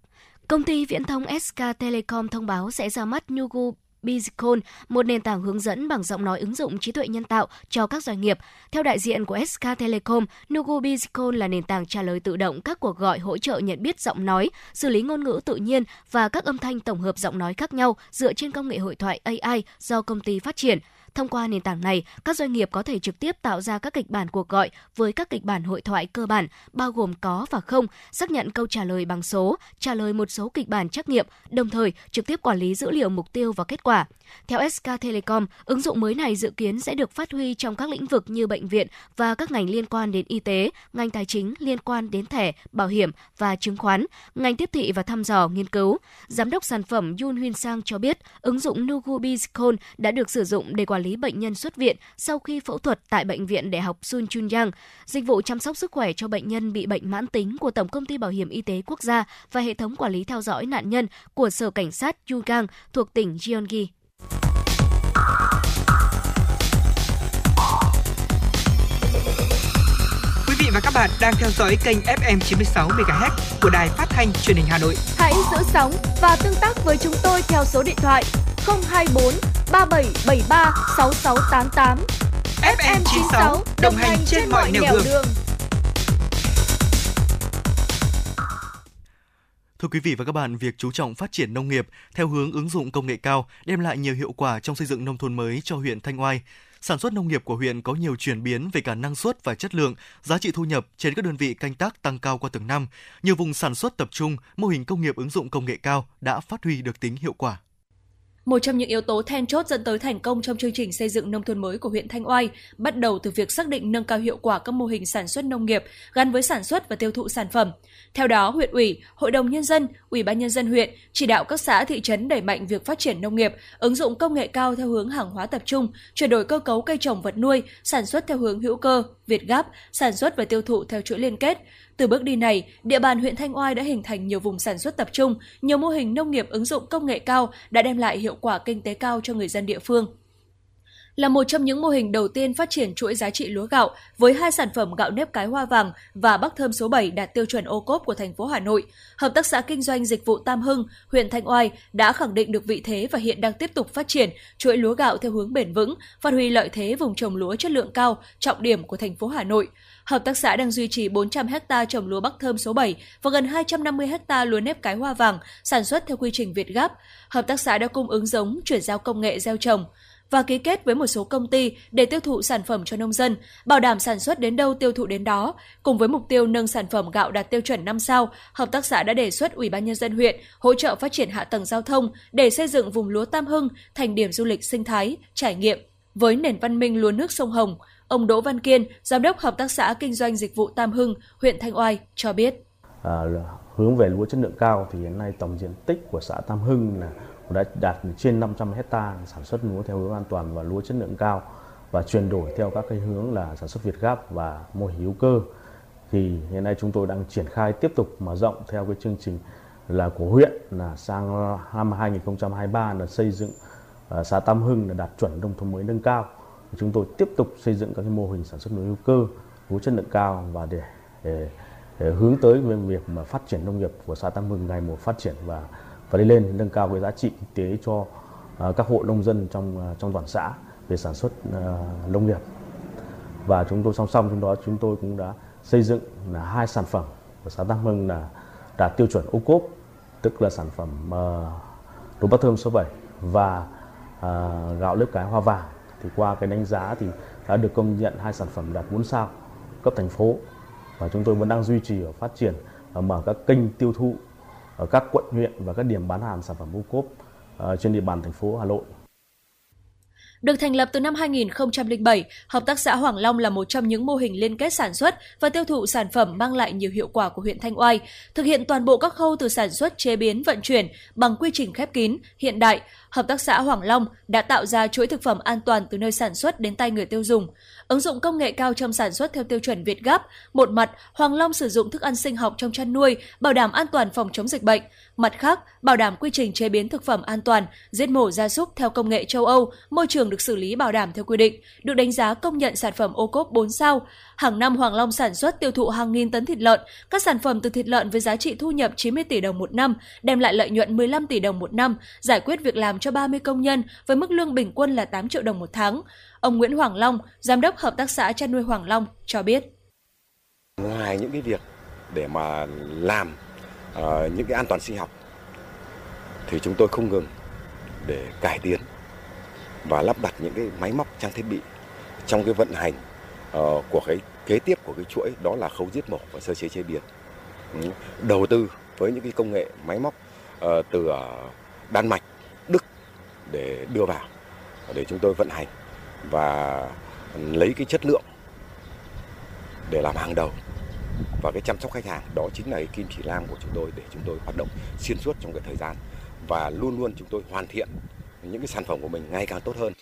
Công ty viễn thông SK Telecom thông báo sẽ ra mắt Nugu Bizcon, một nền tảng hướng dẫn bằng giọng nói ứng dụng trí tuệ nhân tạo cho các doanh nghiệp. Theo đại diện của SK Telecom, Nugu Bizcon là nền tảng trả lời tự động các cuộc gọi hỗ trợ nhận biết giọng nói, xử lý ngôn ngữ tự nhiên và các âm thanh tổng hợp giọng nói khác nhau dựa trên công nghệ hội thoại AI do công ty phát triển. Thông qua nền tảng này, các doanh nghiệp có thể trực tiếp tạo ra các kịch bản cuộc gọi với các kịch bản hội thoại cơ bản bao gồm có và không, xác nhận câu trả lời bằng số, trả lời một số kịch bản trắc nghiệm, đồng thời trực tiếp quản lý dữ liệu mục tiêu và kết quả. Theo SK Telecom, ứng dụng mới này dự kiến sẽ được phát huy trong các lĩnh vực như bệnh viện và các ngành liên quan đến y tế, ngành tài chính liên quan đến thẻ, bảo hiểm và chứng khoán, ngành tiếp thị và thăm dò nghiên cứu. Giám đốc sản phẩm Yun Huyên Sang cho biết, ứng dụng Nugu Bizcon đã được sử dụng để quản lý bệnh nhân xuất viện sau khi phẫu thuật tại bệnh viện Đại học Sun Chunyang. Dịch vụ chăm sóc sức khỏe cho bệnh nhân bị bệnh mãn tính của Tổng công ty Bảo hiểm Y tế Quốc gia và hệ thống quản lý theo dõi nạn nhân của Sở Cảnh sát Yugang thuộc tỉnh Gyeonggi. Quý vị và các bạn đang theo dõi kênh FM 96 MHz của đài phát thanh truyền hình Hà Nội. Hãy giữ sóng và tương tác với chúng tôi theo số điện thoại 024 3773 6688. FM 96 đồng hành trên mọi nẻo đường. đường. Thưa quý vị và các bạn, việc chú trọng phát triển nông nghiệp theo hướng ứng dụng công nghệ cao đem lại nhiều hiệu quả trong xây dựng nông thôn mới cho huyện Thanh Oai. Sản xuất nông nghiệp của huyện có nhiều chuyển biến về cả năng suất và chất lượng, giá trị thu nhập trên các đơn vị canh tác tăng cao qua từng năm. Nhiều vùng sản xuất tập trung, mô hình công nghiệp ứng dụng công nghệ cao đã phát huy được tính hiệu quả. Một trong những yếu tố then chốt dẫn tới thành công trong chương trình xây dựng nông thôn mới của huyện Thanh Oai bắt đầu từ việc xác định nâng cao hiệu quả các mô hình sản xuất nông nghiệp gắn với sản xuất và tiêu thụ sản phẩm. Theo đó, huyện ủy, hội đồng nhân dân, ủy ban nhân dân huyện chỉ đạo các xã thị trấn đẩy mạnh việc phát triển nông nghiệp, ứng dụng công nghệ cao theo hướng hàng hóa tập trung, chuyển đổi cơ cấu cây trồng vật nuôi, sản xuất theo hướng hữu cơ, việt gáp, sản xuất và tiêu thụ theo chuỗi liên kết. Từ bước đi này, địa bàn huyện Thanh Oai đã hình thành nhiều vùng sản xuất tập trung, nhiều mô hình nông nghiệp ứng dụng công nghệ cao đã đem lại hiệu quả kinh tế cao cho người dân địa phương là một trong những mô hình đầu tiên phát triển chuỗi giá trị lúa gạo với hai sản phẩm gạo nếp cái hoa vàng và bắc thơm số 7 đạt tiêu chuẩn ô cốp của thành phố Hà Nội. Hợp tác xã kinh doanh dịch vụ Tam Hưng, huyện Thanh Oai đã khẳng định được vị thế và hiện đang tiếp tục phát triển chuỗi lúa gạo theo hướng bền vững, phát huy lợi thế vùng trồng lúa chất lượng cao, trọng điểm của thành phố Hà Nội. Hợp tác xã đang duy trì 400 ha trồng lúa Bắc Thơm số 7 và gần 250 ha lúa nếp cái hoa vàng sản xuất theo quy trình Việt Gáp. Hợp tác xã đã cung ứng giống, chuyển giao công nghệ gieo trồng và ký kết với một số công ty để tiêu thụ sản phẩm cho nông dân, bảo đảm sản xuất đến đâu tiêu thụ đến đó. Cùng với mục tiêu nâng sản phẩm gạo đạt tiêu chuẩn 5 sao, hợp tác xã đã đề xuất Ủy ban nhân dân huyện hỗ trợ phát triển hạ tầng giao thông để xây dựng vùng lúa Tam Hưng thành điểm du lịch sinh thái, trải nghiệm với nền văn minh lúa nước sông Hồng. Ông Đỗ Văn Kiên, giám đốc hợp tác xã kinh doanh dịch vụ Tam Hưng, huyện Thanh Oai cho biết. À, hướng về lúa chất lượng cao thì hiện nay tổng diện tích của xã Tam Hưng là đã đạt trên 500 hecta sản xuất lúa theo hướng an toàn và lúa chất lượng cao và chuyển đổi theo các cái hướng là sản xuất Việt Gáp và mô hình hữu cơ. Thì hiện nay chúng tôi đang triển khai tiếp tục mở rộng theo cái chương trình là của huyện là sang năm 2023 là xây dựng uh, xã Tam Hưng là đạt chuẩn nông thôn mới nâng cao. Chúng tôi tiếp tục xây dựng các cái mô hình sản xuất lúa hữu cơ lúa chất lượng cao và để, để, để hướng tới việc mà phát triển nông nghiệp của xã Tam Hưng ngày một phát triển và và đi lên nâng cao cái giá trị kinh tế cho à, các hộ nông dân trong à, trong toàn xã về sản xuất à, nông nghiệp. Và chúng tôi song song trong đó chúng tôi cũng đã xây dựng là hai sản phẩm của xã Tam Hưng là đạt tiêu chuẩn ô cốp tức là sản phẩm uh, lúa bát thơm số 7 và uh, gạo lớp cái hoa vàng. Thì qua cái đánh giá thì đã được công nhận hai sản phẩm đạt 4 sao cấp thành phố. Và chúng tôi vẫn đang duy trì và phát triển và mở các kênh tiêu thụ ở các quận huyện và các điểm bán hàng sản phẩm ô cốp ờ, trên địa bàn thành phố Hà Nội. Được thành lập từ năm 2007, Hợp tác xã Hoàng Long là một trong những mô hình liên kết sản xuất và tiêu thụ sản phẩm mang lại nhiều hiệu quả của huyện Thanh Oai, thực hiện toàn bộ các khâu từ sản xuất, chế biến, vận chuyển bằng quy trình khép kín, hiện đại. Hợp tác xã Hoàng Long đã tạo ra chuỗi thực phẩm an toàn từ nơi sản xuất đến tay người tiêu dùng. Ứng dụng công nghệ cao trong sản xuất theo tiêu chuẩn Việt Gáp, một mặt Hoàng Long sử dụng thức ăn sinh học trong chăn nuôi, bảo đảm an toàn phòng chống dịch bệnh. Mặt khác, bảo đảm quy trình chế biến thực phẩm an toàn, giết mổ gia súc theo công nghệ châu Âu, môi trường được xử lý bảo đảm theo quy định, được đánh giá công nhận sản phẩm ô cốp 4 sao. Hàng năm Hoàng Long sản xuất tiêu thụ hàng nghìn tấn thịt lợn, các sản phẩm từ thịt lợn với giá trị thu nhập 90 tỷ đồng một năm, đem lại lợi nhuận 15 tỷ đồng một năm, giải quyết việc làm cho 30 công nhân với mức lương bình quân là 8 triệu đồng một tháng. Ông Nguyễn Hoàng Long, giám đốc hợp tác xã chăn nuôi Hoàng Long cho biết. Ngoài những cái việc để mà làm uh, những cái an toàn sinh học thì chúng tôi không ngừng để cải tiến và lắp đặt những cái máy móc trang thiết bị trong cái vận hành uh, của cái kế tiếp của cái chuỗi đó là khâu giết mổ và sơ chế chế biến ừ, đầu tư với những cái công nghệ máy móc uh, từ Đan Mạch, để đưa vào, để chúng tôi vận hành và lấy cái chất lượng để làm hàng đầu. Và cái chăm sóc khách hàng, đó chính là cái kim chỉ nam của chúng tôi để chúng tôi hoạt động xuyên suốt trong cái thời gian và luôn luôn chúng tôi hoàn thiện những cái sản phẩm của mình ngày càng tốt hơn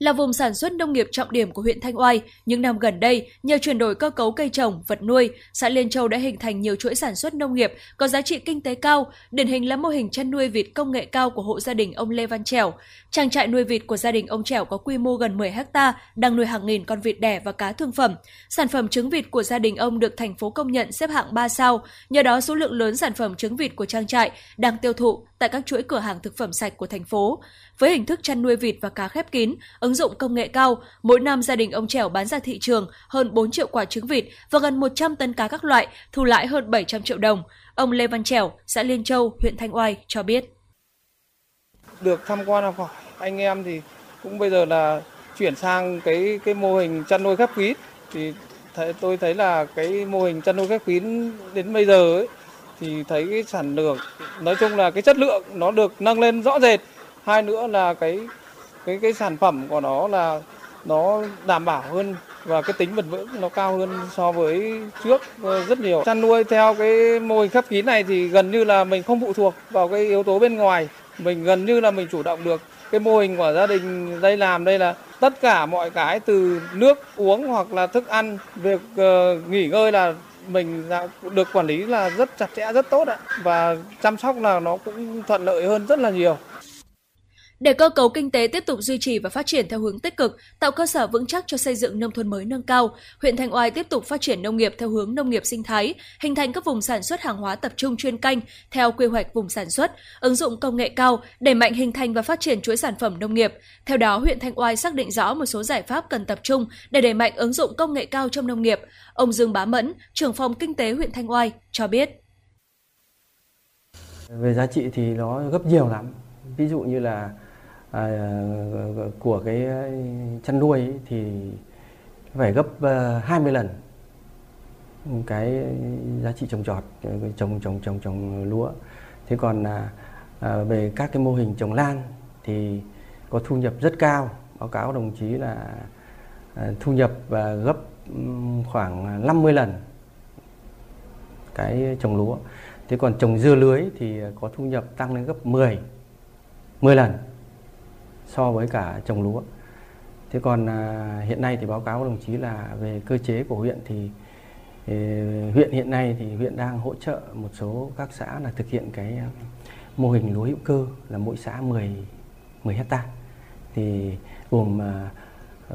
là vùng sản xuất nông nghiệp trọng điểm của huyện Thanh Oai. Những năm gần đây, nhờ chuyển đổi cơ cấu cây trồng, vật nuôi, xã Liên Châu đã hình thành nhiều chuỗi sản xuất nông nghiệp có giá trị kinh tế cao, điển hình là mô hình chăn nuôi vịt công nghệ cao của hộ gia đình ông Lê Văn Trẻo. Trang trại nuôi vịt của gia đình ông Trẻo có quy mô gần 10 ha, đang nuôi hàng nghìn con vịt đẻ và cá thương phẩm. Sản phẩm trứng vịt của gia đình ông được thành phố công nhận xếp hạng 3 sao, nhờ đó số lượng lớn sản phẩm trứng vịt của trang trại đang tiêu thụ tại các chuỗi cửa hàng thực phẩm sạch của thành phố. Với hình thức chăn nuôi vịt và cá khép kín, ứng ứng dụng công nghệ cao, mỗi năm gia đình ông Trẻo bán ra thị trường hơn 4 triệu quả trứng vịt và gần 100 tấn cá các loại, thu lãi hơn 700 triệu đồng. Ông Lê Văn Trẻo, xã Liên Châu, huyện Thanh Oai cho biết. Được tham quan học hỏi, anh em thì cũng bây giờ là chuyển sang cái cái mô hình chăn nuôi khép kín thì thấy, tôi thấy là cái mô hình chăn nuôi khép kín đến bây giờ ấy, thì thấy cái sản lượng nói chung là cái chất lượng nó được nâng lên rõ rệt hai nữa là cái cái cái sản phẩm của nó là nó đảm bảo hơn và cái tính bền vững nó cao hơn so với trước ờ, rất nhiều. Chăn nuôi theo cái mô hình khép kín này thì gần như là mình không phụ thuộc vào cái yếu tố bên ngoài, mình gần như là mình chủ động được. Cái mô hình của gia đình đây làm đây là tất cả mọi cái từ nước uống hoặc là thức ăn, việc uh, nghỉ ngơi là mình được quản lý là rất chặt chẽ rất tốt ạ và chăm sóc là nó cũng thuận lợi hơn rất là nhiều. Để cơ cấu kinh tế tiếp tục duy trì và phát triển theo hướng tích cực, tạo cơ sở vững chắc cho xây dựng nông thôn mới nâng cao, huyện Thanh Oai tiếp tục phát triển nông nghiệp theo hướng nông nghiệp sinh thái, hình thành các vùng sản xuất hàng hóa tập trung chuyên canh theo quy hoạch vùng sản xuất, ứng dụng công nghệ cao, đẩy mạnh hình thành và phát triển chuỗi sản phẩm nông nghiệp. Theo đó, huyện Thanh Oai xác định rõ một số giải pháp cần tập trung để đẩy mạnh ứng dụng công nghệ cao trong nông nghiệp. Ông Dương Bá Mẫn, trưởng phòng kinh tế huyện Thanh Oai cho biết. Về giá trị thì nó gấp nhiều lắm. Ví dụ như là à, của cái chăn nuôi ấy, thì phải gấp ờ, 20 lần cái giá trị trồng trọt trồng trồng trồng trồng lúa. Thế còn là à, về các cái mô hình trồng lan thì có thu nhập rất cao. Báo cáo đồng chí là à, thu nhập và gấp khoảng 50 lần cái trồng lúa. Thế còn trồng dưa lưới thì có thu nhập tăng lên gấp 10 10 lần so với cả trồng lúa. Thế còn à, hiện nay thì báo cáo đồng chí là về cơ chế của huyện thì, thì huyện hiện nay thì huyện đang hỗ trợ một số các xã là thực hiện cái mô hình lúa hữu cơ là mỗi xã 10 10 hecta thì gồm à,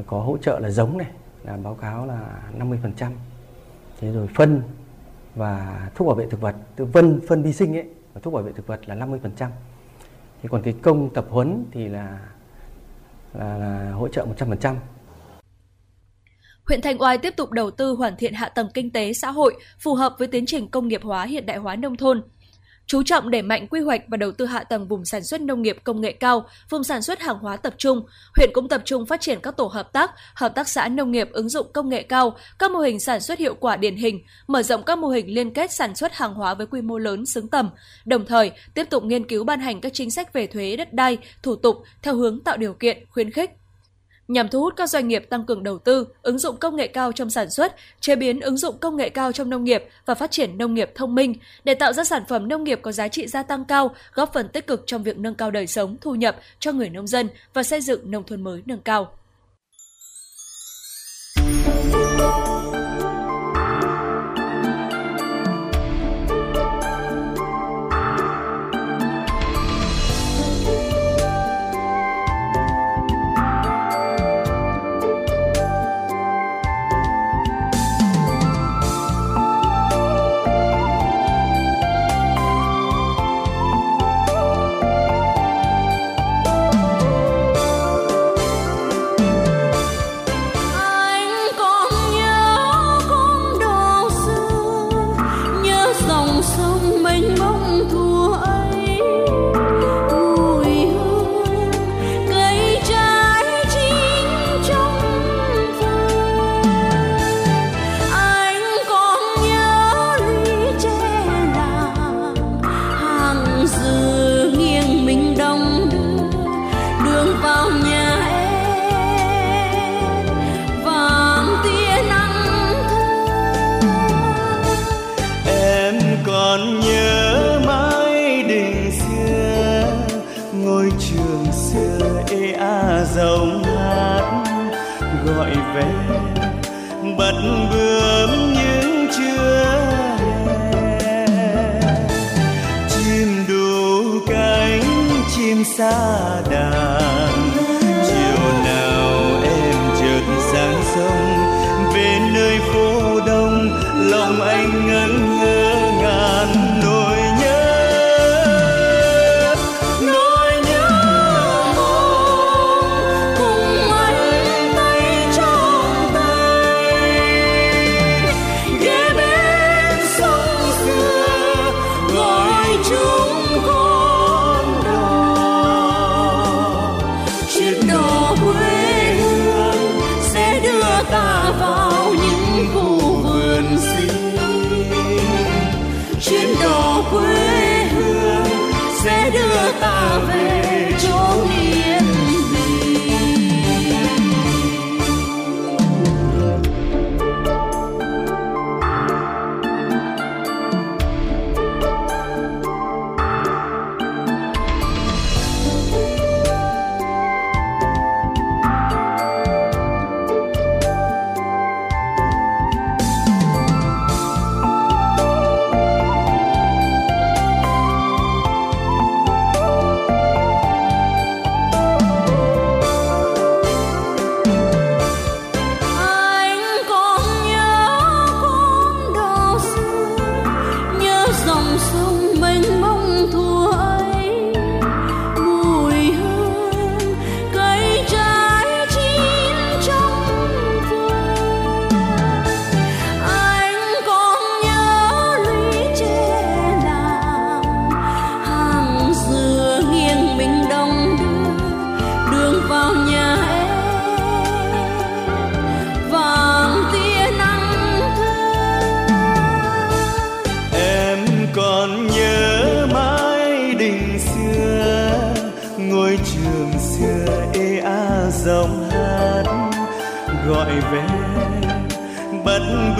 có hỗ trợ là giống này là báo cáo là 50%. Thế rồi phân và thuốc bảo vệ thực vật, từ phân phân vi sinh ấy và thuốc bảo vệ thực vật là 50%. Thế còn cái công tập huấn thì là là, là hỗ trợ 100%. Huyện Thanh Oai tiếp tục đầu tư hoàn thiện hạ tầng kinh tế xã hội phù hợp với tiến trình công nghiệp hóa hiện đại hóa nông thôn, chú trọng đẩy mạnh quy hoạch và đầu tư hạ tầng vùng sản xuất nông nghiệp công nghệ cao, vùng sản xuất hàng hóa tập trung. Huyện cũng tập trung phát triển các tổ hợp tác, hợp tác xã nông nghiệp ứng dụng công nghệ cao, các mô hình sản xuất hiệu quả điển hình, mở rộng các mô hình liên kết sản xuất hàng hóa với quy mô lớn xứng tầm. Đồng thời, tiếp tục nghiên cứu ban hành các chính sách về thuế đất đai, thủ tục theo hướng tạo điều kiện, khuyến khích nhằm thu hút các doanh nghiệp tăng cường đầu tư, ứng dụng công nghệ cao trong sản xuất, chế biến ứng dụng công nghệ cao trong nông nghiệp và phát triển nông nghiệp thông minh để tạo ra sản phẩm nông nghiệp có giá trị gia tăng cao, góp phần tích cực trong việc nâng cao đời sống, thu nhập cho người nông dân và xây dựng nông thôn mới nâng cao.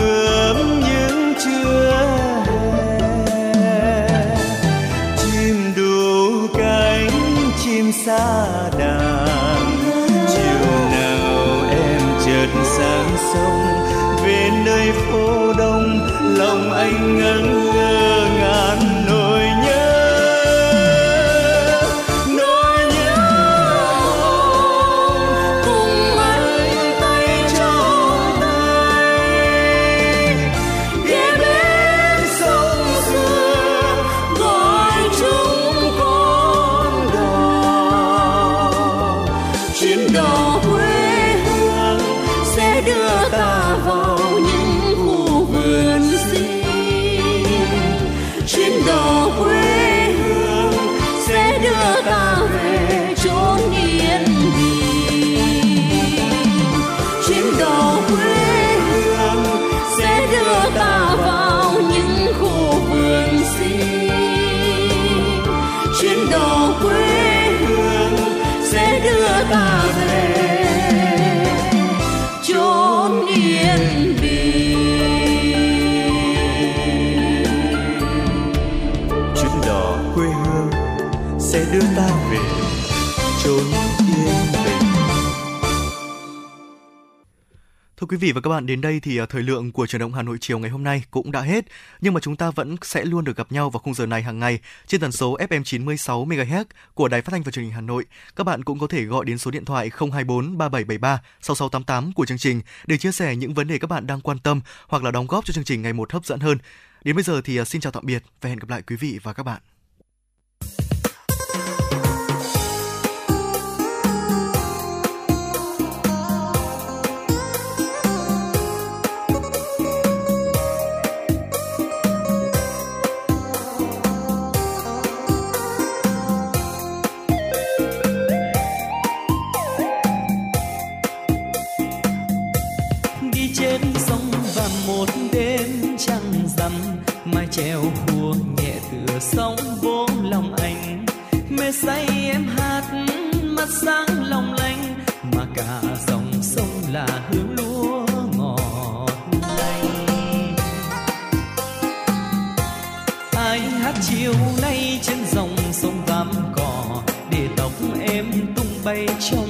Bướm những chưa. Thưa quý vị và các bạn, đến đây thì à, thời lượng của truyền động Hà Nội chiều ngày hôm nay cũng đã hết, nhưng mà chúng ta vẫn sẽ luôn được gặp nhau vào khung giờ này hàng ngày trên tần số FM 96 MHz của Đài Phát thanh và Truyền hình Hà Nội. Các bạn cũng có thể gọi đến số điện thoại 024 3773 6688 của chương trình để chia sẻ những vấn đề các bạn đang quan tâm hoặc là đóng góp cho chương trình ngày một hấp dẫn hơn. Đến bây giờ thì à, xin chào tạm biệt và hẹn gặp lại quý vị và các bạn. Say em hát, mắt sáng long lanh, mà cả dòng sông là hương lúa ngọt lành ai hát chiều nay trên dòng sông vàm cỏ, để tóc em tung bay trong